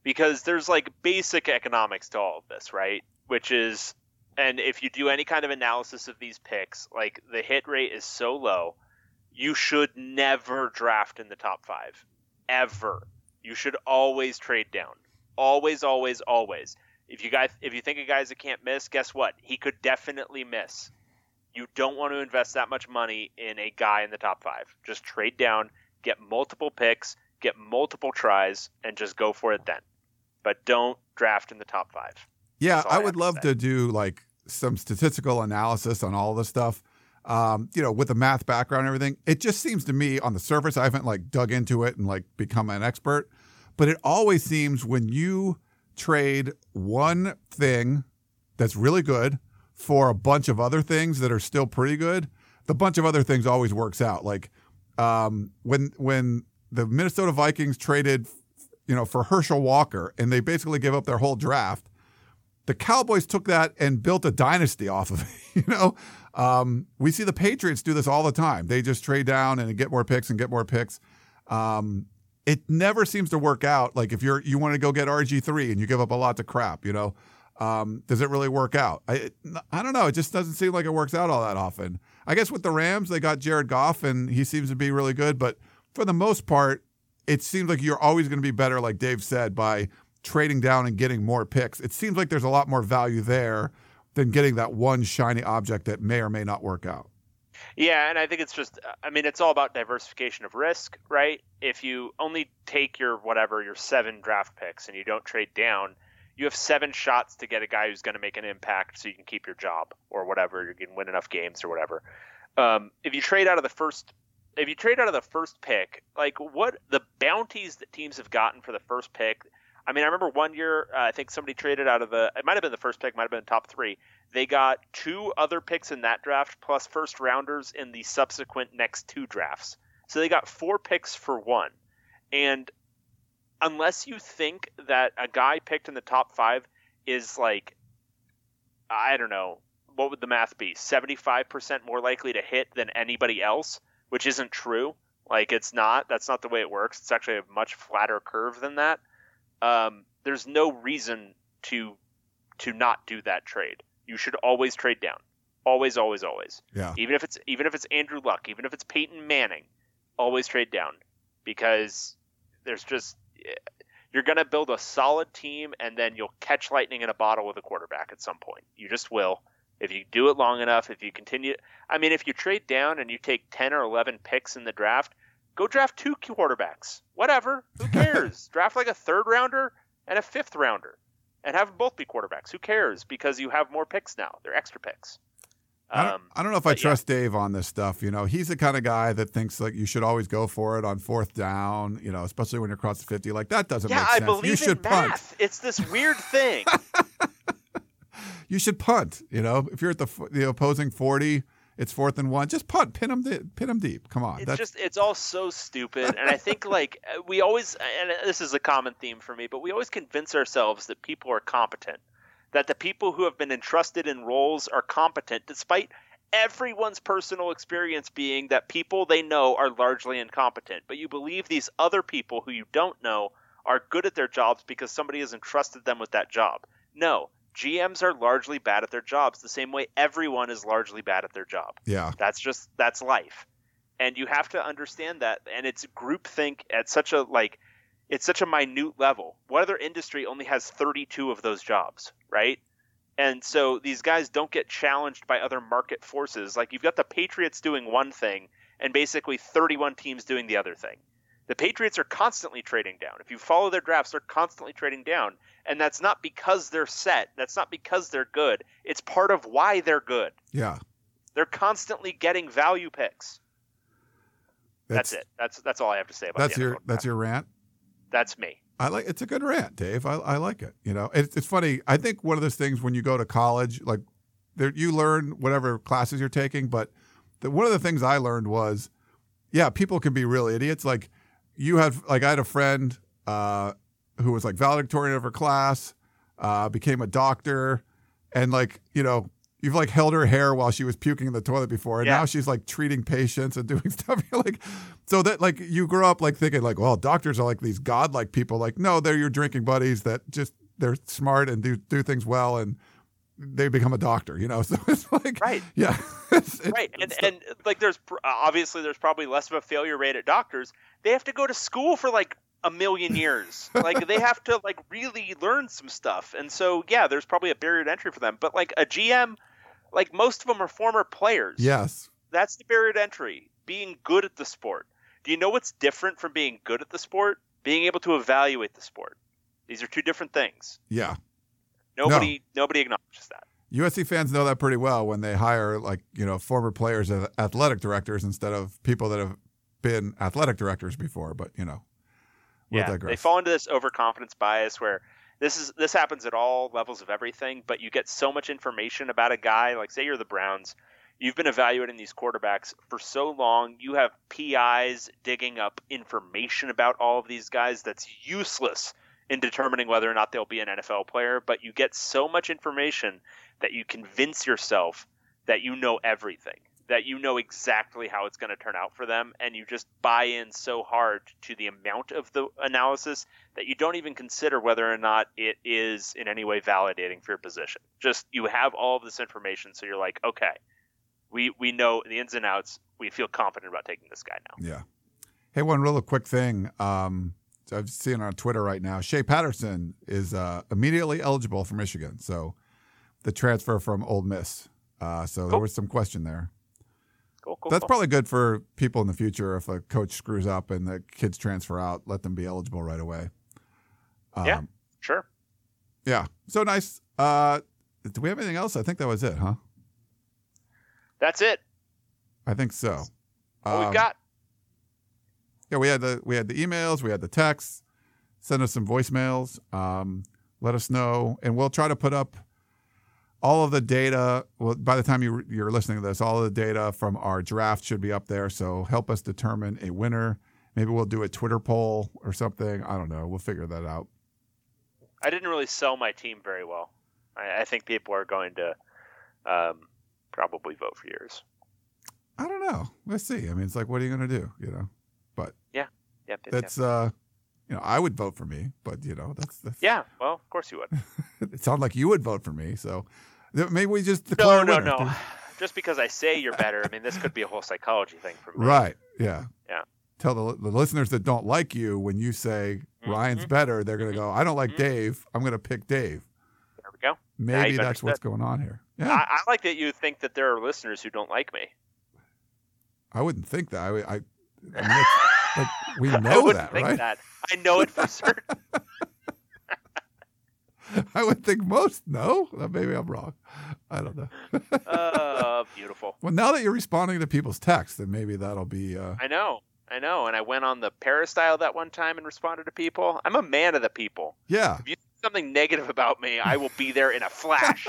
because there's like basic economics to all of this, right? Which is, and if you do any kind of analysis of these picks, like the hit rate is so low, you should never draft in the top five, ever. You should always trade down, always, always, always. If you guys, if you think a guy's a can't miss, guess what? He could definitely miss you don't want to invest that much money in a guy in the top five. Just trade down, get multiple picks, get multiple tries, and just go for it then. But don't draft in the top five. Yeah, I I would have to love to do like some statistical analysis on all this stuff. Um, you know, with the math background and everything, it just seems to me on the surface, I haven't like dug into it and like become an expert, but it always seems when you trade one thing that's really good for a bunch of other things that are still pretty good, the bunch of other things always works out. Like um, when when the Minnesota Vikings traded, you know, for Herschel Walker, and they basically gave up their whole draft the Cowboys took that and built a dynasty off of it. *laughs* You know, um, we see the Patriots do this all the time. They just trade down and get more picks and get more picks. Um, it never seems to work out. Like if you're you want to go get RG three and you give up a lot to crap, you know, um, does it really work out? I I don't know. It just doesn't seem like it works out all that often. I guess with the Rams, they got Jared Goff and he seems to be really good, but for the most part, it seems like you're always going to be better, like Dave said, by trading down and getting more picks. It seems like there's a lot more value there than getting that one shiny object that may or may not work out. Yeah, and I think it's just I mean it's all about diversification of risk, right? If you only take your whatever, your 7 draft picks and you don't trade down, you have 7 shots to get a guy who's going to make an impact so you can keep your job or whatever, you can win enough games or whatever. Um, if you trade out of the first if you trade out of the first pick, like what the bounties that teams have gotten for the first pick, I mean, I remember one year, uh, I think somebody traded out of the, it might have been the first pick, might have been top three. They got two other picks in that draft plus first rounders in the subsequent next two drafts. So they got four picks for one. And unless you think that a guy picked in the top five is like, I don't know, what would the math be? 75% more likely to hit than anybody else, which isn't true. Like, it's not. That's not the way it works. It's actually a much flatter curve than that um, there's no reason to to not do that trade. You should always trade down. Always, always, always. Yeah. Even if it's even if it's Andrew Luck, even if it's Peyton Manning, always trade down because there's just you're going to build a solid team and then you'll catch lightning in a bottle with a quarterback at some point. You just will. If you do it long enough, if you continue I mean if you trade down and you take 10 or 11 picks in the draft, Go draft two quarterbacks. Whatever. Who *laughs* cares? draft like a third rounder and a fifth rounder and have them both be quarterbacks. Who cares? Because you have more picks now. They're extra picks. I don't, um, I don't know if I trust yeah. Dave on this stuff. You know, he's the kind of guy that thinks like you should always go for it on fourth down. You know, especially when you're across the fifty. Like that doesn't yeah, make sense. Yeah, I believe you should in math. Punt. It's this weird thing. *laughs* you should punt. You know, if you're at the the opposing forty, it's fourth and one. Just punt, pin them, pin them deep. Come on. It's That's... just, it's all so stupid. And I think like uh, we always, and uh, this is a common theme for me, but we always convince ourselves that people are competent, that the people who have been entrusted in roles are competent, despite everyone's personal experience being that people they know are largely incompetent. But you believe these other people who you don't know are good at their jobs because somebody has entrusted them with that job. No, GMs are largely bad at their jobs the same way everyone is largely bad at their job. Yeah. That's just that's life. And you have to understand that and it's groupthink at such a like it's such a minute level. What other industry only has 32 of those jobs, right? And so these guys don't get challenged by other market forces. Like you've got the Patriots doing one thing and basically 31 teams doing the other thing. The Patriots are constantly trading down. If you follow their drafts, they're constantly trading down. And that's not because they're set. That's not because they're good. It's part of why they're good. Yeah. They're constantly getting value picks. That's, that's it. That's that's all I have to say about that. that's your that's your rant. That's me. I like it's a good rant, Dave. I, I like it. You know, it's, it's funny. I think one of those things when you go to college, like there, you learn whatever classes you're taking, but the, one of the things I learned was, yeah, people can be real idiots. Like you had like I had a friend uh, who was like valedictorian of her class, uh, became a doctor, and like you know you've like held her hair while she was puking in the toilet before, and yeah. now she's like treating patients and *laughs* doing stuff. You're like, so that like you grow up like thinking like, well, doctors are like these godlike people. Like, no, they're your drinking buddies that just they're smart and do do things well and they become a doctor, you know. *laughs* So it's like, right, yeah, *laughs* it's, it's, right, and and like there's obviously there's probably less of a failure rate at doctors. They have to go to school for like a million years. like they have to like really learn some stuff, and so yeah, there's probably a barrier to entry for them. But like a GM, like most of them are former players. Yes, that's the barrier to entry. Being good at the sport. Do you know what's different from being good at the sport? Being able to evaluate the sport. These are two different things. Yeah. Nobody no. nobody acknowledges that. USC fans know that pretty well when they hire like you know former players as athletic directors instead of people that have been athletic directors before. But you know, yeah, they fall into this overconfidence bias where this is this happens at all levels of everything. But you get so much information about a guy. Like say you're the Browns, you've been evaluating these quarterbacks for so long. You have PIs digging up information about all of these guys that's useless in determining whether or not they'll be an NFL player, but you get so much information that you convince yourself that you know everything, that you know exactly how it's going to turn out for them, and you just buy in so hard to the amount of the analysis that you don't even consider whether or not it is in any way validating for your position. Just you have all of this information, so you're like, okay, we we know the ins and outs. We feel confident about taking this guy now. Yeah. Hey, one real quick thing. Um, I've seen on Twitter right now. Shea Patterson is uh, immediately eligible for Michigan. So the transfer from Ole Miss. Uh, so there was some question there. Cool, cool. That's cool. probably good for people in the future if a coach screws up and the kids transfer out, let them be eligible right away. Um, Yeah. sure. Yeah. So nice. Uh, do we have anything else? I think that was it, huh? That's it. I think so. What Um, we've got. Yeah, we had the we had the emails, we had the texts. Send us some voicemails. Um, let us know, and we'll try to put up all of the data. Well, by the time you you're listening to this, all of the data from our draft should be up there. So help us determine a winner. Maybe we'll do a Twitter poll or something. I don't know. We'll figure that out. I didn't really sell my team very well. I, I think people are going to um, probably vote for yours. I don't know. Let's see. I mean, it's like, what are you going to do? You know, but yeah, yep, yep. that's uh, you know, I would vote for me, but you know, that's, that's yeah. Well, of course you would. *laughs* It sounded like you would vote for me, so maybe we just No, no, no. Just because I say you're better, I mean, this could be a whole psychology thing for me. Right? Yeah. Yeah. Tell the, the listeners that don't like you when you say Ryan's Mhm. better, they're going to go. I don't like Mhm. Dave. I'm going to pick Dave. There we go. Maybe that's what's going on here. Yeah, I, I like that you think that there are listeners who don't like me. I, wouldn't think that. I, I, I mean, like we *laughs* know wouldn't that, think right? that. I know it for certain. *laughs* *laughs* I would think most. No, Uh, maybe I'm wrong. I don't know. uh, *laughs* beautiful. well, now that you're responding to people's texts, then maybe that'll be. Uh, I know. I know. And I went on the peristyle that one time and responded to people. I'm a man of the people. yeah, If you say something negative about me, I will be there in a flash.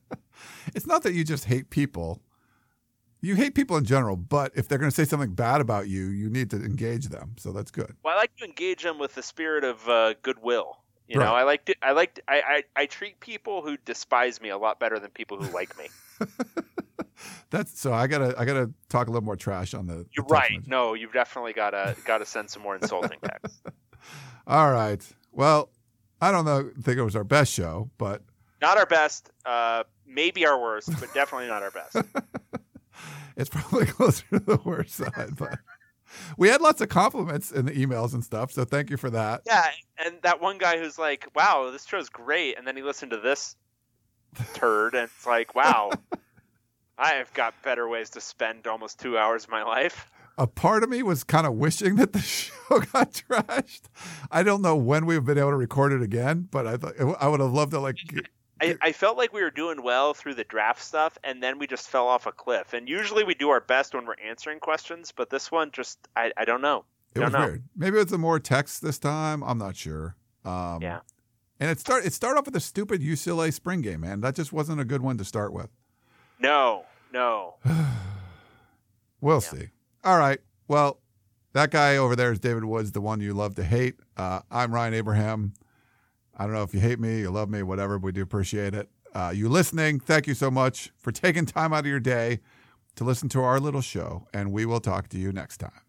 *laughs* it's not that you just hate people. You hate people in general, but if they're going to say something bad about you, you need to engage them. So that's good. well, I like to engage them with the spirit of uh, goodwill. You know, I like to. I like. To, I, I. I treat people who despise me a lot better than people who like me. *laughs* That's so I gotta I gotta talk a little more trash on the. the You're text right. message. No, you've definitely got to got to send some more insulting *laughs* texts. All right. Well, I don't know. Think it was our best show, but Not our best. Uh, maybe our worst, but definitely not our best. *laughs* it's probably closer to the worst side. But *laughs* we had lots of compliments in the emails and stuff. So thank you for that. Yeah, and that one guy who's like, "Wow, this show's great," and then he listened to this turd, and it's like, "Wow, *laughs* I have got better ways to spend almost two hours of my life." A part of me was kind of wishing that the *laughs* show got trashed. I don't know when we've been able to record it again, but I thought I would have loved to like. I, I felt like we were doing well through the draft stuff, and then we just fell off a cliff. And usually we do our best when we're answering questions, but this one just, I, I don't know. It Don't was know. weird. Maybe it's a more text this time. I'm not sure. Um, Yeah. And it start it started off with a stupid UCLA spring game, man. That just wasn't a good one to start with. No, no. *sighs* We'll Yeah. see. All right. Well, that guy over there is David Woods, the one you love to hate. Uh, I'm Ryan Abraham. I don't know if you hate me, you love me, whatever. We do appreciate it. Uh, you listening, thank you so much for taking time out of your day to listen to our little show, and we will talk to you next time.